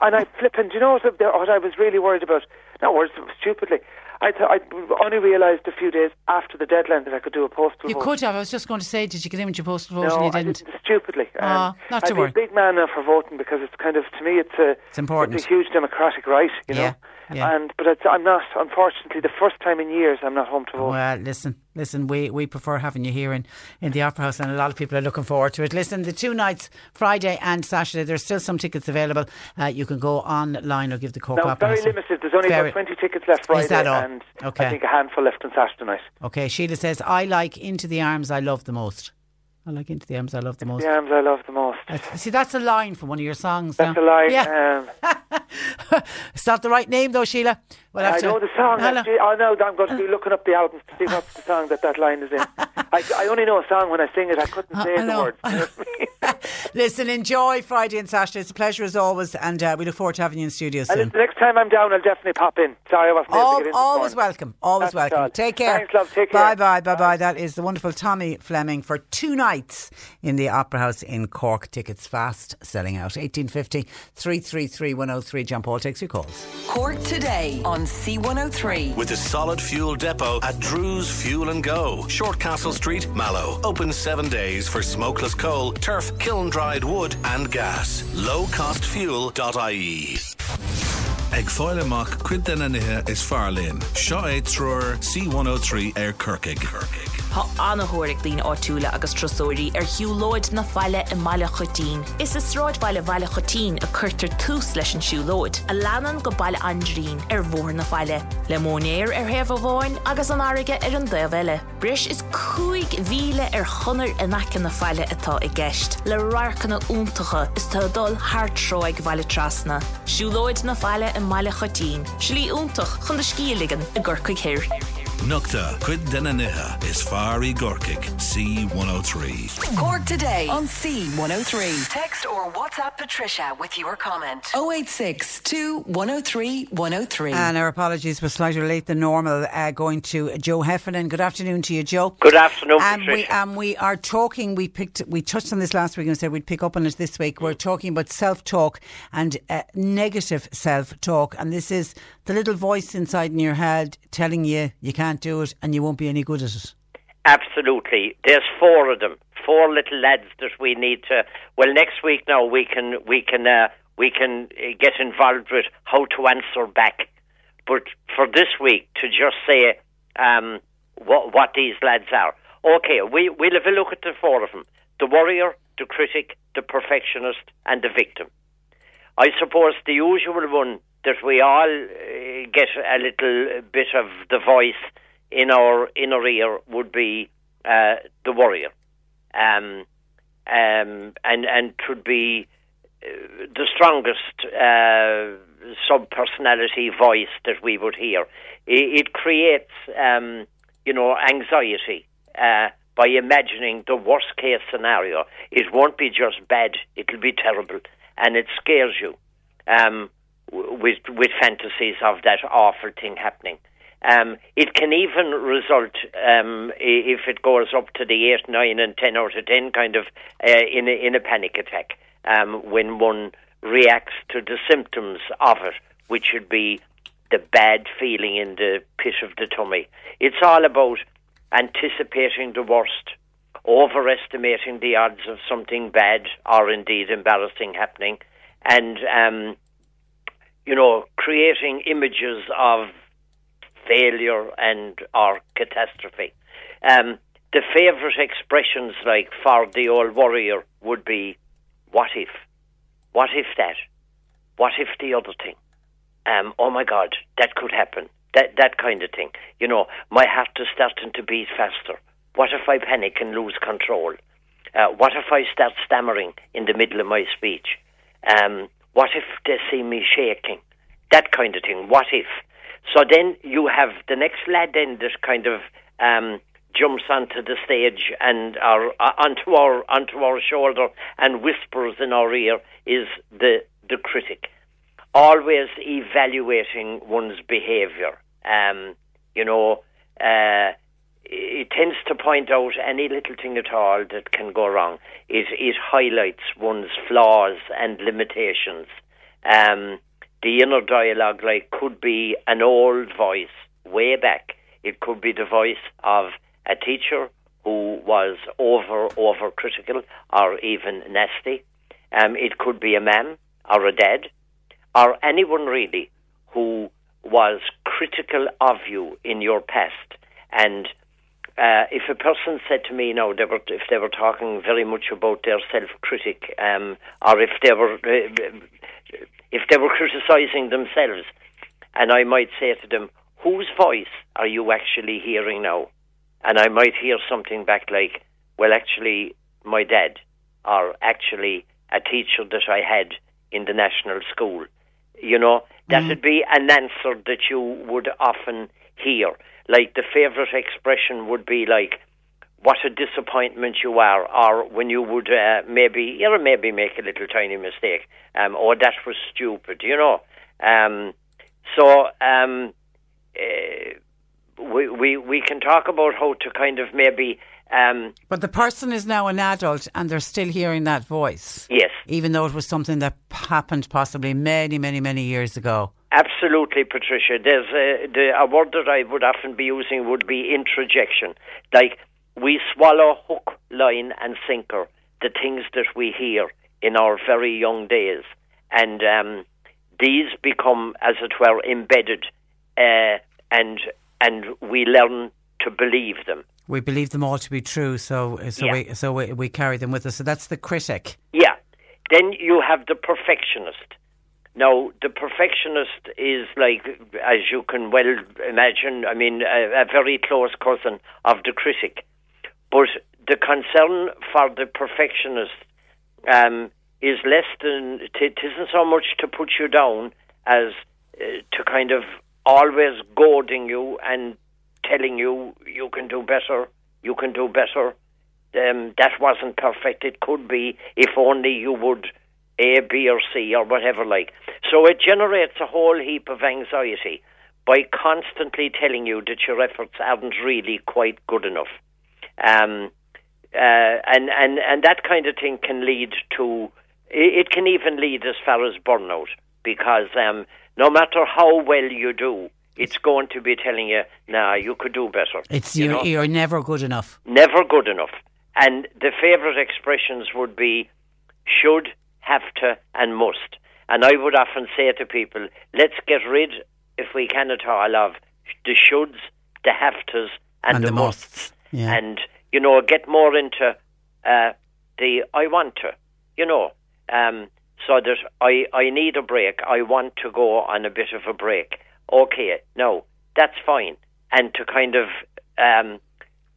and I flipping. Do you know what, what I was really worried about? Not worried, stupidly. I th- I only realised a few days after the deadline that I could do a postal vote. You vote. could have. I was just going to say, did you get in with your postal vote no, and you didn't? didn't stupidly. Ah, not I'd to be a big man now for voting because it's kind of to me it's a It's important. It's a huge democratic right, you Yeah, know. Yeah. And but it's, I'm not. Unfortunately, the first time in years I'm not home to vote. Well, listen, listen. We we prefer having you here in, in the Opera House, and a lot of people are looking forward to it. Listen, the two nights, Friday and Saturday, there's still some tickets available. Uh, you can go online or give the Cork now, Opera very House. limited. There's only Very- about 20 tickets left Friday, Is that all? and Okay. I think a handful left on Saturday night. Okay, Sheila says, I like Into the Arms I Love the Most. I like Into the Arms I Love the Most. The arms I love the most. That's- See, that's a line from one of your songs. That's now. a line. Yeah. Um, It's not the right name, though, Sheila. We'll I to- know the song. Hello. actually. I know I'm going to be looking up the album to see what's the song that that line is in. I, I only know a song when I sing it. I couldn't say I the words. Listen, enjoy Friday and Saturday. It's a pleasure as always, and uh, we look forward to having you in studio soon. listen, the next time I'm down, I'll definitely pop in. Sorry, I wasn't able to get in. always welcome. Always That's welcome. Take care. Thanks, love. Take care. Bye bye. Bye bye. That is the wonderful Tommy Fleming for two nights in the Opera House in Cork. Tickets fast selling out. 1850 333 103. John Paul takes your calls. Cork today on C103. With a solid fuel depot at Drew's Fuel and Go, Shortcastle Street, Mallow. Open seven days for smokeless coal, turf, kiln dried wood, and gas. Lowcostfuel.ie. Ag fáile amach cuid den anithe is fearlín. Seo é trúr C103 ar Kirkig. Tá anthóric lín áúla agus trosóirí ar hiúlóid na feile i meile chotín. Is is ráid bailile bhile chotín a chuirtar túús leis an siúlóid, a leanan go bailile andrín ar bhór na feile. Le mónéir ar heh bháin agus an aige ar an dheile. Bris is cuaig bhíle ar chunar inacin na feile atá i gceist. Le racanna úntacha is tá dul háartróig bhile trasna. Siúlóid na feile i meile chotín. Slí úntaach chun de scíligan i ggurcaig hir. Nukta, Quid Denaniha, is Fari Gorkic, C103. Cork today on C103. Text or WhatsApp Patricia with your comment. 086 103 103. And our apologies, we're slightly late than normal. Uh, going to Joe Heffernan. Good afternoon to you, Joe. Good afternoon, um, Patricia. We, um, we are talking. We picked. We touched on this last week and said we'd pick up on it this week. We're talking about self-talk and uh, negative self-talk, and this is the little voice inside in your head telling you you can't do it and you won't be any good at it. Absolutely. There's four of them. Four little lads that we need to. Well, next week now we can we can uh, we can uh, get involved with how to answer back. But for this week, to just say um, what what these lads are. Okay, we we'll have a look at the four of them: the worrier, the critic, the perfectionist, and the victim. I suppose the usual one that we all uh, get a little bit of the voice in our inner ear would be uh, the worrier, um, um, and and should be uh, the strongest uh, sub personality voice that we would hear. It, it creates, um, you know, anxiety. Uh, by imagining the worst case scenario, it won't be just bad; it'll be terrible, and it scares you um, with with fantasies of that awful thing happening. Um, it can even result, um, if it goes up to the 8, 9, and 10 out of 10 kind of, uh, in, a, in a panic attack, um, when one reacts to the symptoms of it, which would be the bad feeling in the pit of the tummy. It's all about anticipating the worst, overestimating the odds of something bad or indeed embarrassing happening, and, um, you know, creating images of failure and or catastrophe. Um, the favourite expressions, like for the old worrier, would be, "What if? What if that? What if the other thing? Um, oh my God, that could happen. That that kind of thing. You know, my heart is starting to beat faster. What if I panic and lose control? Uh, what if I start stammering in the middle of my speech? Um, what if they see me shaking? That kind of thing. What if? So then you have the next lad then that kind of um, jumps onto the stage and our, uh, onto our onto our shoulder and whispers in our ear is the the critic, always evaluating one's behaviour. Um, you know, uh, it tends to point out any little thing at all that can go wrong. It it highlights one's flaws and limitations. Um, the inner dialogue like could be an old voice way back. It could be the voice of a teacher who was over over critical or even nasty. Um, it could be a man or a dad or anyone really who was critical of you in your past. And uh, if a person said to me, now, they were, if they were talking very much about their self-critic, um, or if they were uh, if they were criticising themselves, and I might say to them, whose voice are you actually hearing now? And I might hear something back like, well, actually, my dad, or actually a teacher that I had in the national school. You know, that mm. would be an answer that you would often hear. Like the favourite expression would be like, what a disappointment you are, or when you would uh, maybe, you know, maybe make a little tiny mistake, um, or that was stupid, you know. Um, so um, uh, we, we we can talk about how to kind of maybe. Um, But the person is now an adult and they're still hearing that voice. Yes. Even though it was something that happened possibly many, many, many years ago. Absolutely, Patricia. There's a, the, a word that I would often be using would be introjection. Like we swallow hook, line, and sinker the things that we hear in our very young days, and um, these become, as it were, embedded, uh, and and we learn to believe them. We believe them all to be true, so so Yeah. we so we, we carry them with us. So that's the critic. Yeah. Then you have the perfectionist. Now, the perfectionist is like, as you can well imagine, I mean, a, a very close cousin of the critic. But the concern for the perfectionist um, is less than, it isn't so much to put you down as uh, to kind of always goading you and telling you you can do better, you can do better. Um, that wasn't perfect. It could be if only you would A, B, or C, or whatever like. So it generates a whole heap of anxiety by constantly telling you that your efforts aren't really quite good enough. Um, uh, and, and, and that kind of thing can lead to, it, can even lead as far as burnout because um, no matter how well you do, it's going to be telling you, nah, you could do better. It's you you're, know? you're never good enough. Never good enough. And the favourite expressions would be should, have to, and must. And I would often say to people, let's get rid, if we can at all, of the shoulds, the have tos, and, And the, the musts. musts, yeah. And, you know, get more into uh, the I want to, you know. Um, so that I, I need a break. I want to go on a bit of a break. Okay, no, that's fine. And to kind of um,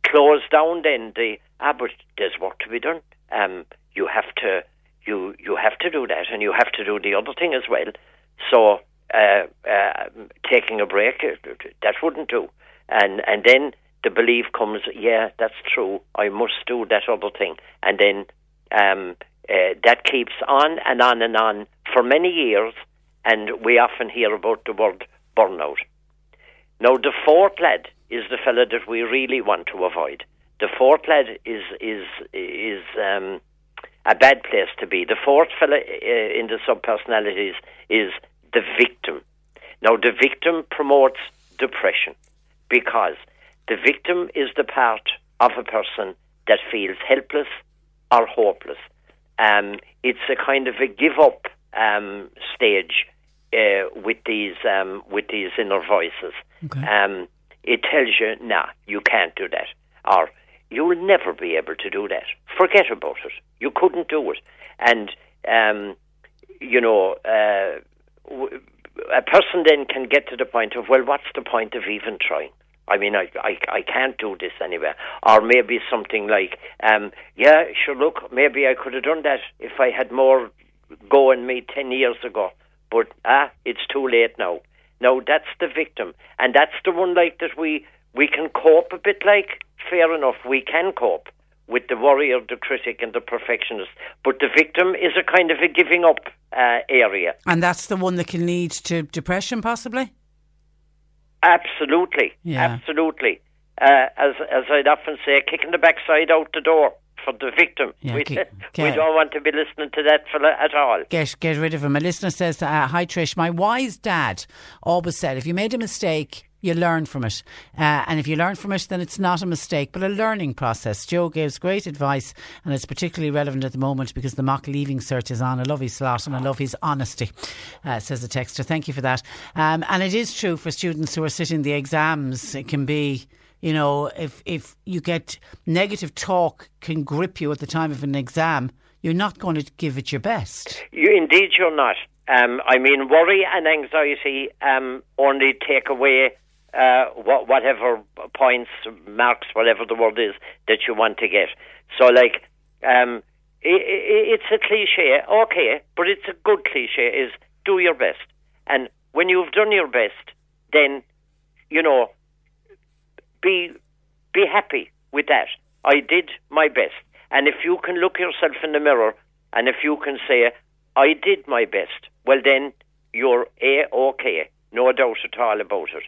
close down then the ah, but there's work to be done. Um, you have to you you have to do that, and you have to do the other thing as well. So uh, uh, taking a break uh, that wouldn't do, and and then the belief comes, yeah, that's true. I must do that other thing, and then um, uh, that keeps on and on and on for many years, and we often hear about the word burnout. Now, the fourth lad is the fella that we really want to avoid. The fourth lad is is is um, a bad place to be. The fourth fella uh, in the subpersonalities is the victim. Now, the victim promotes depression because the victim is the part of a person that feels helpless or hopeless. Um, it's a kind of a give up um, stage uh, with these um, with these inner voices. Um, it tells you, nah, you can't do that, or you will never be able to do that. Forget about it. You couldn't do it, and um, you know, uh, w- a person then can get to the point of, well, what's the point of even trying? I mean, I, I, I can't do this anywhere. Or maybe something like, um, yeah, sure, look, maybe I could have done that if I had more go in me 10 years ago. But, ah, it's too late now. No, that's the victim. And that's the one like that we, we can cope a bit like. Fair enough, we can cope with the worrier, the critic, and the perfectionist. But the victim is a kind of a giving up uh, area. And that's the one that can lead to depression, possibly? Absolutely, Yeah. absolutely. Uh, as as I'd often say, kicking the backside out the door for the victim. Yeah, we, we don't want to be listening to that fella at all. Get get rid of him. A listener says, uh, "Hi Trish, my wise dad always said, if you made a mistake." You learn from it, uh, and if you learn from it, then it's not a mistake, but a learning process. Joe gives great advice, and it's particularly relevant at the moment because the mock Leaving Cert is on. I love his slot and I love his honesty, uh, says the texter. Thank you for that. Um, and it is true for students who are sitting the exams. It can be you know, if if you get negative talk can grip you at the time of an exam, you're not going to give it your best. You indeed, you're not. Um, I mean, worry and anxiety um, only take away uh, whatever points, marks, whatever the word is that you want to get. So, like, um, i i it's a cliche, okay, but it's a good cliche. Is do your best, and when you've done your best, then you know be be happy with that. I did my best. And if you can look yourself in the mirror and if you can say, I did my best, well then you're a okay. No doubt at all about it.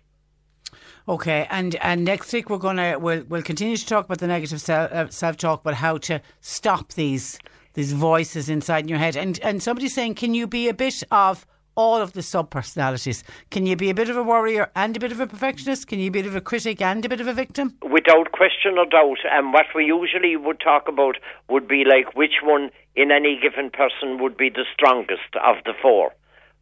Okay, and and next week we're gonna we'll we'll continue to talk about the negative self uh, self talk, but how to stop these these voices inside in your head. And and somebody's saying, can you be a bit of all of the sub personalities? Can you be a bit of a worrier and a bit of a perfectionist? Can you be a bit of a critic and a bit of a victim? Without question or doubt. And what we usually would talk about would be like which one in any given person would be the strongest of the four.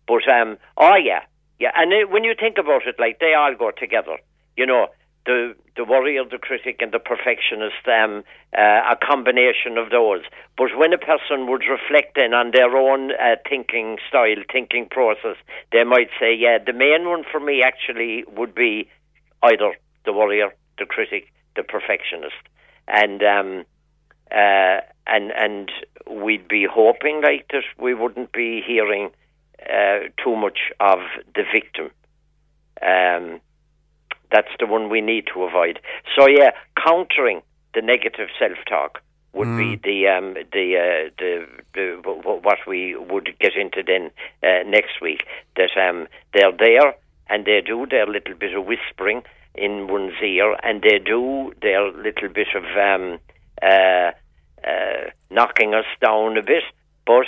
But um, oh yeah, yeah. And it, when you think about it, like they all go together. You know, the the worrier, the critic, and the perfectionist. Um, uh, a combination of those. But when a person would reflect then on their own uh, thinking style, thinking process, they might say, yeah, the main one for me actually would be either the worrier, the critic, the perfectionist, and um, uh, and and we'd be hoping like that we wouldn't be hearing uh, too much of the victim. Um, That's the one we need to avoid. So yeah, countering the negative self-talk would mm. be the um, the, uh, the the what we would get into then uh, next week. That um, they're there and they do their little bit of whispering in one's ear, and they do their little bit of um, uh, uh, knocking us down a bit, but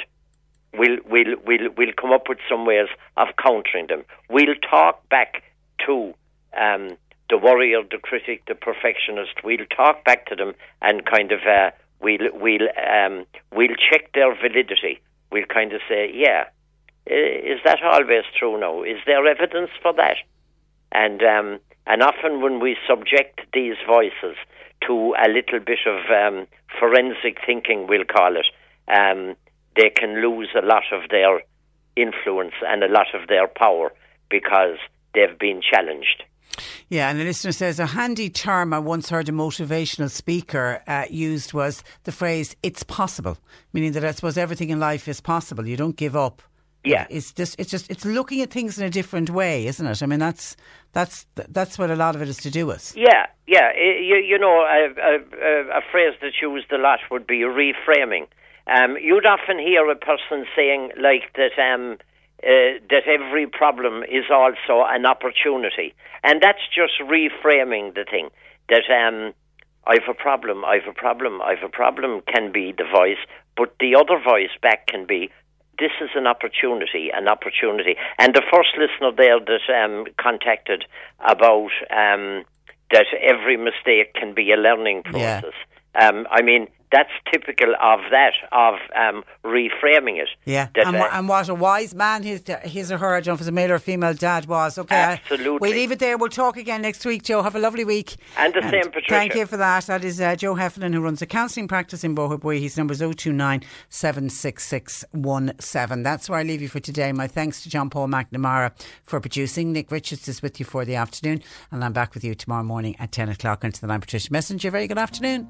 we'll we'll we'll we'll come up with some ways of countering them. We'll talk back to um, the worrier, the critic, the perfectionist. We'll talk back to them and kind of uh, we'll we'll um, we'll check their validity. We'll kind of say, yeah, is that always true? now? is there evidence for that? And um, and often when we subject these voices to a little bit of um, forensic thinking, we'll call it, um, they can lose a lot of their influence and a lot of their power because they've been challenged. Yeah, and the listener says a handy term I once heard a motivational speaker uh, used was the phrase "it's possible," meaning that I suppose everything in life is possible. You don't give up. Yeah, it's just it's just it's looking at things in a different way, isn't it? I mean, that's that's that's what a lot of it is to do with. Yeah, yeah. You, you know, a, a, a phrase that's used a lot would be reframing. Um, you'd often hear a person saying like that. Um, uh, that every problem is also an opportunity, and that's just reframing the thing. That um, I've a problem, I've a problem, I've a problem can be the voice, but the other voice back can be this is an opportunity, an opportunity. And the first listener there that um, contacted about um, that every mistake can be a learning process. Yeah. Um, I mean, that's typical of that of um, reframing it. Yeah, and, uh, and, what a wise man his his or her, I don't know if it's a male or female dad was. Okay, absolutely. We leave it there. We'll talk again next week, Joe. Have a lovely week. And the and same, Patricia. Thank you for that. That is uh, Joe Heffernan who runs a counselling practice in Boherbue. His number is 029 76617. That's where I leave you for today. My thanks to John Paul McNamara for producing. Nick Richards is with you for the afternoon, and I'm back with you tomorrow morning at 10 o'clock. Into the line, Patricia Messenger. Very good afternoon.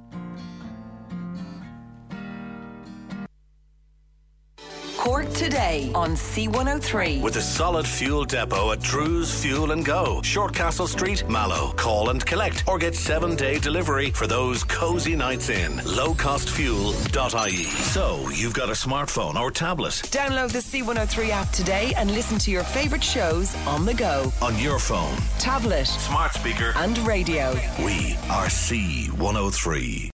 Cork today on C103. With a solid fuel depot at Drew's Fuel and Go, Shortcastle Street, Mallow. Call and collect or get seven day delivery for those cozy nights in. Lowcostfuel.ie. So you've got a smartphone or tablet. Download the C103 app today and listen to your favourite shows on the go. On your phone, tablet, smart speaker, and radio. We are C103.